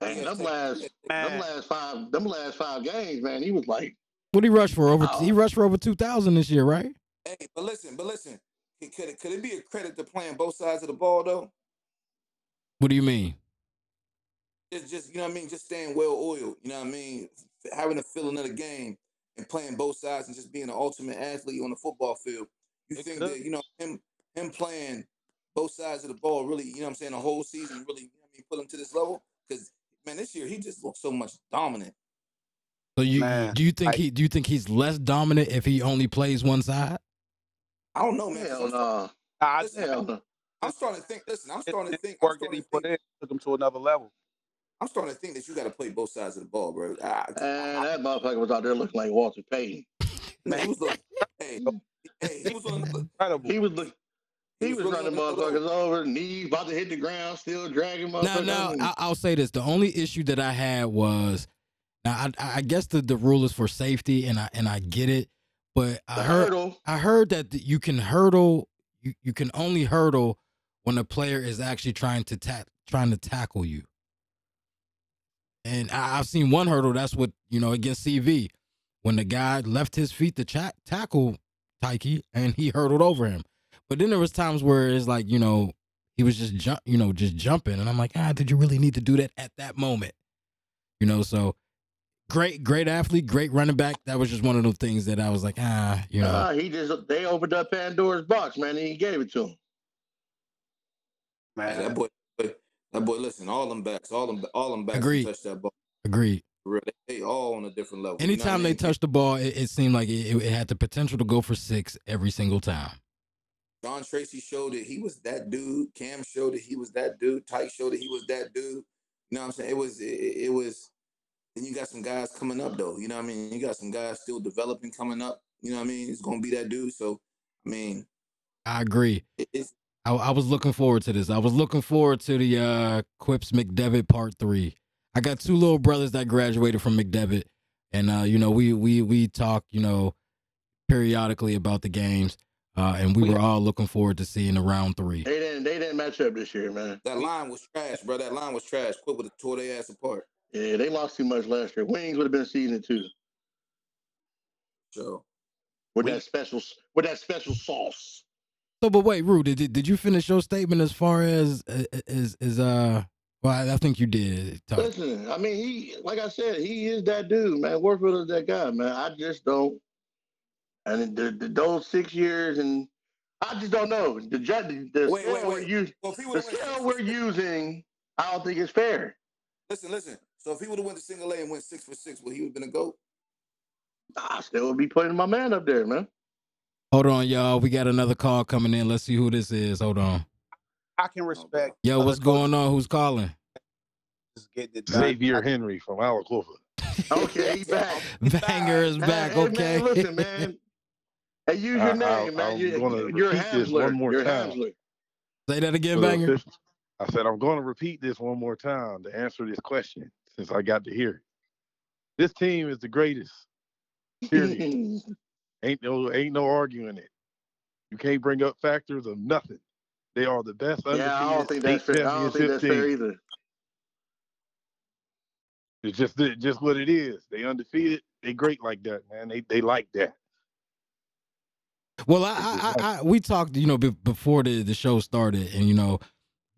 man, He has them taken- last, them last five, them last five games, man. He was like, What he rushed for? Over Oh. he rushed for over two thousand this year, right? Hey, but listen, but listen. Could could it, could it be a credit to playing both sides of the ball though? What do you mean? It's just you know what I mean. Just staying well oiled. You know what I mean. Having a feeling of the game and playing both sides and just being an ultimate athlete on the football field. You It think could. that you know him him playing both sides of the ball really you know what I'm saying the whole season really you know I mean put him to this level because man this year he just looks so much dominant. So you Man, do you think I- he do you think he's less dominant if he only plays one side? I don't know man. hell I'm, no, I, Listen, hell no. I'm starting to think. Listen, I'm it- starting to think. I'm work that starting he to put think. in took him to another level. I'm starting to think that you got to play both sides of the ball, bro. I, And that motherfucker was out there looking like Walter Payton. man, he was looking. hey, hey, he was on. Incredible. He was look, he, He was, was running on the low. motherfuckers over, knees about to hit the ground, still dragging Now, motherfuckers. now and- I, I'll say this: the only issue that I had was, now I, I guess the, the rule is for safety, and I and I get it, but I the heard hurdle. I heard that you can hurdle, you, you can only hurdle when a player is actually trying to ta- trying to tackle you. And I, I've seen one hurdle. That's what you know against CV, when the guy left his feet to cha- tackle Tyke, and he hurdled over him. But then there was times where it's like you know he was just jump, you know, just jumping, and I'm like, ah, did you really need to do that at that moment? You know, so great, great athlete, great running back. That was just one of those things that I was like, ah, you know. Uh, he just they opened up Pandora's box, man, and he gave it to him. Man. that boy, that boy. Listen, all them backs, all them, all them backs Agreed. can touch that ball. Agreed. For. They, they all on a different level. you know what I Anytime they mean? touched the ball, it, it seemed like it, it had the potential to go for six every single time. John Tracy showed that he was that dude. Cam showed that he was that dude. Tyke showed that he was that dude. You know what I'm saying? It was, it, it was. Then you got some guys coming up though. You know what I mean? You got some guys still developing coming up. You know what I mean? It's gonna be that dude. So, I mean, I agree. it's I, I was looking forward to this. I was looking forward to the uh, Quips McDevitt Part Three. I got two little brothers that graduated from McDevitt, and uh, you know we we we talk you know periodically about the games, uh, and we were all looking forward to seeing the round three. They didn't they didn't match up this year, man. that line was trash, bro. That line was trash. Quip with the tore their ass apart. Yeah, they lost too much last year. Wings would have been season two So with We- that special with that special sauce. So, but wait, Rue, did, did did you finish your statement as far as as is uh? Well, I, I think you did. Talk. Listen, I mean, he like I said, he is that dude, man. Warfield is that guy, man. I just don't. And the, the, those six years, and I just don't know the judge. The Wait, scale wait, we're us- well, if he the would have scale we're using, I don't think it's fair. listen, listen. So if he would have went to single A and went six for six, would he would have been a goat? I still would be putting my man up there, man. Hold on, y'all. We got another call coming in. Let's see who this is. Hold on. I can respect. Yo, what's going on? Who's calling? just getting it. Xavier Henry from Aliquippa. Okay, he's back. Banger is back. Hey, Okay. Man, listen, man. Hey, use your I- I- name, man. I'm You, gonna you're a repeat this one more you're time. Hamsler. Say that again, For the banger. official- I said I'm going to repeat this one more time to answer this question since I got to hear it. This team is the greatest. Period. ain't no ain't no arguing it. You can't bring up factors of nothing. They are the best undefeated yeah, I don't think that's fair. I don't think that's team. fair either. It's just it's just what it is. They undefeated. They great like that, man. They they like that. Well, I, I, I, I we talked, you know, before the, the show started, and you know,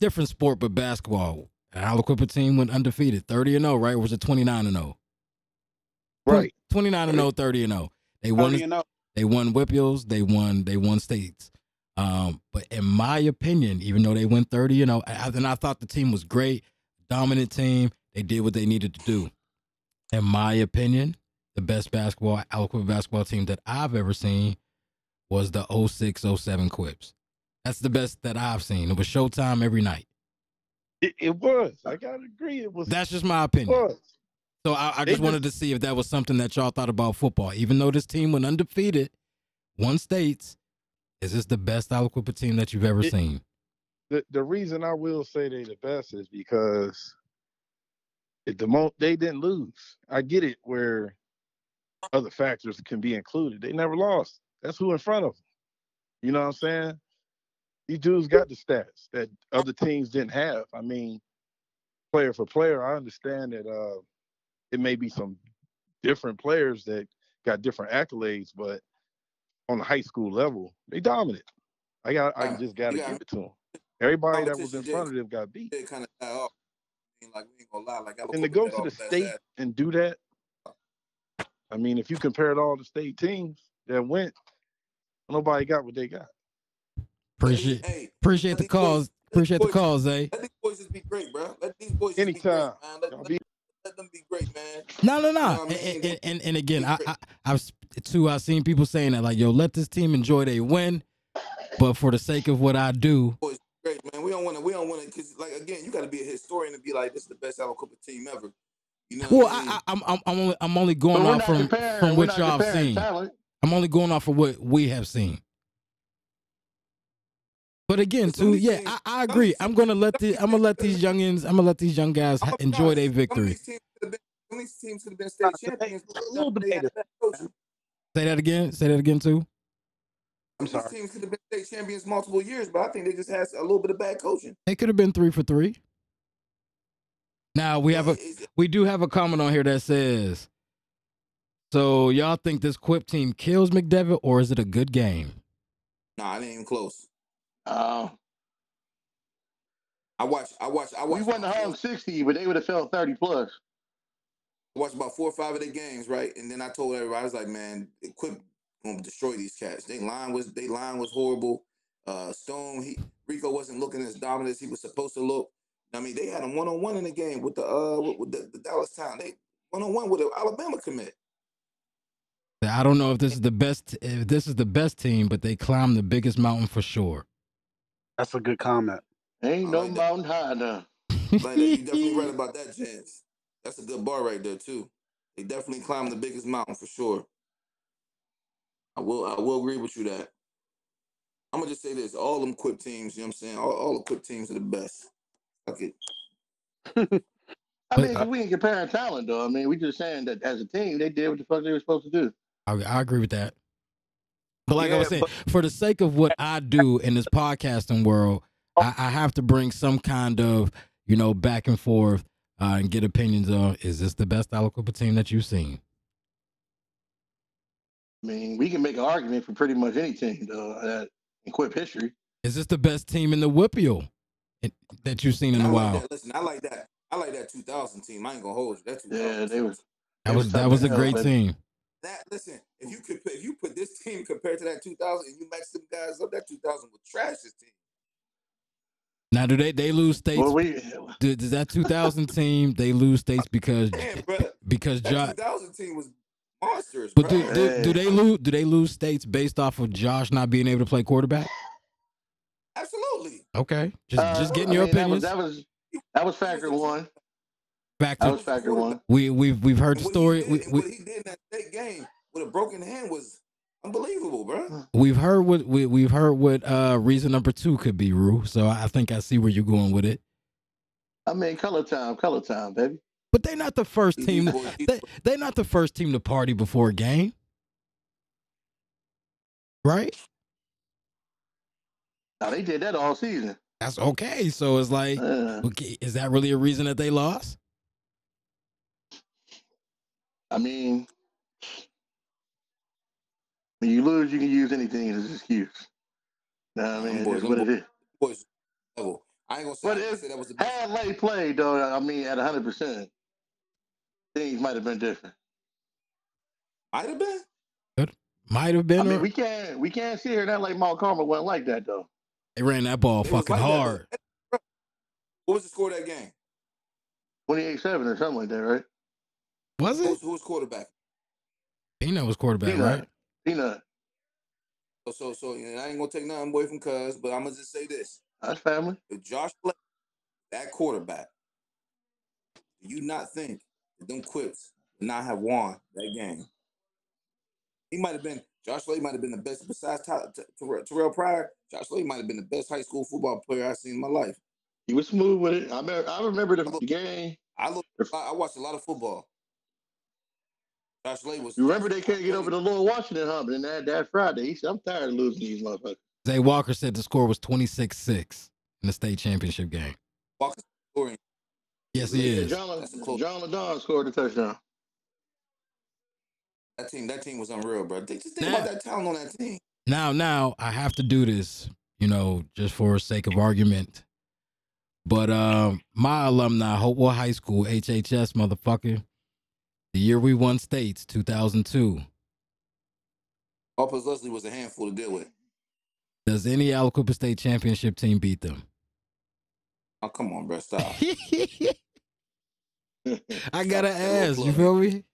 different sport, but basketball. Aliquippa team went undefeated, thirty and zero, right? Or was it twenty nine and oh? zero? Right. twenty nine and 0, 30 and zero. They won. They won WPIALs. They won. They won states. Um, but in my opinion, even though they went thirty, you know, and I thought the team was great, dominant team. They did what they needed to do. In my opinion, the best basketball, Aliquippa basketball team that I've ever seen was the 06, 07 Quips. That's the best that I've seen. It was Showtime every night. It, it was. I gotta agree. It was. That's just my opinion. So I, I just wanted to see if that was something that y'all thought about football. Even though this team went undefeated, one states, is this the best Aliquippa team that you've ever It- seen? The the reason I will say they the best is because at the moment they didn't lose. I get it where other factors can be included. They never lost. That's who in front of them. You know what I'm saying? These dudes got the stats that other teams didn't have. I mean, player for player, I understand that uh, it may be some different players that got different accolades, but on the high school level, they dominant. I got, I just got to yeah. give it to them. Everybody that was in front of them got beat. They kind of die off. I mean, like we ain't gonna lie. Like And to go to the state and do that, I mean, if you compared all the state teams that went, nobody got what they got. Appreciate Hey, appreciate the these boys- calls. Appreciate the boys- calls, eh? Let these boys just be great, bro. Let these boys just be great, man. Let, let, be- let them be great, man. No, no, You know no. what I mean? And, and, and, and again, I, I I've too I've seen people saying that like, yo, let this team enjoy they win, but for the sake of what I do, Great, man. We don't want to. We don't want to. Because, like, again, you got to be a historian to be like, this is the best Aliquippa team ever. You know. well, what I mean? I, I, I'm I'm I'm only I'm only going we're off from from what not y'all have seen. talent. I'm only going off of what we have seen. But again, too, yeah, I, I agree. I'm gonna let some the I'm gonna let teams- these youngins I'm gonna let these young guys ha- enjoy their victory. these teams have been. Some of these teams could have been state champions. a little but they had debated. bad coaching. Say that again. Say that again too. I'm Some of sorry. These teams could have been state champions multiple years, but I think they just had a little bit of bad coaching. It could have been three for three. Now we have a we do have a comment on here that says, "So y'all think this Quip team kills McDevitt, or is it a good game?" Nah, it ain't even close. Uh, I watched. I watched. I we watched. won the about home four- 60, but they would have felt 30 plus. I watched about four or five of their games, right? And then I told everybody, I was like, man, Quip gonna destroy these cats. They line was they line was horrible. Uh Stone, he Rico wasn't looking as dominant as he was supposed to look. I mean, they had him one on one in the game with the uh with, with the, the Dallastown. They one on one with the Alabama commit. I don't know if this is the best if this is the best team, but they climbed the biggest mountain for sure. That's a good comment. Ain't I no like that. mountain high enough. Like uh, you definitely right about that, Chance. That's a good bar right there too. They definitely climbed the biggest mountain for sure. I will I will agree with you that. I'm gonna just say this: all them quip teams, you know what I'm saying? All, all the quip teams are the best. Fuck it. I mean, we ain't comparing talent though. I mean, we just saying that as a team, they did what the fuck they were supposed to do. I, I agree with that. But like I was Yeah, saying, for the sake of what I do in this podcasting world, I, I have to bring some kind of you know back and forth uh, and get opinions on is this the best Aliquippa team that you've seen? I mean, we can make an argument for pretty much any team though that in quip history. Is this the best team in the WPIAL it- that you've seen in And a I while? like that. Listen, I like that. I like that 2000 team. I ain't gonna hold you. That 2000 Yeah, they team was- That It was was that was a great but- team. That. Listen, if you could put, if you put this team compared to that 2000 and you match them guys up, that 2000 would trash this team. Now do they they lose states? Well, we do- does that 2000 team they lose states because Damn, bro. because That Josh? 2000 team was monsters. But bro. do, do, do they lose do they lose states based off of Josh not being able to play quarterback? Absolutely. Okay, just Uh, just getting I your mean, that opinions. was that was that was factor one. Back That to was factor one. we we've we've heard the story. He did, We, we, what he did in that state game with a broken hand was unbelievable, bro. we've heard what we, we've heard what uh reason number two could be, Rue. So I think I see where you're going with it. I mean, color time, color time, baby. But they're not the first team. boys- these They they're not the first team to party before a game, right? Now they did that all season. That's okay. So it's like, Uh, okay, is that really a reason that they lost? I mean, when you lose, you can use anything as an excuse. Know what I mean, Them boys- it's what them it is. boys level. I ain't gonna say, But I if say that was the best. had Lay played though, I mean, at hundred percent, things might have been different. Might have been. Might have been. I been. mean, or we can't we can't sit here and act like Mount Carmel wasn't like that though. they ran that ball It fucking like hard. though. What was the score of that game? 28-7 or something like that, right? Was Who it? was, who was quarterback? Peanut was quarterback, Peanut. right? Peanut, So, so, so you know, I ain't gonna take nothing away from Cuz, but I'm gonna just say this: that's family. if Josh Blake, that quarterback, do you not think that them quips would not have won that game? He might have been. Josh Slade might have been the best besides Ty- T- Terrell, Terrell Pryor. Josh Slade might have been the best high school football player I've seen in my life. He was smooth with it. I remember, I remember the game. I look, I watched a lot of football. Josh Slade was. You remember they couldn't get over the Lord Washington hump, and that that Friday, he said, "I'm tired of losing these motherfuckers." Zay Walker said the score was 26-6 in the state championship game. Walker scoring. Yes, he Yeah, is. John, That's a close- John Ladon scored a touchdown. That team, that team was unreal, bro. Think- Just think Now- about that talent on that team. Now, now I have to do this, you know, just for sake of argument. But um, my alumni, Hopewell High School, HHS, motherfucker, the year we won states, 2002. Harper's Leslie was a handful to deal with. Does any Aliquippa State championship team beat them? Oh, come on, bro. Stop. I gotta ask. You feel me?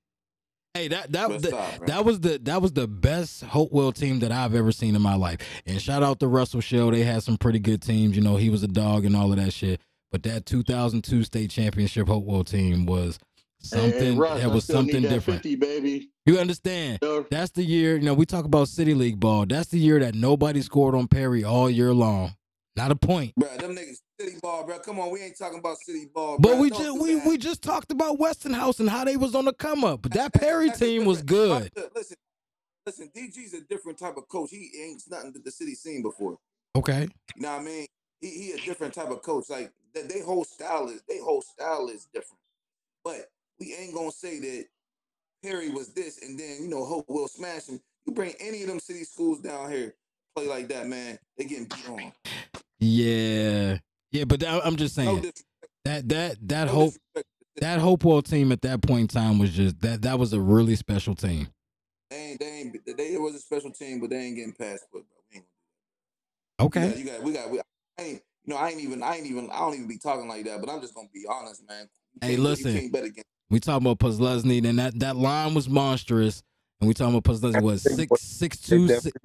Hey, that that Bro, that, stop, that was the that was the best Hopewell team that I've ever seen in my life. And shout out to Russell Shell. They had some pretty good teams. You know, he was a dog and all of that shit. But that 2002 state championship Hopewell team was something. Hey, Russ, it was something that different. 50, baby. You understand? Yo, That's the year. You know, we talk about city league ball. That's the year that nobody scored on Perry all year long. Not a point. Bro, them niggas city ball, bro. Come on, we ain't talking about city ball. But we Don't just we that. we just talked about Westinghouse and how they was on the come up. But that Perry team was good. Listen, listen. DG's a different type of coach. He ain't nothing that the city seen before. Okay. You know what I mean? He he a different type of coach. Like that, they whole style is they whole style is different. But we ain't gonna say that Perry was this and then you know Hopewell smash him. You bring any of them city schools down here play like that, man, they getting beat on. Yeah. Yeah, but that, I'm just saying disrespect. that that that no hope that Hopewell team at that point in time was just that that was a really special team. They ain't they ain't they it was a special team, but they ain't getting past it, bro. We ain't Okay. You got, you got, we got, we, I ain't, you know, I ain't even, I ain't even, I don't even be talking like that. But I'm just gonna be honest, man. You Hey, can't- listen. You can't bet against. We talking about Puzlesny, and that that line was monstrous. And we talking about Puzlesny was six six two six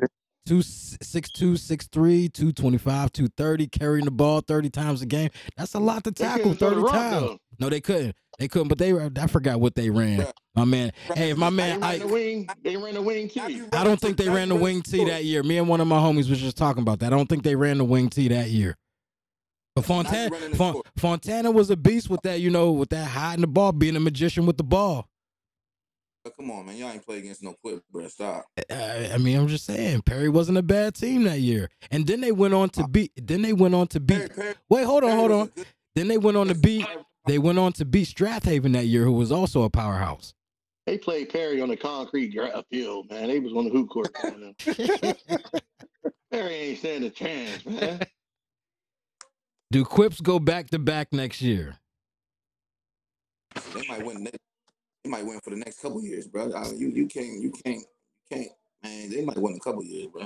two six two six three two twenty five two thirty carrying the ball thirty times a game. That's a lot to tackle couldn't throw the thirty times. though. No, they couldn't. They couldn't. But they were. I forgot what they ran. My man. Hey, if my They man. ran the I, wing. They ran the wing Now key. I don't think they ran you the wing to tee that year. Me and one of my homies was just talking about that. I don't think they ran the wing tee that year. But Fontana, Fon- Fontana was a beast with that, you know, with that hiding the ball, being a magician with the ball. But come on, man, y'all ain't play against no Quip, bro. Stop. I, I mean, I'm just saying, Perry wasn't a bad team that year. And then they went on to uh, beat. Then they went on to beat. Perry, Wait, hold on, Perry hold on. good- Then they went on to beat. They went on to beat Strath Haven that year, who was also a powerhouse. They played Perry on the concrete field, man. They was on the hoop court. Perry ain't stand a chance, man. Do Quips go back to back next year? They might win. They, they might win for the next couple years, bro. I, you, you can't, you can't, you can't, man. They might win a couple years, bro.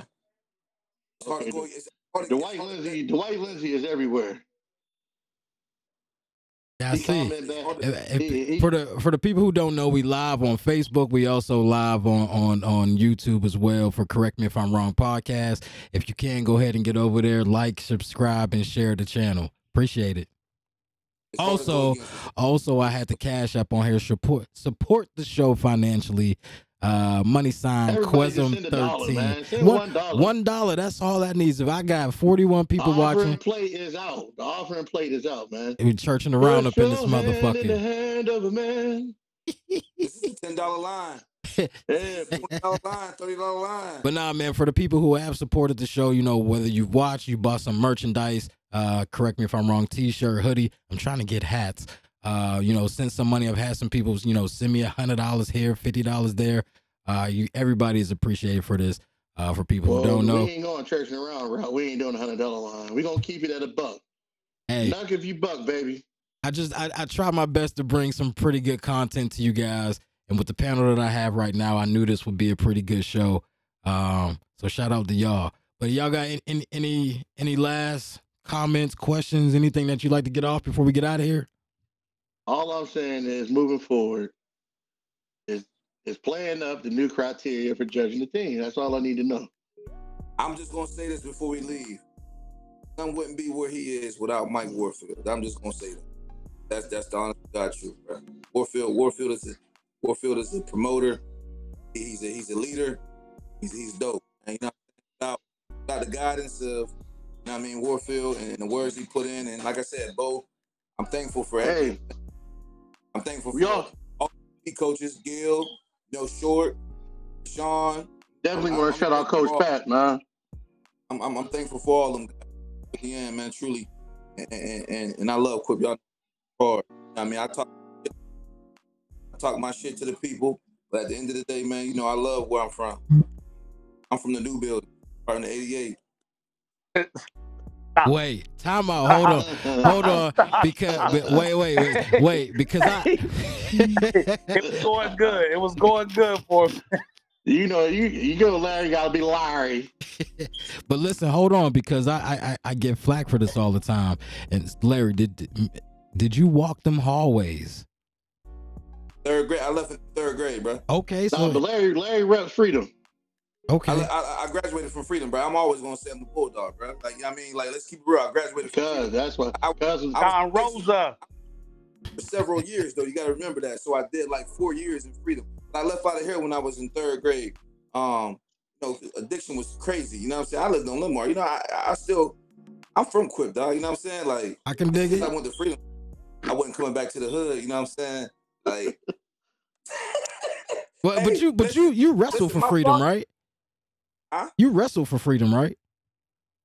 It's hard to Okay, go. It's hard to, Dwight hard Lindsay, Dwight Lindsay is everywhere. Yeah, I he see. If- if- for the for the people who don't know, we live on Facebook. We also live on on on YouTube as well. For correct me if I'm wrong podcast. If you can, go ahead and get over there, like, subscribe, and share the channel. Appreciate it. It's hard to go Also- Also, I had the cash up on here. Support support the show financially. Uh, money sign Everybody Quesum send a dollar, thirteen. man. One- one dollar. dollar. That's all that needs. If I got forty one people the offering watching, plate is out. The offering plate is out, man. We're churching around up in this your hand In the motherfucker. hand of a man. This is ten dollar line, Yeah, twenty dollar line, thirty dollar line. But nah, man, for the people who have supported the show, you know, whether you've watched, you bought some merchandise, uh, correct me if I'm wrong, t-shirt, hoodie. I'm trying to get hats. Uh, you know, send some money. I've had some people, you know, send me a hundred dollars here, fifty dollars there. Uh, you everybody is appreciated for this. Uh, for people well, who don't know, we ain't going churching around, bro. We ain't doing a hundred dollar line. We gonna keep it at a buck. hey, Not give you buck, baby. I just I, I try my best to bring some pretty good content to you guys. And with the panel that I have right now, I knew this would be a pretty good show. Um, so shout out to y'all. But y'all got any any, any last comments, questions, anything that you'd like to get off before we get out of here? All I'm saying is moving forward is is playing up the new criteria for judging the team. That's all I need to know. I'm just gonna say this before we leave. Son wouldn't be where he is without Mike Warfield. I'm just gonna say that. That's that's the honest God truth, bro. Warfield, Warfield is a Warfield is a promoter. He's a he's a leader. He's he's dope. And you know, without, without the guidance of you know what I mean Warfield and the words he put in, and like I said, Bo, I'm thankful for everything. Hey, I'm thankful we for all all the coaches, Gil, you know, Short, Sean. definitely want to shout out Coach Pat, man. I'm, I'm, I'm thankful for all of them. At the end, man, truly, and and, and, and I love Quip. Y'all hard. I mean, I talk, I talk my shit to the people, but at the end of the day, man, you know, I love where I'm from. I'm from the new building, part in the '88. Wait, time out. Hold on. Hold on. Because wait, wait, wait, wait, because I it was going good. It was going good for him. You know, you you go Larry, gotta be Larry. But listen, hold on, because I, I I- I get flack for this all the time. And Larry, did did you walk them hallways? Third grade, I left in third grade, bro. Okay, No, so but Larry, Larry reps freedom. I, okay, I, I graduated from Freedom, bro. I'm always gonna say I'm a bulldog, bro. Like, you know what I mean, like, let's keep it real. I graduated from Cause Freedom that's what I- cause I was- Don Rosa. for several years, though. You got to remember that. So I did like four years in Freedom. I left out of here when I was in third grade. Um, you know, addiction was crazy. You know what I'm saying? I lived on Limar. You know, I, I still, I'm from Quip, dog. You know what I'm saying? Like, I can dig it. I went to Freedom, I wasn't coming back to the hood. You know what I'm saying? Like, But but you but you you wrestle listen, for freedom, father- right? Huh? You wrestle for freedom, right?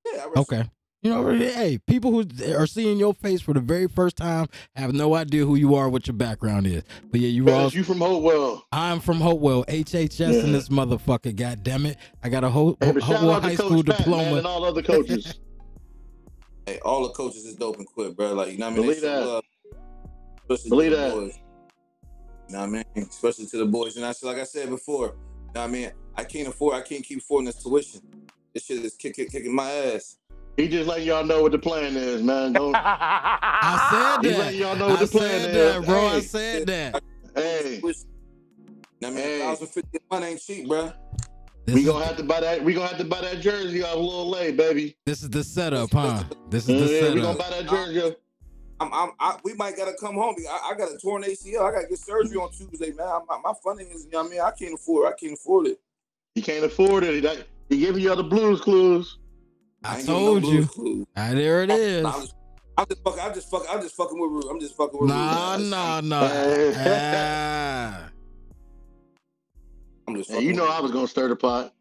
yeah, I wrestled. Okay. You know, hey, people who are seeing your face for the very first time have no idea who you are, what your background is. But yeah, you are. all Cause you from Hopewell. I'm from Hopewell, HHS in Yeah. this motherfucker. God damn it! I got a Ho- Hey, Hopewell high to school Coach Pat, man, diploma. and all other coaches. Hey, all the coaches is dope and Quip, bro. Like, you know what I mean? Believe They show that. love, especially Believe to that. boys. You know what I mean? Especially to the boys. And I like I said before, you know what I mean? I can't afford, I can't keep affording this tuition. This shit is kick, kick, kicking my ass. he just letting y'all know what the plan is, man. Don't I he said letting that. y'all know what I the plan said is. that, bro. I said that. hey, Tuition. You know I mean? Hey. 1,050 a ain't cheap, bro. This we gonna have to buy that. We gonna have to buy that jersey off a little late, baby. this is the setup, huh? This is Yeah, the we gonna setup. buy that jersey. I'm, I'm, I, we might gotta come home. I, I got a torn ACL. I gotta get surgery on Tuesday, man. I, my, my funding is, you know what I mean? I can't afford. I can't afford it. He can't afford it. That, he giving you all the blues clues. I ain't giving no told you. Blues Ah, there it is. Nah, I'm just, I'm just fucking. I'm just fucking. I'm just fucking with Rue. I'm just fucking with Rue. Nah, man. nah, nah. Ah. I'm just And fucking. you know I was gonna stir the pot.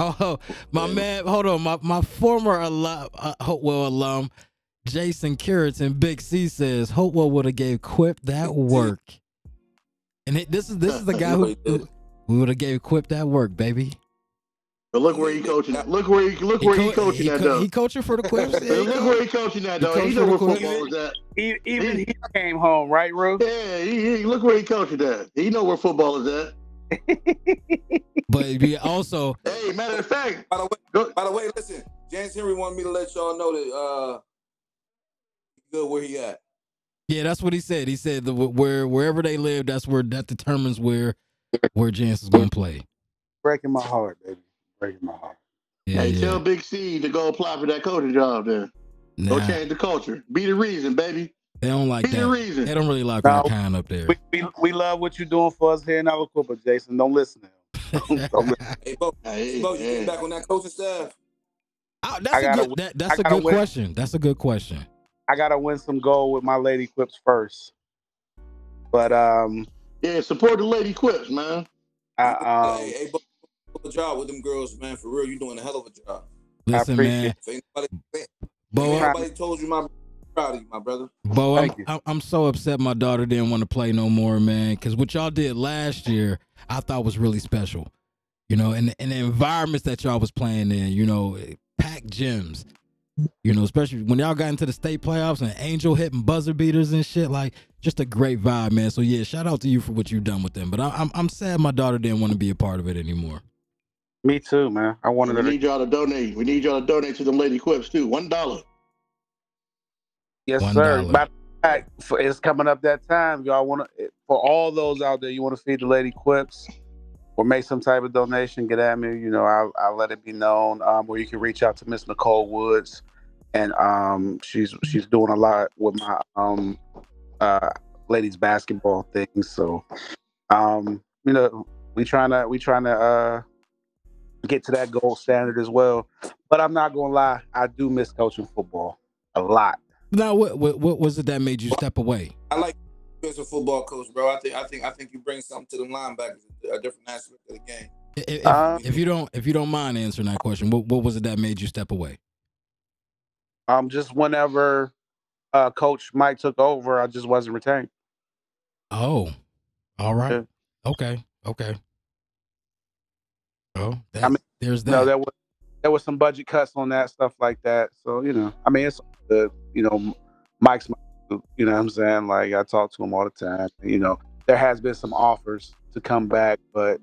Oh, my man, hold on. My my former alum, uh, Hopewell alum, Jason Curriton, Big C says Hopewell would have gave Quip that work, and it, this is this is the guy who, who would have gave Quip that work, baby. But look where he coaching. Look where he look where he coaching he at co- though. He coaching for the Quips. Look where he coaching at He though. He know where for the football is at. E- Even he came home, right, Ru? Yeah, he, he, look where he coaching at. He know where football is at. But we also, Hey, matter of fact, By the way, by the way, listen. James Henry wanted me to let y'all know that uh, he good where he at. Yeah, that's what he said. He said the where wherever they live, that's where that determines where where Jance is gonna play. Breaking my heart, baby. Breaking my heart. Yeah, hey, yeah. tell Big C to go apply for that coaching job there. Go change the culture. Be the reason, baby. they don't like Be the that. reason. They don't really like No. our kind up there. We, we, we love what you're doing for us here in Aliquippa, Jason. Don't listen to him. Don't listen. Hey, Bo, Hey, Bo, you yeah. back on that coaching staff? Oh, that's I a gotta good that, that's I a good win. question. That's a good question. I gotta win some gold with my lady quips first. But um, Yeah, support the lady quips, man. I, um, hey, hey, Bo, good job with them girls, man. For real, you're doing a hell of a job. Listen, appreciate man, If ain't nobody, if Bo, nobody told you, my I'm proud of you, my brother. Bo, I'm, Thank you. I'm I'm so upset my daughter didn't want to play no more, man. Because what y'all did last year, I thought was really special. You know, and and the environments that y'all was playing in, you know, packed gyms. You know, especially when y'all got into the state playoffs and Angel hitting buzzer beaters and shit, like just a great vibe, man. So yeah, shout out to you for what you've done with them. But I, I'm I'm sad my daughter didn't want to be a part of it anymore. me too, man. I wanted We her to. need y'all to donate. We need y'all to donate to them lady quips too. One dollar. Yes, One sir. dollar. Matter fact, for, it's coming up that time. Y'all want to for all those out there, you want to feed the lady quips or make some type of donation, get at me. You know, I'll, I'll let it be known. Um, or you can reach out to Miss Nicole Woods, and um, she's she's doing a lot with my um, uh, ladies basketball things. So, um, you know, we trying to we trying to uh, get to that gold standard as well. But I'm not gonna lie, I do miss coaching football a lot. Now, what what, what was it that made you step away? I like you as a football coach, bro. I think I think I think you bring something to the linebackers, a different aspect of the game. If, if- Um, if you don't if you don't mind answering that question, what what was it that made you step away? Um, just whenever uh, Coach Mike took over, I just wasn't retained. Oh, all right. Yeah. Okay. Okay. Oh, I mean, there's that. Know, there was there was some budget cuts on that stuff like that. So you know, I mean, it's the you know, Mike's, you know, what I'm saying like I talk to him all the time. You know, there has been some offers to come back, but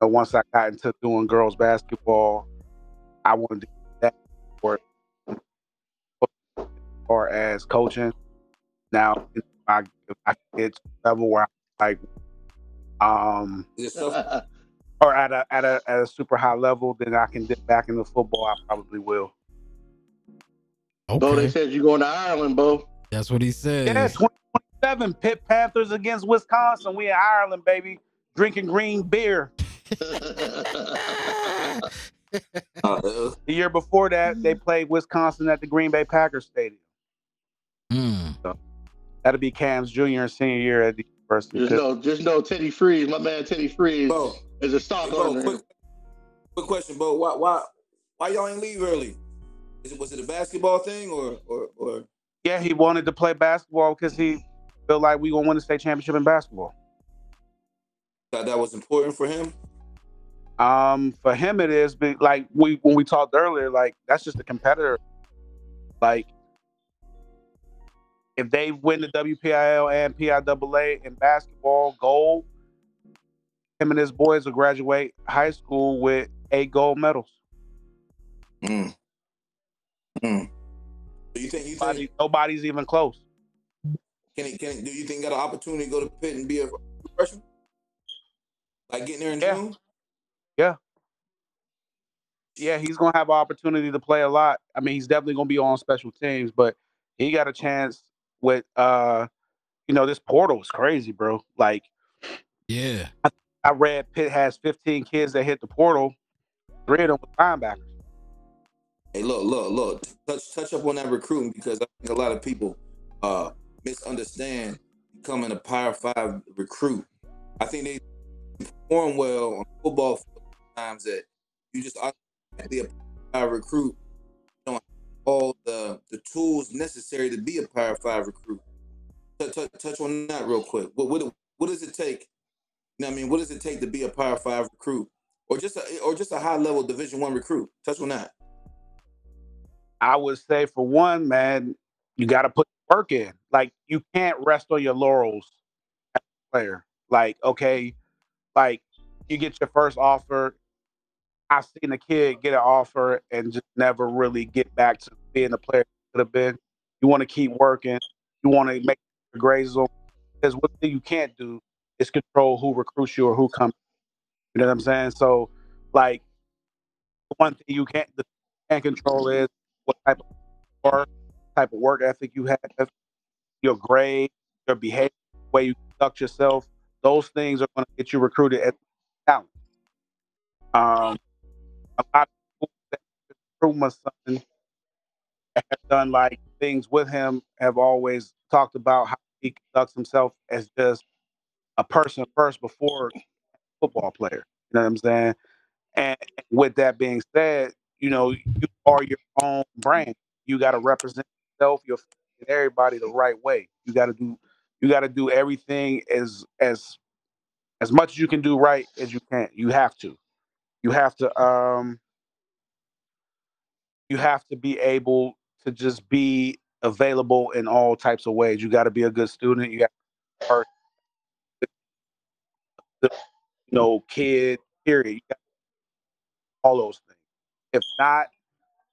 once I got into doing girls basketball, I wanted to far as coaching. Now, if I I get to a level where I like um Is it stuff? or at a at a at a super high level, then I can dip back into football. I probably will. Bo, they said you're going to Ireland, Bo. That's what he said. Yeah, 2027 Pitt Panthers against Wisconsin. We in Ireland, baby, drinking green beer. The year before that, they played Wisconsin at the Green Bay Packers Stadium. That'll be Cam's junior and senior year at the University. just Pitt. know, just know, Teddy Freeze, my man Teddy Freeze, Bo, is a stock hey, Bo, owner. quick, quick question, Bo. Why why why y'all ain't leave early? Is it was it a basketball thing or or or Yeah, he wanted to play basketball because he felt like we gonna win the state championship in basketball. that that was important for him? Um, for him, it is but like we when we talked earlier. Like that's just a competitor. Like if they win the WPIAL and PIAA in basketball gold, him and his boys will graduate high school with eight gold medals. Mm. Mm. Do you think you think Nobody, nobody's even close. can he can he, do you think he got an opportunity to go to Pitt and be a freshman? Like getting there in Yeah. June? Yeah. Yeah, he's gonna have an opportunity to play a lot. I mean, he's definitely gonna be on special teams, but he got a chance with uh, you know, this portal is crazy, bro. Like Yeah. I read Pitt has 15 kids that hit the portal. Three of them were linebackers. Hey, look, look, look. Touch touch up on that recruiting because I think a lot of people uh misunderstand becoming a Power Five recruit. I think they perform well on football times that you just automatically a Power Five recruit. All the the tools necessary to be a Power Five recruit. Touch, touch, on that real quick. What what what does it take? You know I mean, what does it take to be a Power Five recruit, or just a or just a high level Division One recruit? Touch on that. I would say for one, man, you got to put work in. Like you can't rest on your laurels as a player. Like, okay, like you get your first offer. I've seen a kid get an offer and just never really get back to being the player could have been. You want to keep working. You want to make your grades on. Because one thing you can't do is control who recruits you or who comes. You know what I'm saying? So, like, one thing you can't the can't control is what type of work, type of work ethic you have, your grade, your behavior, the way you conduct yourself. Those things are going to get you recruited as talent. Um, a lot of people that recruit my son have done like things with him have always talked about how he conducts himself as just a person first before football player. You know what I'm saying? And with that being said, you know, you are your own brand. You got to represent yourself, your everybody the right way. You got to do you got to do everything as as as much as you can do right as you can. You have to. You have to um you have to be able to just be available in all types of ways. You got to be a good student. You got to you know, kid, period. Got all those things. If not,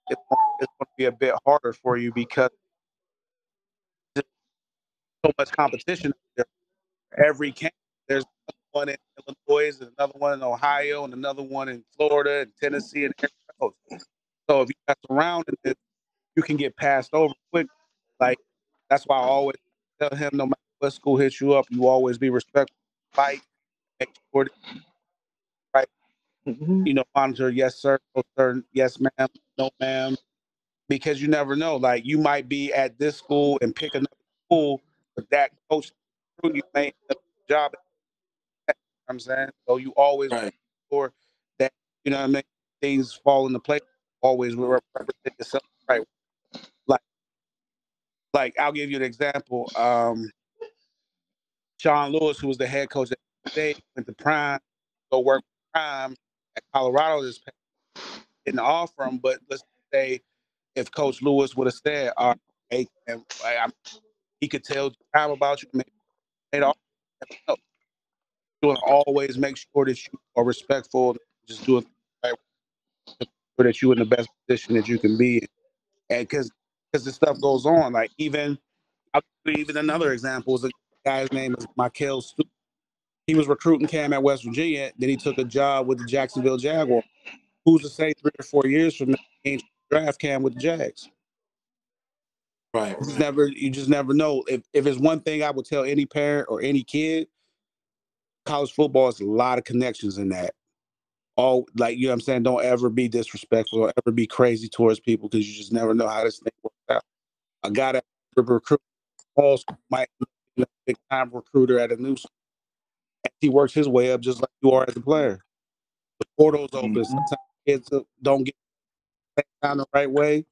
it's going, to be a bit harder for you because so much competition. Every camp, there's one in Illinois, and another one in Ohio, and another one in Florida and Tennessee and everywhere else. So if you in this, you can get passed over quick. Like that's why I always tell him, no matter what school hits you up, you always be respectful. Fight, make sure that, right. Mm-hmm. You know, monitor. Yes, sir. No, sir. Yes, ma'am. No, ma'am. Because you never know. Like you might be at this school and pick another school, but that coach you may a job. You know I'm saying so. You always Right. make sure that you know what I mean. Things fall into place. Always represent yourself right. Like, I'll give you an example. Um, Sean Lewis, who was the head coach at State, went to Prime, go work Prime at Colorado this past didn't offer him, but let's say if Coach Lewis would have said, "All right, and, he could tell Prime about you, made all. You always make sure that you are respectful, just doing the right so that you're in the best position that you can be in. And because because the stuff goes on, like even I'll give even another example is a guy's name is Michael Stu. He was recruiting Cam at West Virginia. Then he took a job with the Jacksonville Jaguars. Who's to say three or four years from now draft Cam with the Jags? Right. You just never you just never know. If if it's one thing I would tell any parent or any kid, college football is a lot of connections in that. All like you know what I'm saying, don't ever be disrespectful or ever be crazy towards people because you just never know how this thing works out. A guy that recruit all school might be a big time recruiter at a new school. And he works his way up just like you are as a player. The portal's open. Mhm. Sometimes kids don't get down the right way.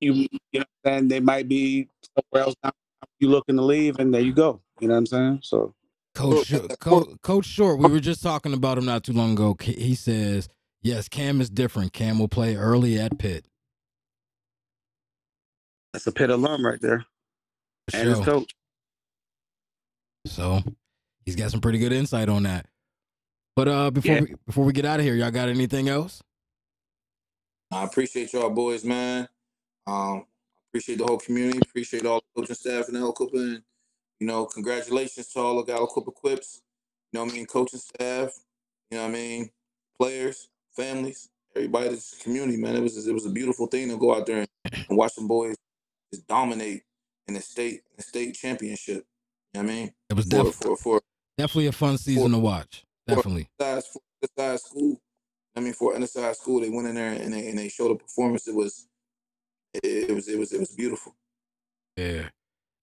You you know what I'm saying? They might be somewhere else now. You looking to leave and there you go. You know what I'm saying? So Coach, Shor- Co- Coach Short, we were just talking about him not too long ago. He says, yes, Cam is different. Cam will play early at Pitt. That's a Pitt alum right there. For And his sure. coach. So he's got some pretty good insight on that. But uh, before Yeah. we before we get out of here, y'all got anything else? I appreciate y'all boys, man. Um, appreciate the whole community. Appreciate all the coaching staff in Aliquippa. And, you know, congratulations to all the Aliquippa Quips. You know what I mean? Coaching staff, you know what I mean? Players, families, everybody that's community, man. It was it was a beautiful thing to go out there and, and watch some boys just dominate in the state the state championship. You know what I mean? It was For def- for for definitely a fun season to watch. Definitely. size for undersized school. I mean, for undersized school, they went in there and they and they showed a performance. It was, it, it was, it was, it was beautiful. Yeah.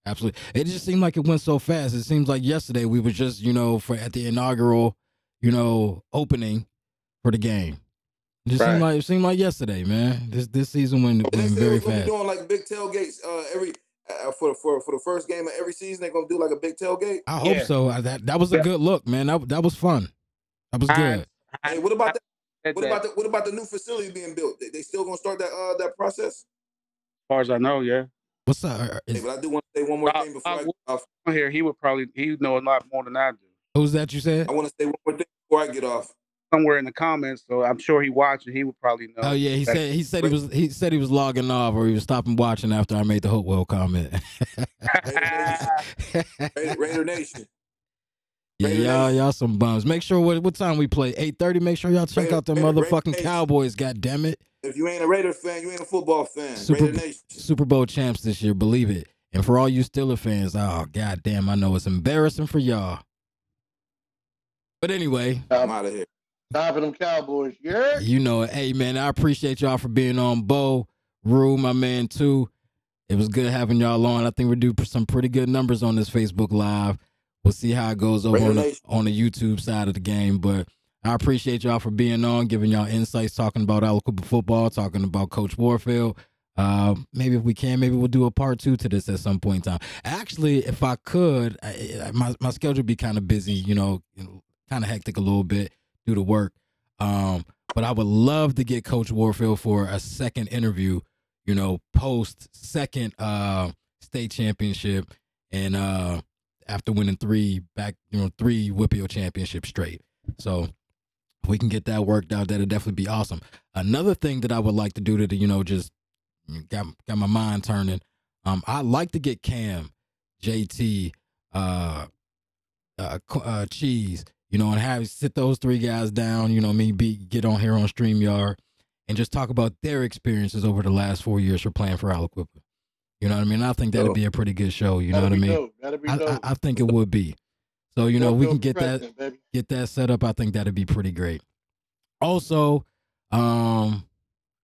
Absolutely. It just seemed like it went so fast. It seems like yesterday we were just, you know, for at the inaugural, you know, opening for the game. It just Right. seemed like it seemed like yesterday, man. This this season went, And they went said very we're gonna fast. doing like big tailgates uh, every uh, for for for the first game of every season. They're gonna do like a big tailgate. I hope Yeah. so. I- That that was a good look, man. That that was fun. That was I- good. Hey, what about that? What that, about the what about the new facility being built? They, they still gonna start that uh that process? as far as I know, yeah. What's up? Uh, Hey, but I do want to say one more Uh, thing before I uh, get off. Here, he would probably he know a lot more than I do. who's that you said? I want to say one more thing before I get off. Somewhere in the comments, so I'm sure he watching. He would probably know. Oh yeah, he said he said he was he said he was logging off or he was stopping watching after I made the Hopewell comment. Raider, Raider Nation. Yeah, Raider y'all, Nation. y'all some bums. Make sure what what time we play? Eight thirty. Make sure y'all check Raider- out the Raider- Raider motherfucking Cowboys. God damn it, If you ain't a Raider fan, you ain't a football fan. Super- Raider Nation. Super Bowl champs this year. Believe it. And for all you Steeler fans, oh god damn, I know it's embarrassing for y'all. But anyway, I'm out of here. Time for them Cowboys. Yeah. you know it. Hey man, I appreciate y'all for being on. Bo, Rue, my man too. It was good having y'all on. I think we do some pretty good numbers on this Facebook Live. We'll see how it goes over on the, on the YouTube side of the game. But I appreciate y'all for being on, giving y'all insights, talking about Aliquippa football, talking about Coach Warfield. Uh, maybe if we can, maybe we'll do a part two to this at some point in time. Actually, if I could, I, I- my my schedule would be kind of busy, you know, kind of hectic a little bit due to work. Um, but I would love to get Coach Warfield for a second interview, you know, post second uh state championship and uh after winning three back, you know, three WPIAL championships straight. So we can get that worked out, that'd definitely be awesome. Another thing that I would like to do to, you know, just got got my mind turning. Um, I'd like to get Cam, JT, uh, uh, uh, Cheese, you know, and have sit those three guys down. You know, me be get on here on Streamyard and just talk about their experiences over the last four years for playing for Aliquippa. You know what I mean? I think that'd be a pretty good show. You know That'd what I mean? dope. Be I, dope. I, I think it would be. So you know, we can get that baby. get that set up. I think that'd be pretty great. Also, um,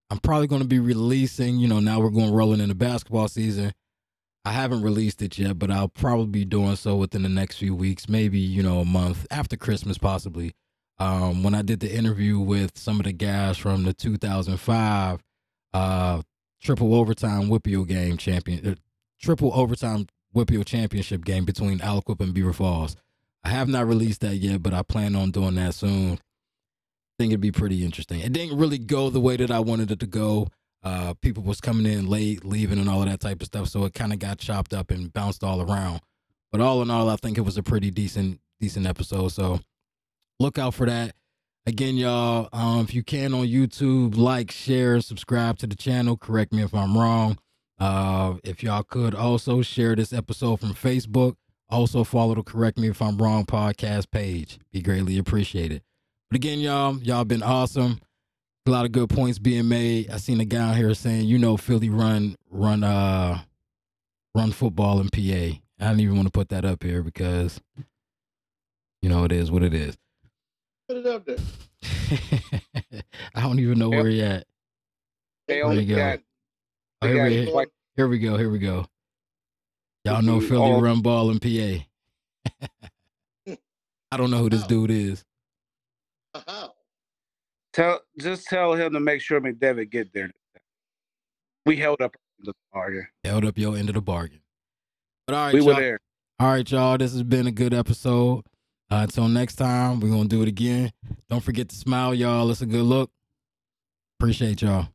I'm probably going to be releasing. You know, now we're going rolling into basketball season. I haven't released it yet, but I'll probably be doing so within the next few weeks, maybe you know a month after Christmas, possibly. Um, when I did the interview with some of the guys from the 2005 uh, triple overtime WPIAL game champion, uh, triple overtime WPIAL championship game between Aliquip and Beaver Falls. I have not released that yet, but I plan on doing that soon. think it'd be pretty interesting. It didn't really go the way that I wanted it to go. Uh, people was coming in late, leaving, and all of that type of stuff, so it kind of got chopped up and bounced all around. But all in all, I think it was a pretty decent, decent episode. So look out for that. Again, y'all, um, if you can on YouTube, like, share, subscribe to the channel. Correct me if I'm wrong. Uh, if y'all could also share this episode from Facebook. Also follow the Correct Me If I'm Wrong podcast page. Be greatly appreciated. But again, y'all, y'all been awesome. A lot of good points being made. I seen a guy out here saying, you know, Philly run run uh run football in PA. I didn't even want to put that up here because you know it is what it is. Put it up there. I don't even know where he at. They only go. got Oh, here, we, here we go. Here we go. Y'all know. Philly Oh. run ball in PA. I don't know who this dude is. Wow. Tell just tell him to make sure McDevitt get there. We held up the bargain. Held up your end of the bargain. But all right, we were there. All right, y'all. This has been a good episode. Uh, until next time, we're gonna do it again. Don't forget to smile, y'all. It's a good look. Appreciate y'all.